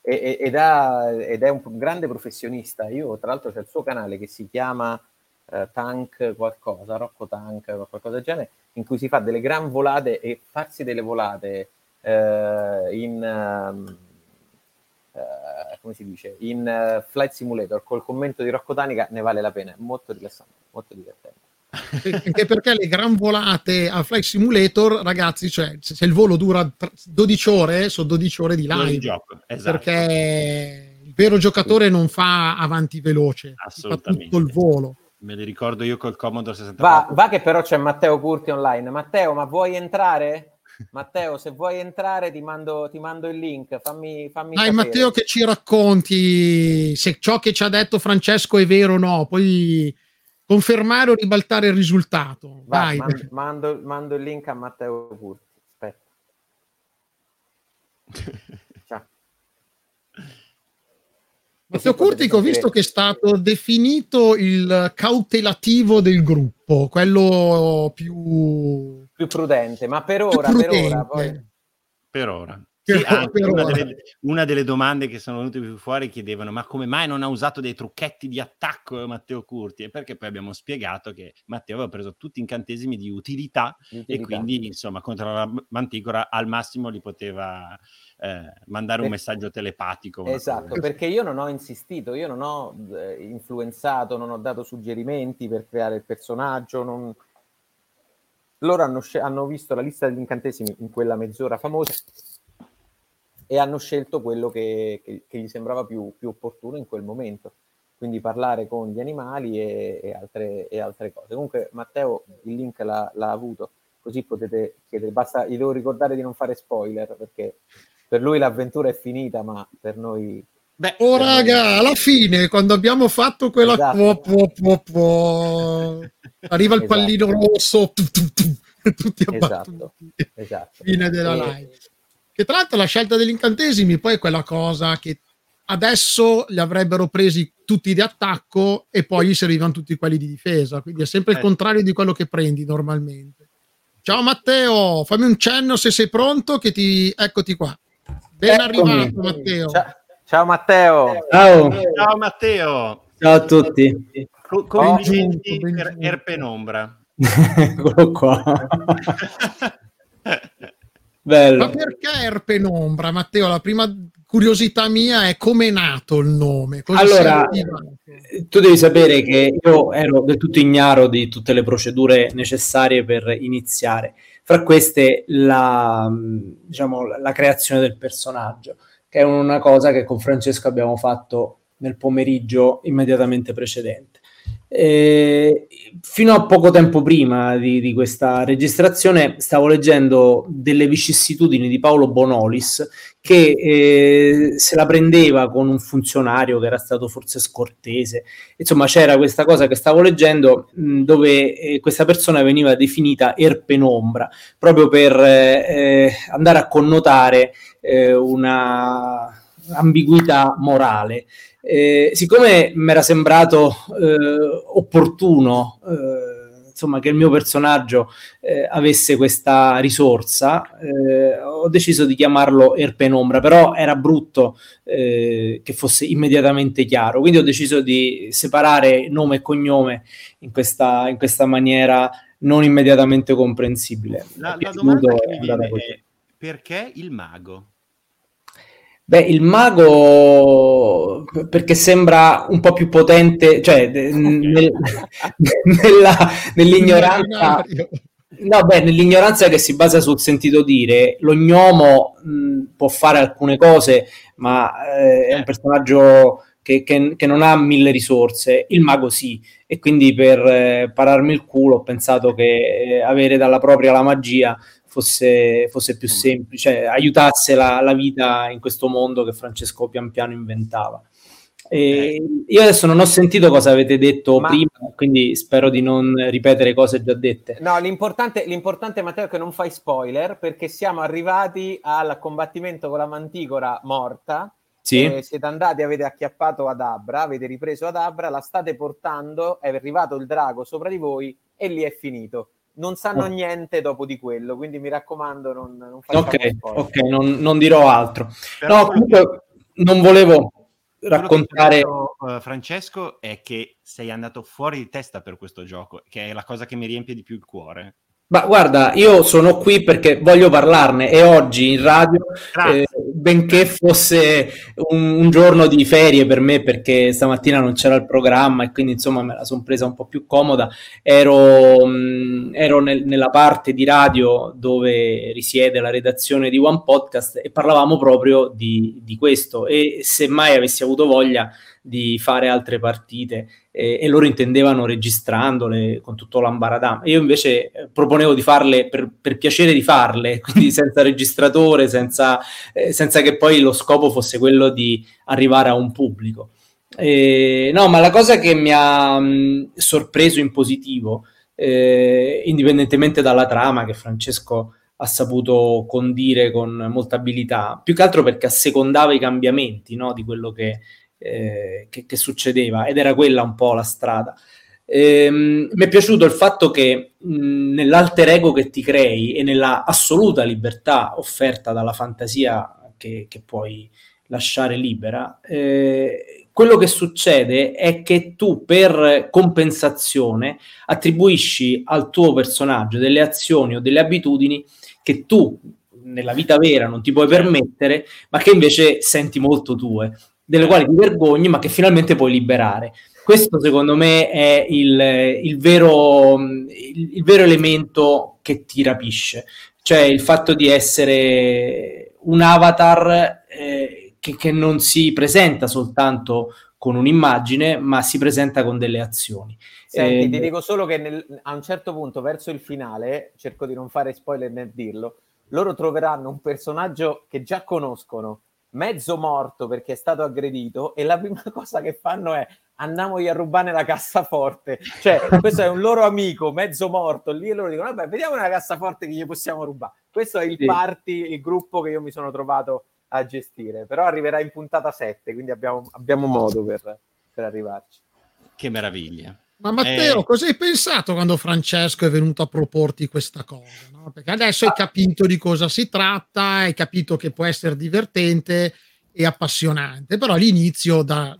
ed, ha, ed, è un grande professionista. Io, tra l'altro, c'è il suo canale che si chiama eh, Tank qualcosa, Rocco Tank, qualcosa del genere, in cui si fa delle gran volate e farsi delle volate eh, in. Um, uh, come si dice? In uh, Flight Simulator col commento di Rocco Tanica ne vale la pena, è molto rilassante, molto divertente anche perché le gran volate a Flight Simulator, ragazzi, cioè se il volo dura 12 ore, sono 12 ore di live. Gioco, esatto. Perché il vero giocatore non fa avanti veloce, fa tutto il volo. Me li ricordo io col Commodore 64. Va, va che però c'è Matteo Curti online. Matteo, ma vuoi entrare? Matteo, se vuoi entrare ti mando, ti mando il link, fammi, fammi Dai sapere. Matteo che ci racconti se ciò che ci ha detto Francesco è vero o no, poi confermare o ribaltare il risultato. Vai, Vai. Mando, mando, il link a Matteo Curti. Aspetta. Ciao. Matteo Curti che ho visto che è stato definito il cautelativo del gruppo, quello più, più prudente, ma per ora, per ora, poi... per ora. Sì, una, delle, una, delle, domande che sono venute più fuori chiedevano ma come mai non ha usato dei trucchetti di attacco Matteo Curti? E perché poi abbiamo spiegato che Matteo aveva preso tutti incantesimi di utilità, utilità. e quindi insomma contro la Manticora al massimo li poteva eh, mandare un messaggio telepatico. Esatto, perché io non ho insistito, io non ho eh, influenzato, non ho dato suggerimenti per creare il personaggio, non... loro hanno, hanno visto la lista degli incantesimi in quella mezz'ora famosa e hanno scelto quello che, che, che gli sembrava più, più, opportuno in quel momento. Quindi parlare con gli animali e, e, altre, e altre, cose. Comunque Matteo il link l'ha, l'ha, avuto, così potete chiedere. Basta, gli devo ricordare di non fare spoiler perché per lui l'avventura è finita, ma per noi Beh, oh raga, alla fine, quando abbiamo fatto quella esatto. po, po, po, arriva il esatto. pallino rosso, tu, tu, tu, tutti esatto. esatto. Fine della e, live. Che tra l'altro la scelta degli incantesimi poi è quella cosa che adesso li avrebbero presi tutti di attacco e poi gli servivano tutti quelli di difesa. Quindi è sempre il eh. contrario di quello che prendi normalmente. Ciao Matteo, fammi un cenno se sei pronto, che ti eccoti qua. Ben Eccomi. arrivato Matteo. Ciao, ciao Matteo. Ciao. Ciao Matteo. Ciao a tutti. Co- complimenti oh, per Erpenombra. Eccolo qua. Bello. Ma perché Erpenombra, Matteo? La prima curiosità mia è come è nato il nome. Cosa allora, tu devi sapere che io ero del tutto ignaro di tutte le procedure necessarie per iniziare. Fra queste la, diciamo, la creazione del personaggio, che è una cosa che con Francesco abbiamo fatto nel pomeriggio immediatamente precedente. Eh, fino a poco tempo prima di, di, questa registrazione stavo leggendo delle vicissitudini di Paolo Bonolis che eh, se la prendeva con un funzionario che era stato forse scortese. Insomma, c'era questa cosa che stavo leggendo mh, dove eh, questa persona veniva definita erpenombra proprio per eh, andare a connotare eh, una ambiguità morale. Eh, siccome mi era sembrato eh, opportuno eh, insomma, che il mio personaggio eh, avesse questa risorsa, eh, ho deciso di chiamarlo Erpenombra, però era brutto eh, che fosse immediatamente chiaro, quindi ho deciso di separare nome e cognome in questa, in questa maniera non immediatamente comprensibile. La, la domanda che mi viene è perché il mago? Beh, il mago perché sembra un po' più potente, cioè nel, nella, nell'ignoranza. No, beh, nell'ignoranza che si basa sul sentito dire, lo gnomo mh, può fare alcune cose, ma eh, è un personaggio che, che, che, non ha mille risorse, il mago sì, e quindi per eh, pararmi il culo ho pensato che eh, avere dalla propria la magia fosse, fosse più semplice, cioè, aiutasse la, la, vita in questo mondo che Francesco pian piano inventava. E io adesso non ho sentito cosa avete detto Ma... prima, quindi spero di non ripetere cose già dette. No, l'importante, l'importante, Matteo, è che non fai spoiler perché siamo arrivati al combattimento con la manticora morta. Sì. Eh, siete andati, avete acchiappato ad Abra, avete ripreso ad Abra, la state portando, è arrivato il drago sopra di voi e lì è finito non sanno oh. niente dopo di quello, quindi mi raccomando non, non Ok, ok, non, non, dirò altro. Però no, comunque non volevo raccontare... Detto, uh, Francesco è che sei andato fuori di testa per questo gioco, che è la cosa che mi riempie di più il cuore. Ma guarda, io sono qui perché voglio parlarne e oggi in radio, eh, benché fosse un, un, giorno di ferie per me perché stamattina non c'era il programma e quindi insomma me la sono presa un po' più comoda, ero, mh, mm, ero nel, nella parte di radio dove risiede la redazione di One Podcast e parlavamo proprio di, di questo. E se mai avessi avuto voglia di fare altre partite eh, e loro intendevano registrandole con tutto l'ambaradam. Io invece eh, proponevo di farle per, per, piacere di farle, quindi senza registratore, senza, eh, senza, che poi lo scopo fosse quello di arrivare a un pubblico. Eh, no, ma la cosa che mi ha mh, sorpreso in positivo, eh, indipendentemente dalla trama che Francesco ha saputo condire con molta abilità, più che altro perché assecondava i cambiamenti no, di quello che eh, che, che, succedeva ed era quella un po' la strada. Ehm, mi è piaciuto il fatto che mh, nell'alter ego che ti crei e nella assoluta libertà offerta dalla fantasia che, che puoi lasciare libera, eh, quello che succede è che tu per compensazione attribuisci al tuo personaggio delle azioni o delle abitudini che tu nella vita vera non ti puoi permettere, ma che invece senti molto tue delle quali ti vergogni, ma che finalmente puoi liberare. Questo secondo me è il, il, vero, il, il vero elemento che ti rapisce, cioè il fatto di essere un avatar eh, che, che, non si presenta soltanto con un'immagine, ma si presenta con delle azioni. Senti, eh, ti dico solo che nel, a un certo punto, verso il finale, cerco di non fare spoiler nel dirlo, loro troveranno un personaggio che già conoscono, mezzo morto perché è stato aggredito e la prima cosa che fanno è andiamogli a rubare la cassaforte. Cioè questo è un loro amico mezzo morto lì e loro dicono vabbè vediamo una cassaforte che gli possiamo rubare questo è il party il gruppo che io mi sono trovato a gestire però arriverà in puntata 7 quindi abbiamo, abbiamo modo per, per arrivarci. Che meraviglia ma Matteo, eh... cosa hai pensato quando Francesco è venuto a proporti questa cosa? No? Perché adesso hai capito di cosa si tratta, hai capito che può essere divertente e appassionante, però all'inizio da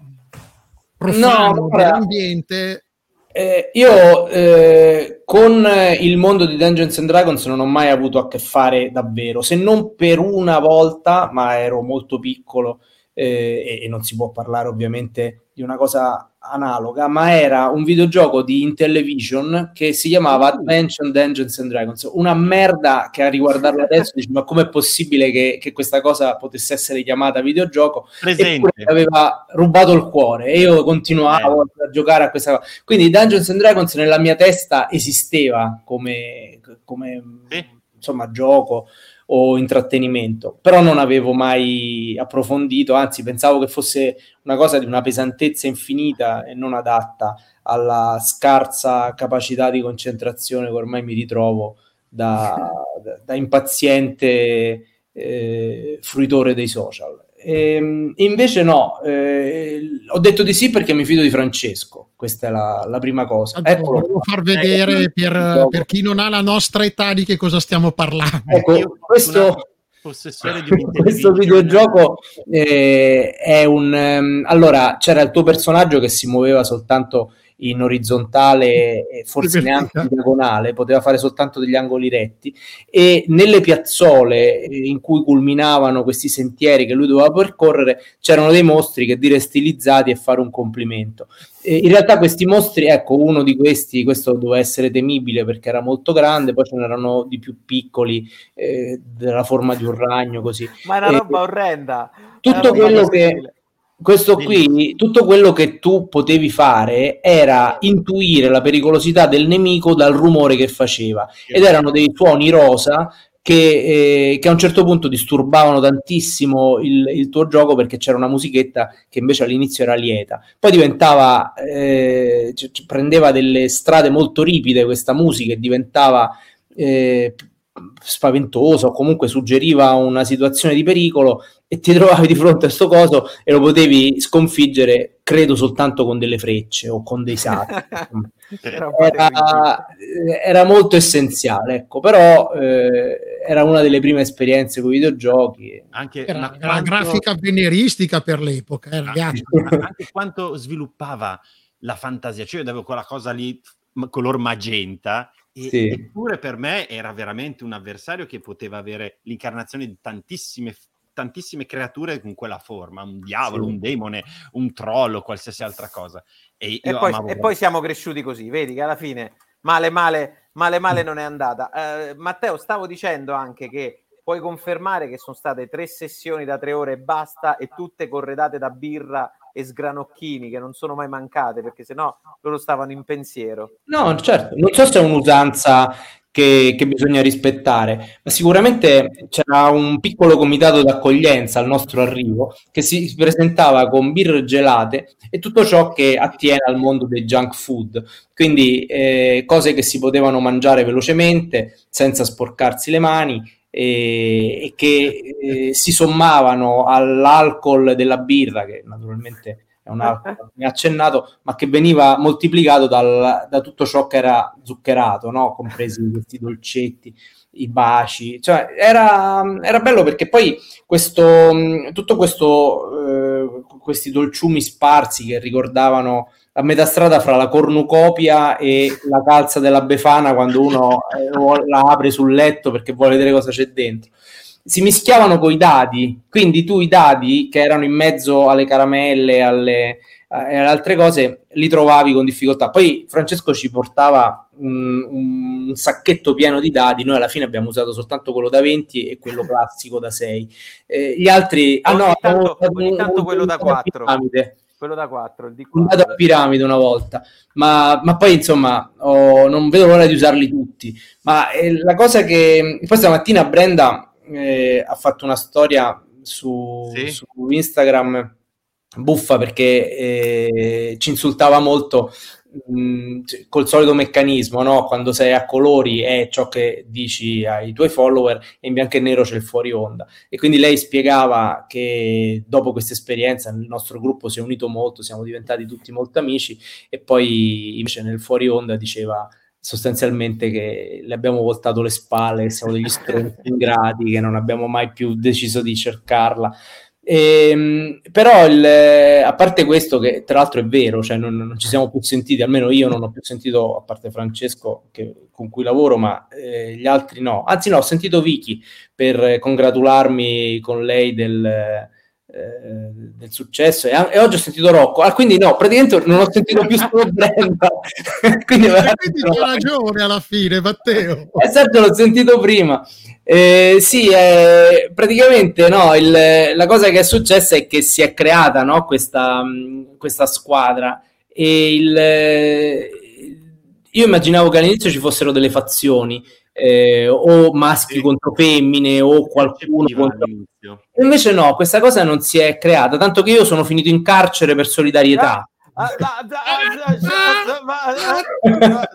profano no, dell'ambiente Eh, io eh, con il mondo di Dungeons and Dragons non ho mai avuto a che fare davvero, se non per una volta, ma ero molto piccolo eh, e, e non si può parlare ovviamente di una cosa analoga, ma era un videogioco di Intellivision che si chiamava Adventure Dungeons and Dragons. Una merda che a riguardarlo adesso dici, ma com'è possibile che, che, questa cosa potesse essere chiamata videogioco? Presente. aveva rubato il cuore e io continuavo eh. a giocare a questa cosa. Quindi Dungeons and Dragons nella mia testa esisteva come, come eh. insomma, gioco o intrattenimento, però non avevo mai approfondito, anzi pensavo che fosse una cosa di una pesantezza infinita e non adatta alla scarsa capacità di concentrazione che ormai mi ritrovo da, da, da impaziente eh, fruitore dei social. E, ehm, invece no, eh, ho detto di sì perché mi fido di Francesco, questa è la, la prima cosa. Ecco, volevo far vedere eh, per, per, chi non ha la nostra età di che cosa stiamo parlando. Ecco, questo, questo videogioco eh, è un... Um, allora, c'era il tuo personaggio che si muoveva soltanto in orizzontale e forse neanche in diagonale, poteva fare soltanto degli angoli retti e nelle piazzole eh, in cui culminavano questi sentieri che lui doveva percorrere c'erano dei mostri che dire stilizzati e fare un complimento. E in realtà questi mostri, ecco, uno di questi, questo doveva essere temibile perché era molto grande, poi ce n'erano di più piccoli eh, della forma di un ragno così. Ma è una roba e, orrenda. Tutto quello che questo qui, tutto quello che tu potevi fare era intuire la pericolosità del nemico dal rumore che faceva. Ed erano dei suoni rosa che, eh, che, a un certo punto disturbavano tantissimo il, il, tuo gioco perché c'era una musichetta che invece all'inizio era lieta. Poi diventava, eh, c- c- prendeva delle strade molto ripide questa musica e diventava eh, spaventosa o comunque suggeriva una situazione di pericolo e ti trovavi di fronte a questo coso e lo potevi sconfiggere, credo, soltanto con delle frecce o con dei sacchi. era, era, molto essenziale, ecco, però eh, era una delle prime esperienze con i videogiochi. Anche era, una, quanto... grafica veneristica per l'epoca, eh, ragazzi. anche quanto sviluppava la fantasia, cioè io avevo quella cosa lì color magenta e, sì. eppure per me era veramente un avversario che poteva avere l'incarnazione di tantissime tantissime creature con quella forma, un diavolo, sì. un demone, un troll qualsiasi altra cosa. E, e, poi, e, poi, siamo cresciuti così, vedi che alla fine male male, male, male mm. non è andata. Uh, Matteo, stavo dicendo anche che puoi confermare che sono state tre sessioni da tre ore e basta e tutte corredate da birra e sgranocchini che non sono mai mancate perché sennò loro stavano in pensiero. No, certo, non so se è un'usanza che, che, bisogna rispettare, ma sicuramente c'era un piccolo comitato d'accoglienza al nostro arrivo che si presentava con birre gelate e tutto ciò che attiene al mondo dei junk food, quindi eh, cose che si potevano mangiare velocemente senza sporcarsi le mani e, che eh, si sommavano all'alcol della birra che naturalmente è un altro mi ha accennato, ma che veniva moltiplicato dal, da tutto ciò che era zuccherato, no? compresi questi dolcetti, i baci, cioè era, era bello perché poi questo, tutto questo, eh, questi dolciumi sparsi che ricordavano a metà strada fra la cornucopia e la calza della Befana quando uno eh, la apre sul letto perché vuole vedere cosa c'è dentro si mischiavano con i dadi, quindi tu i dadi che erano in mezzo alle caramelle alle, eh, e alle altre cose li trovavi con difficoltà. Poi Francesco ci portava un, un, sacchetto pieno di dadi, noi alla fine abbiamo usato soltanto quello da 20 e quello classico da 6. Eh, gli altri... Ah, no, tanto, ogni tanto quello da 4. Quello da 4, il di 4. Andato a piramide una volta, ma, ma poi insomma oh, non vedo l'ora di usarli tutti. Ma eh, la cosa che... Poi stamattina Brenda eh, ha fatto una storia su, sì. su Instagram buffa perché eh, ci insultava molto mh, mm, col solito meccanismo, no? quando sei a colori è ciò che dici ai tuoi follower e in bianco e nero c'è il fuori onda. E quindi lei spiegava che dopo questa esperienza il nostro gruppo si è unito molto, siamo diventati tutti molto amici e poi invece nel fuori onda diceva sostanzialmente che le abbiamo voltato le spalle, siamo degli stronzi ingrati, che non abbiamo mai più deciso di cercarla. Ehm, però il, a parte questo, che tra l'altro è vero, cioè non, non, ci siamo più sentiti, almeno io non ho più sentito, a parte Francesco che, con cui lavoro, ma eh, gli altri no. Anzi no, ho sentito Vicky per congratularmi con lei del, eh, del successo e, e, oggi ho sentito Rocco. Ah, quindi no, praticamente non ho sentito più solo Brenda. quindi quindi c'è ragione alla fine, Matteo. Esatto, l'ho sentito prima. Eh, sì, eh, praticamente no, il, la cosa che è successa è che si è creata no, questa, questa squadra e il, io immaginavo che all'inizio ci fossero delle fazioni eh, o maschi sì. contro femmine o qualcuno contro... Invece no, questa cosa non si è creata, tanto che io sono finito in carcere per solidarietà.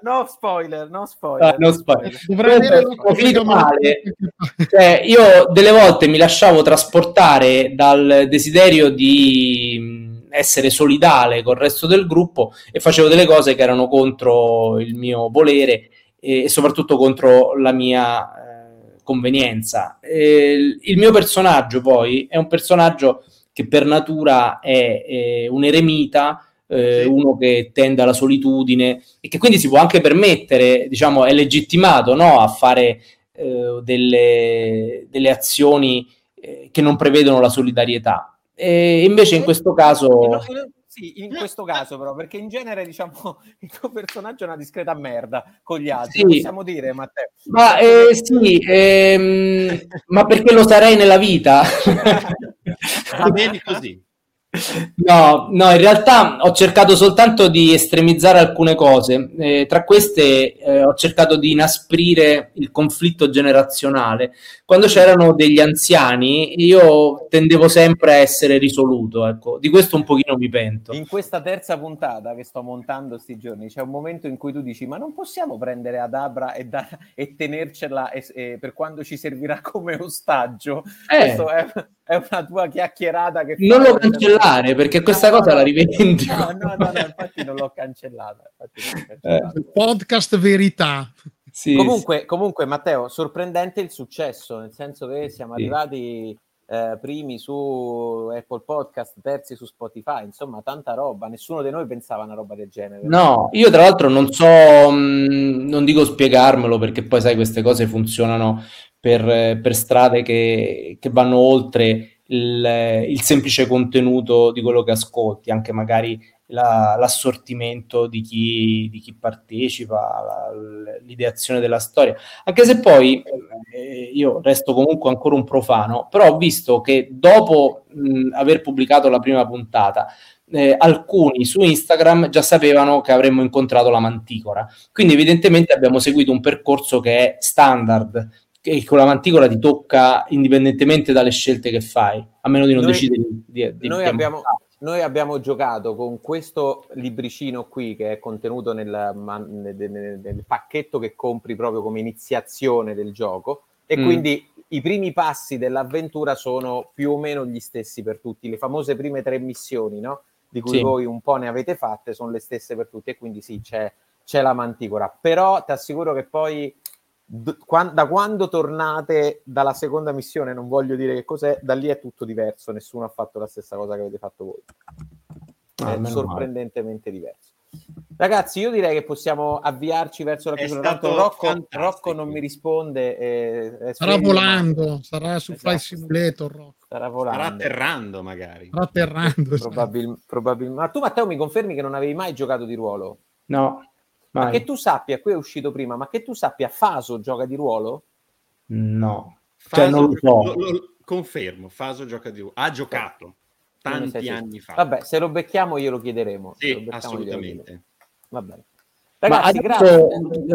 no spoiler, no spoiler. Ah, no spoiler. Ho finito male. Cioè, io delle volte mi lasciavo trasportare dal desiderio di essere solidale col resto del gruppo e facevo delle cose che erano contro il mio volere e soprattutto contro la mia eh, convenienza. Il mio personaggio poi è un personaggio che per natura è, è un eremita eh, uno che tende alla solitudine e che quindi si può anche permettere, diciamo, è legittimato no, a fare eh, delle, delle, azioni che non prevedono la solidarietà. E invece in questo caso... Sì, in questo caso però, perché in genere diciamo il tuo personaggio è una discreta merda con gli altri, sì. possiamo dire Matteo. Ma eh, sì, ehm, ma perché lo sarei nella vita? Va bene così. No, no, in realtà ho cercato soltanto di estremizzare alcune cose. Eh, tra queste eh, ho cercato di inasprire il conflitto generazionale. Quando c'erano degli anziani, io tendevo sempre a essere risoluto. Ecco. Di questo un pochino mi pento. In questa terza puntata che sto montando questi giorni, c'è un momento in cui tu dici: Ma non possiamo prendere Adabra e, da- e tenercela e- e per quando ci servirà come ostaggio. Eh. Questo è è una tua chiacchierata che non lo cancellare perché questa no, cosa no, la rivendico no, no, no, no, infatti non l'ho cancellata, l'ho cancellata. Eh. podcast verità sì, comunque, sì. comunque Matteo sorprendente il successo nel senso che siamo sì. arrivati eh, primi su Apple Podcast terzi su Spotify insomma tanta roba nessuno di noi pensava a una roba del genere no io tra l'altro non so mh, mm, non dico spiegarmelo perché poi sai queste cose funzionano per, per strade che, che, vanno oltre il, il, semplice contenuto di quello che ascolti, anche magari la, l'assortimento di chi, di chi partecipa, la, l'ideazione della storia. Anche se poi eh, io resto comunque ancora un profano, però ho visto che dopo mh, aver pubblicato la prima puntata, eh, alcuni su Instagram già sapevano che avremmo incontrato la manticora. Quindi evidentemente abbiamo seguito un percorso che è standard, che con la manticola ti tocca indipendentemente dalle scelte che fai, a meno di non noi, decidere di, di, noi, abbiamo, noi abbiamo giocato con questo libricino qui che è contenuto nel, nel, nel, nel pacchetto che compri proprio come iniziazione del gioco e mm. quindi i primi passi dell'avventura sono più o meno gli stessi per tutti, le famose prime tre missioni, no? di cui sì. voi un po' ne avete fatte, sono le stesse per tutti e quindi sì, c'è, c'è la manticora. Però ti assicuro che poi da quando tornate dalla seconda missione, non voglio dire che cos'è, da lì è tutto diverso, nessuno ha fatto la stessa cosa che avete fatto voi. Ah, è sorprendentemente male. diverso. Ragazzi, io direi che possiamo avviarci verso la chiusura. Tanto Rocco, Rocco, non mi risponde. Eh, sarà volando, sarà su esatto. Fly Simulator. Rocco. Sarà volando. Sarà atterrando, magari. Sarà atterrando. Probabil- probabil- Ma tu, Matteo, mi confermi che non avevi mai giocato di ruolo? No. Ma che tu sappia, qui è uscito prima, ma che tu sappia, Faso gioca di ruolo? No, cioè, non lo so. Lo, lo, confermo, Faso gioca di ruolo. Ha giocato tanti anni fa. Vabbè, se lo becchiamo glielo chiederemo. Sì, assolutamente. Va bene. Ragazzi, adesso,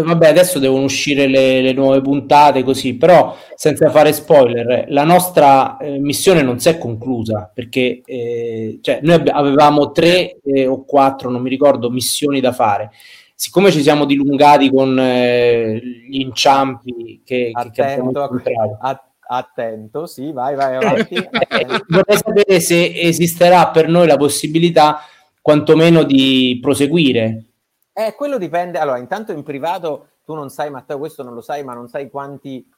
vabbè, adesso devono uscire le, le, nuove puntate così, però senza fare spoiler, la nostra eh, missione non si è conclusa perché eh, cioè, noi avevamo tre eh, o quattro, non mi ricordo, missioni da fare siccome ci siamo dilungati con eh, gli inciampi che, attento, che a, attento, sì, vai, vai avanti. Vorrei sapere se esisterà per noi la possibilità quantomeno di proseguire. Eh, quello dipende. Allora, intanto in privato tu non sai, Matteo, questo non lo sai, ma non sai quanti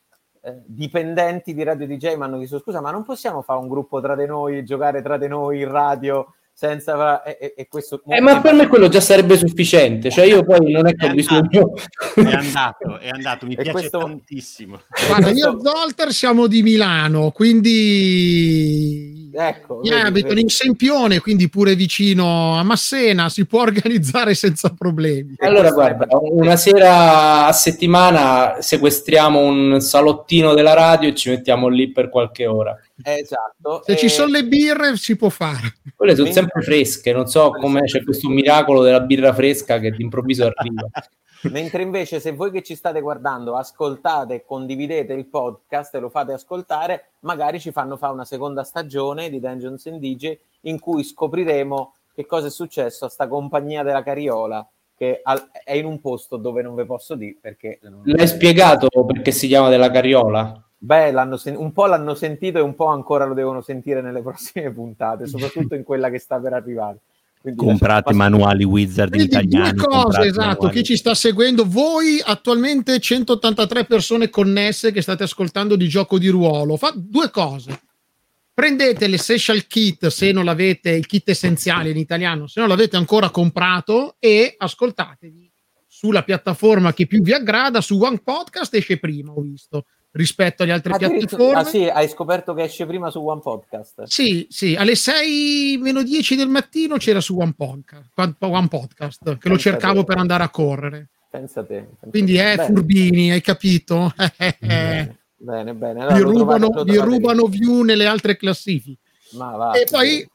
eh, dipendenti di Radio DJ mi hanno chiesto scusa, ma non possiamo fare un gruppo tra di noi, giocare tra di noi in radio senza... E, e questo... Eh, ma per me quello già sarebbe sufficiente, cioè io poi non è che ho bisogno... È andato, è andato, mi piace questo... tantissimo. Guarda, io e Zolter siamo di Milano, quindi... Ecco, io abito in Sempione, quindi pure vicino a Massena, si può organizzare senza problemi. Allora guarda, una sera a settimana sequestriamo un salottino della radio e ci mettiamo lì per qualche ora. Esatto. Se e... ci sono le birre si può fare. Quelle sono sempre fresche, non so come c'è questo miracolo della birra fresca che d'improvviso arriva. Mentre invece se voi che ci state guardando ascoltate e condividete il podcast e lo fate ascoltare, magari ci fanno fare una seconda stagione di Dungeons and DJ in cui scopriremo che cosa è successo a sta compagnia della Cariola che è in un posto dove non ve posso dire perché... L'hai spiegato perché si chiama della Cariola? Beh, sen- un po' l'hanno sentito e un po' ancora lo devono sentire nelle prossime puntate, soprattutto in quella che sta per arrivare. Quindi comprate manuali wizard in italiano. Due cose, esatto, chi ci sta seguendo, voi attualmente 183 persone connesse che state ascoltando di gioco di ruolo, fa due cose. Prendete l'essential kit se non l'avete, il kit essenziale in italiano, se non l'avete ancora comprato e ascoltatevi sulla piattaforma che più vi aggrada, su One Podcast esce prima, ho visto rispetto alle altre piattaforme. Ah sì, hai scoperto che esce prima su One Podcast. Sì, sì, alle 6 meno 10 del mattino c'era su One Podcast, One Podcast che Pensa lo cercavo te. per andare a correre. Pensa te. Pensa Quindi eh, bene. furbini, hai capito? bene, bene. bene. Allora, vi rubano, trovate, vi rubano view nelle altre classifiche. Va, e poi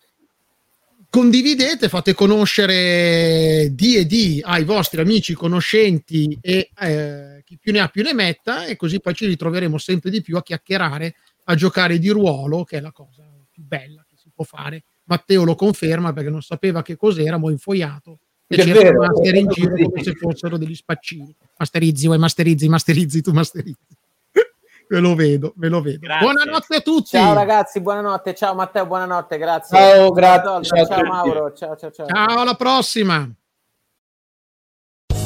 condividete, fate conoscere D&D ai vostri amici, conoscenti e eh, chi più ne ha più ne metta e così poi ci ritroveremo sempre di più a chiacchierare, a giocare di ruolo, che è la cosa più bella che si può fare. Matteo lo conferma perché non sapeva che cos'era, mo' infoiato e c'era master in giro come se fossero degli spaccini. Masterizzi, vuoi masterizzi, masterizzi, tu masterizzi. Ve lo vedo, ve lo vedo. Grazie. Buonanotte a tutti. Ciao ragazzi, buonanotte. Ciao Matteo, buonanotte, grazie. Ciao, grazie. Ciao, ciao Mauro. Ciao, ciao, ciao. Ciao, alla prossima.